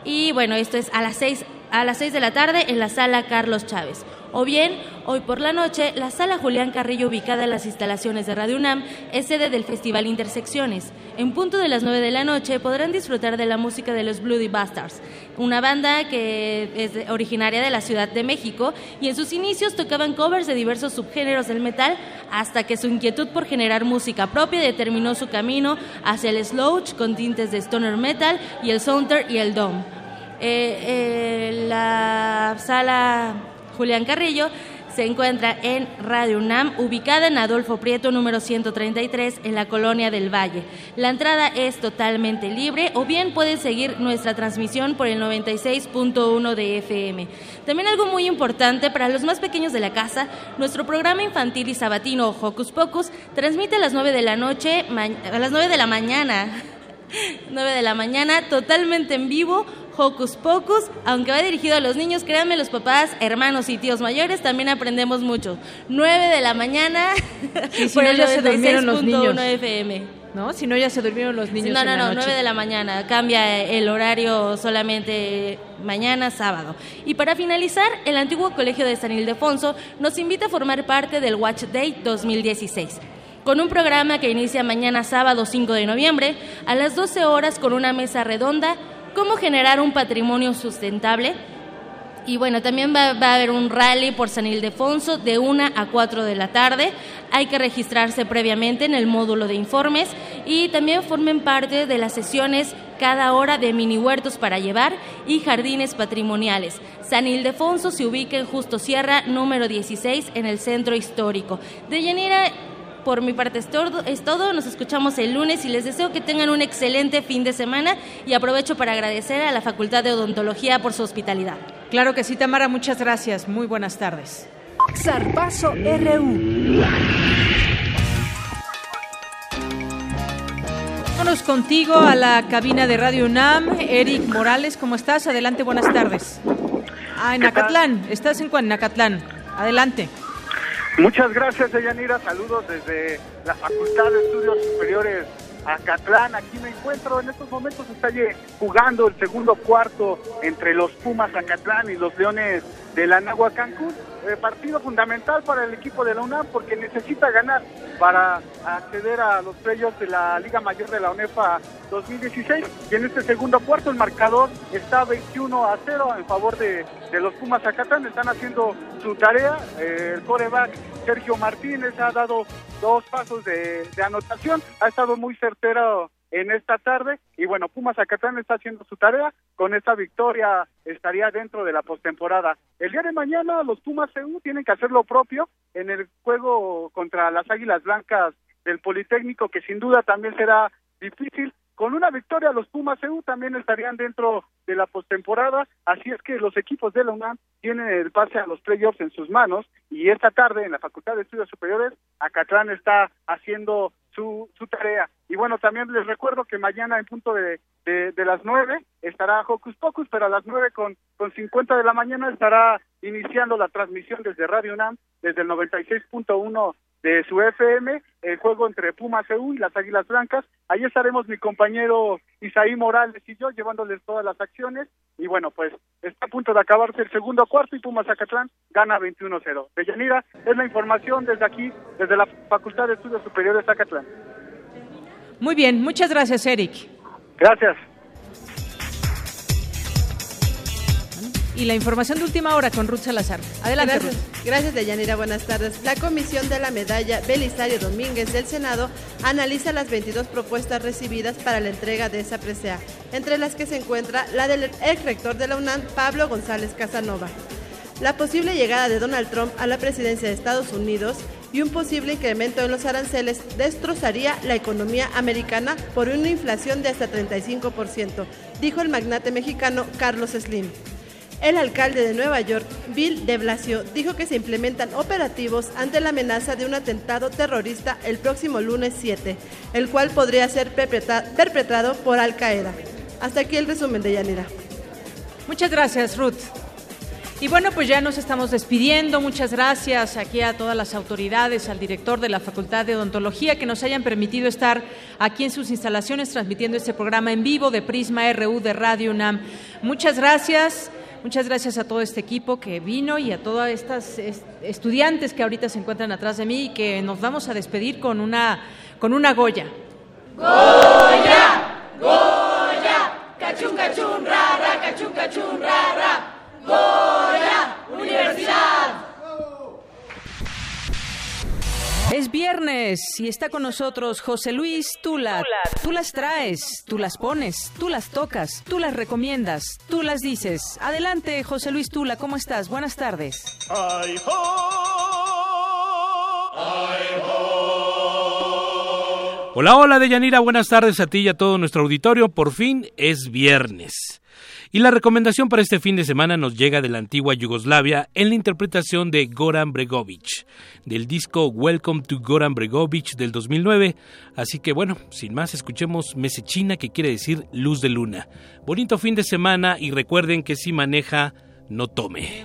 y bueno, esto es a las 6 a las 6 de la tarde en la sala Carlos Chávez. O bien, hoy por la noche, la sala Julián Carrillo, ubicada en las instalaciones de Radio UNAM, es sede del Festival Intersecciones. En punto de las 9 de la noche podrán disfrutar de la música de los Bloody Bastards, una banda que es originaria de la Ciudad de México y en sus inicios tocaban covers de diversos subgéneros del metal hasta que su inquietud por generar música propia determinó su camino hacia el slouch con tintes de stoner metal y el sounder y el dome. Eh, eh, la sala Julián Carrillo se encuentra en Radio UNAM, ubicada en Adolfo Prieto número 133 en la colonia del Valle. La entrada es totalmente libre o bien pueden seguir nuestra transmisión por el 96.1 de FM. También algo muy importante para los más pequeños de la casa, nuestro programa infantil y sabatino Hocus Pocus transmite a las 9 de la noche, a las 9 de la mañana. 9 de la mañana, totalmente en vivo, Hocus Pocus, aunque va dirigido a los niños, créanme, los papás, hermanos y tíos mayores también aprendemos mucho. 9 de la mañana, y si no, ya se durmieron los niños. FM. ¿No? Si no, ya se durmieron los niños. No, no, en no, noche. 9 de la mañana. Cambia el horario solamente mañana, sábado. Y para finalizar, el antiguo Colegio de San Ildefonso nos invita a formar parte del Watch Day 2016 con un programa que inicia mañana sábado 5 de noviembre a las 12 horas con una mesa redonda, cómo generar un patrimonio sustentable. Y bueno, también va, a haber un rally por San Ildefonso de 1 a 4 de la tarde. Hay que registrarse previamente en el módulo de informes y también formen parte de las sesiones cada hora de mini huertos para llevar y jardines patrimoniales. San Ildefonso se ubica en Justo Sierra, número 16, en el centro histórico. De Yanira, por mi parte es todo, es todo, nos escuchamos el lunes y les deseo que tengan un excelente fin de semana y aprovecho para agradecer a la Facultad de Odontología por su hospitalidad. Claro que sí, Tamara, muchas gracias. Muy buenas tardes. Zarpazo RU. Vámonos contigo a la cabina de Radio UNAM. Eric Morales, ¿cómo estás? Adelante, buenas tardes. Ah, en Nacatlán. Estás en Nacatlán. Adelante. Muchas gracias, Deyanira. Saludos desde la Facultad de Estudios Superiores Acatlán. Aquí me encuentro. En estos momentos está jugando el segundo cuarto entre los Pumas Acatlán y los Leones de la Nagua Cancún. Eh, partido fundamental para el equipo de la UNAM porque necesita ganar para acceder a los playoffs de la Liga Mayor de la UNEFA 2016. Y en este segundo cuarto el marcador está 21 a 0 en favor de, los Pumas Acatlán. Están haciendo su tarea. Eh, el coreback Sergio Martínez ha dado dos pasos de, de anotación. Ha estado muy certero en esta tarde. Y bueno, Pumas Zacatlán está haciendo su tarea. Con esta victoria estaría dentro de la postemporada. El día de mañana los Pumas CU tienen que hacer lo propio en el juego contra las Águilas Blancas del Politécnico, que sin duda también será difícil. Con una victoria los Pumas EU también estarían dentro de la postemporada, así es que los equipos de la UNAM tienen el pase a los playoffs en sus manos y esta tarde en la Facultad de Estudios Superiores Acatlán está haciendo su, su tarea. Y bueno, también les recuerdo que mañana en punto de, de, las nueve estará Hocus Pocus, pero a las nueve con, con 50 de la mañana estará iniciando la transmisión desde Radio UNAM, desde el 96.1 de su FM, el juego entre Pumas EU y las Águilas Blancas. Ahí estaremos mi compañero Isaí Morales y yo llevándoles todas las acciones. Y bueno, pues está a punto de acabarse el segundo cuarto y Pumas Zacatlán gana 21-0. De Yanira, es la información desde aquí, desde la Facultad de Estudios Superiores Zacatlán. Muy bien, muchas gracias, Eric. Gracias. Y la información de última hora con Ruth Salazar. Adelante, Gracias, Ruth. Gracias, Deyanira. Buenas tardes. La Comisión de la Medalla Belisario Domínguez del Senado analiza las 22 propuestas recibidas para la entrega de esa presea, entre las que se encuentra la del ex rector de la UNAM, Pablo González Casanova. La posible llegada de Donald Trump a la presidencia de Estados Unidos y un posible incremento en los aranceles destrozaría la economía americana por una inflación de hasta 35%, dijo el magnate mexicano Carlos Slim. El alcalde de Nueva York, Bill de Blasio, dijo que se implementan operativos ante la amenaza de un atentado terrorista el próximo lunes 7, el cual podría ser perpetrado por Al Qaeda. Hasta aquí el resumen de Yanira. Muchas gracias, Ruth. Y bueno, pues ya nos estamos despidiendo. Muchas gracias aquí a todas las autoridades, al director de la Facultad de Odontología que nos hayan permitido estar aquí en sus instalaciones transmitiendo este programa en vivo de Prisma RU de Radio UNAM. Muchas gracias. Muchas gracias a todo este equipo que vino y a todas estas estudiantes que ahorita se encuentran atrás de mí y que nos vamos a despedir con una, con una Goya. Goya, Goya, cachun cachun rara, Goya, Universidad. Es viernes y está con nosotros José Luis Tula. Tú las traes, tú las pones, tú las tocas, tú las recomiendas, tú las dices. Adelante, José Luis Tula, ¿cómo estás? Buenas tardes. Hola, hola, Deyanira, buenas tardes a ti y a todo nuestro auditorio. Por fin es viernes. Y la recomendación para este fin de semana nos llega de la antigua Yugoslavia en la interpretación de Goran Bregovic, del disco Welcome to Goran Bregovic del 2009. Así que bueno, sin más, escuchemos Mesechina, que quiere decir luz de luna. Bonito fin de semana y recuerden que si maneja, no tome.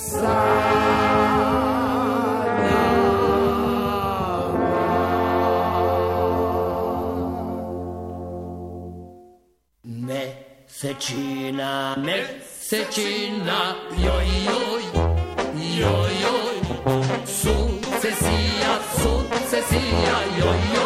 Mesecina, mesecina, joj, joj, joj, joj, sucesija, sucesija, joj, joj.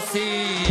RU,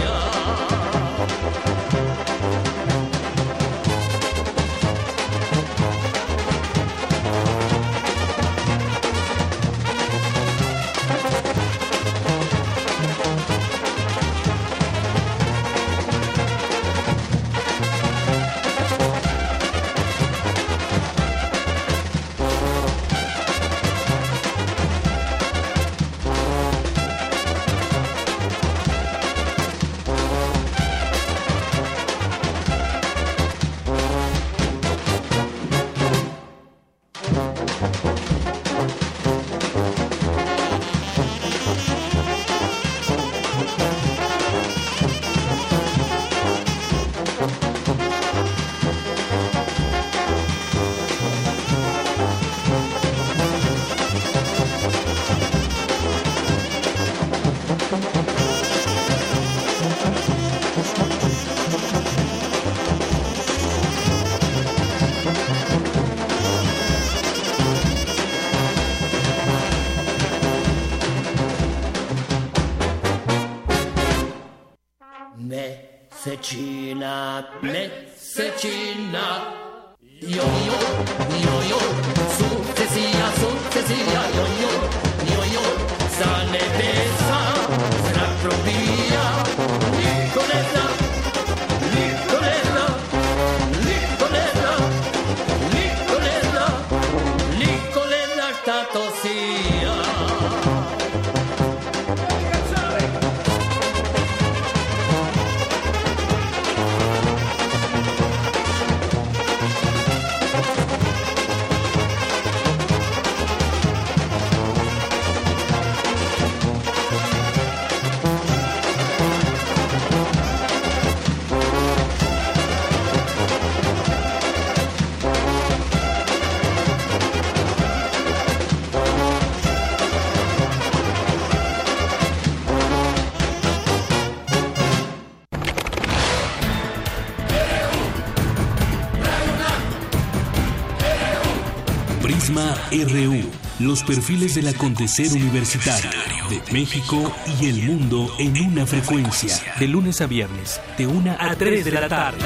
los perfiles del acontecer universitario de México y el mundo en una frecuencia. De lunes a viernes, de 1 a 3 de la tarde.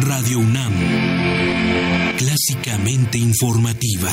Radio UNAM, clásicamente informativa.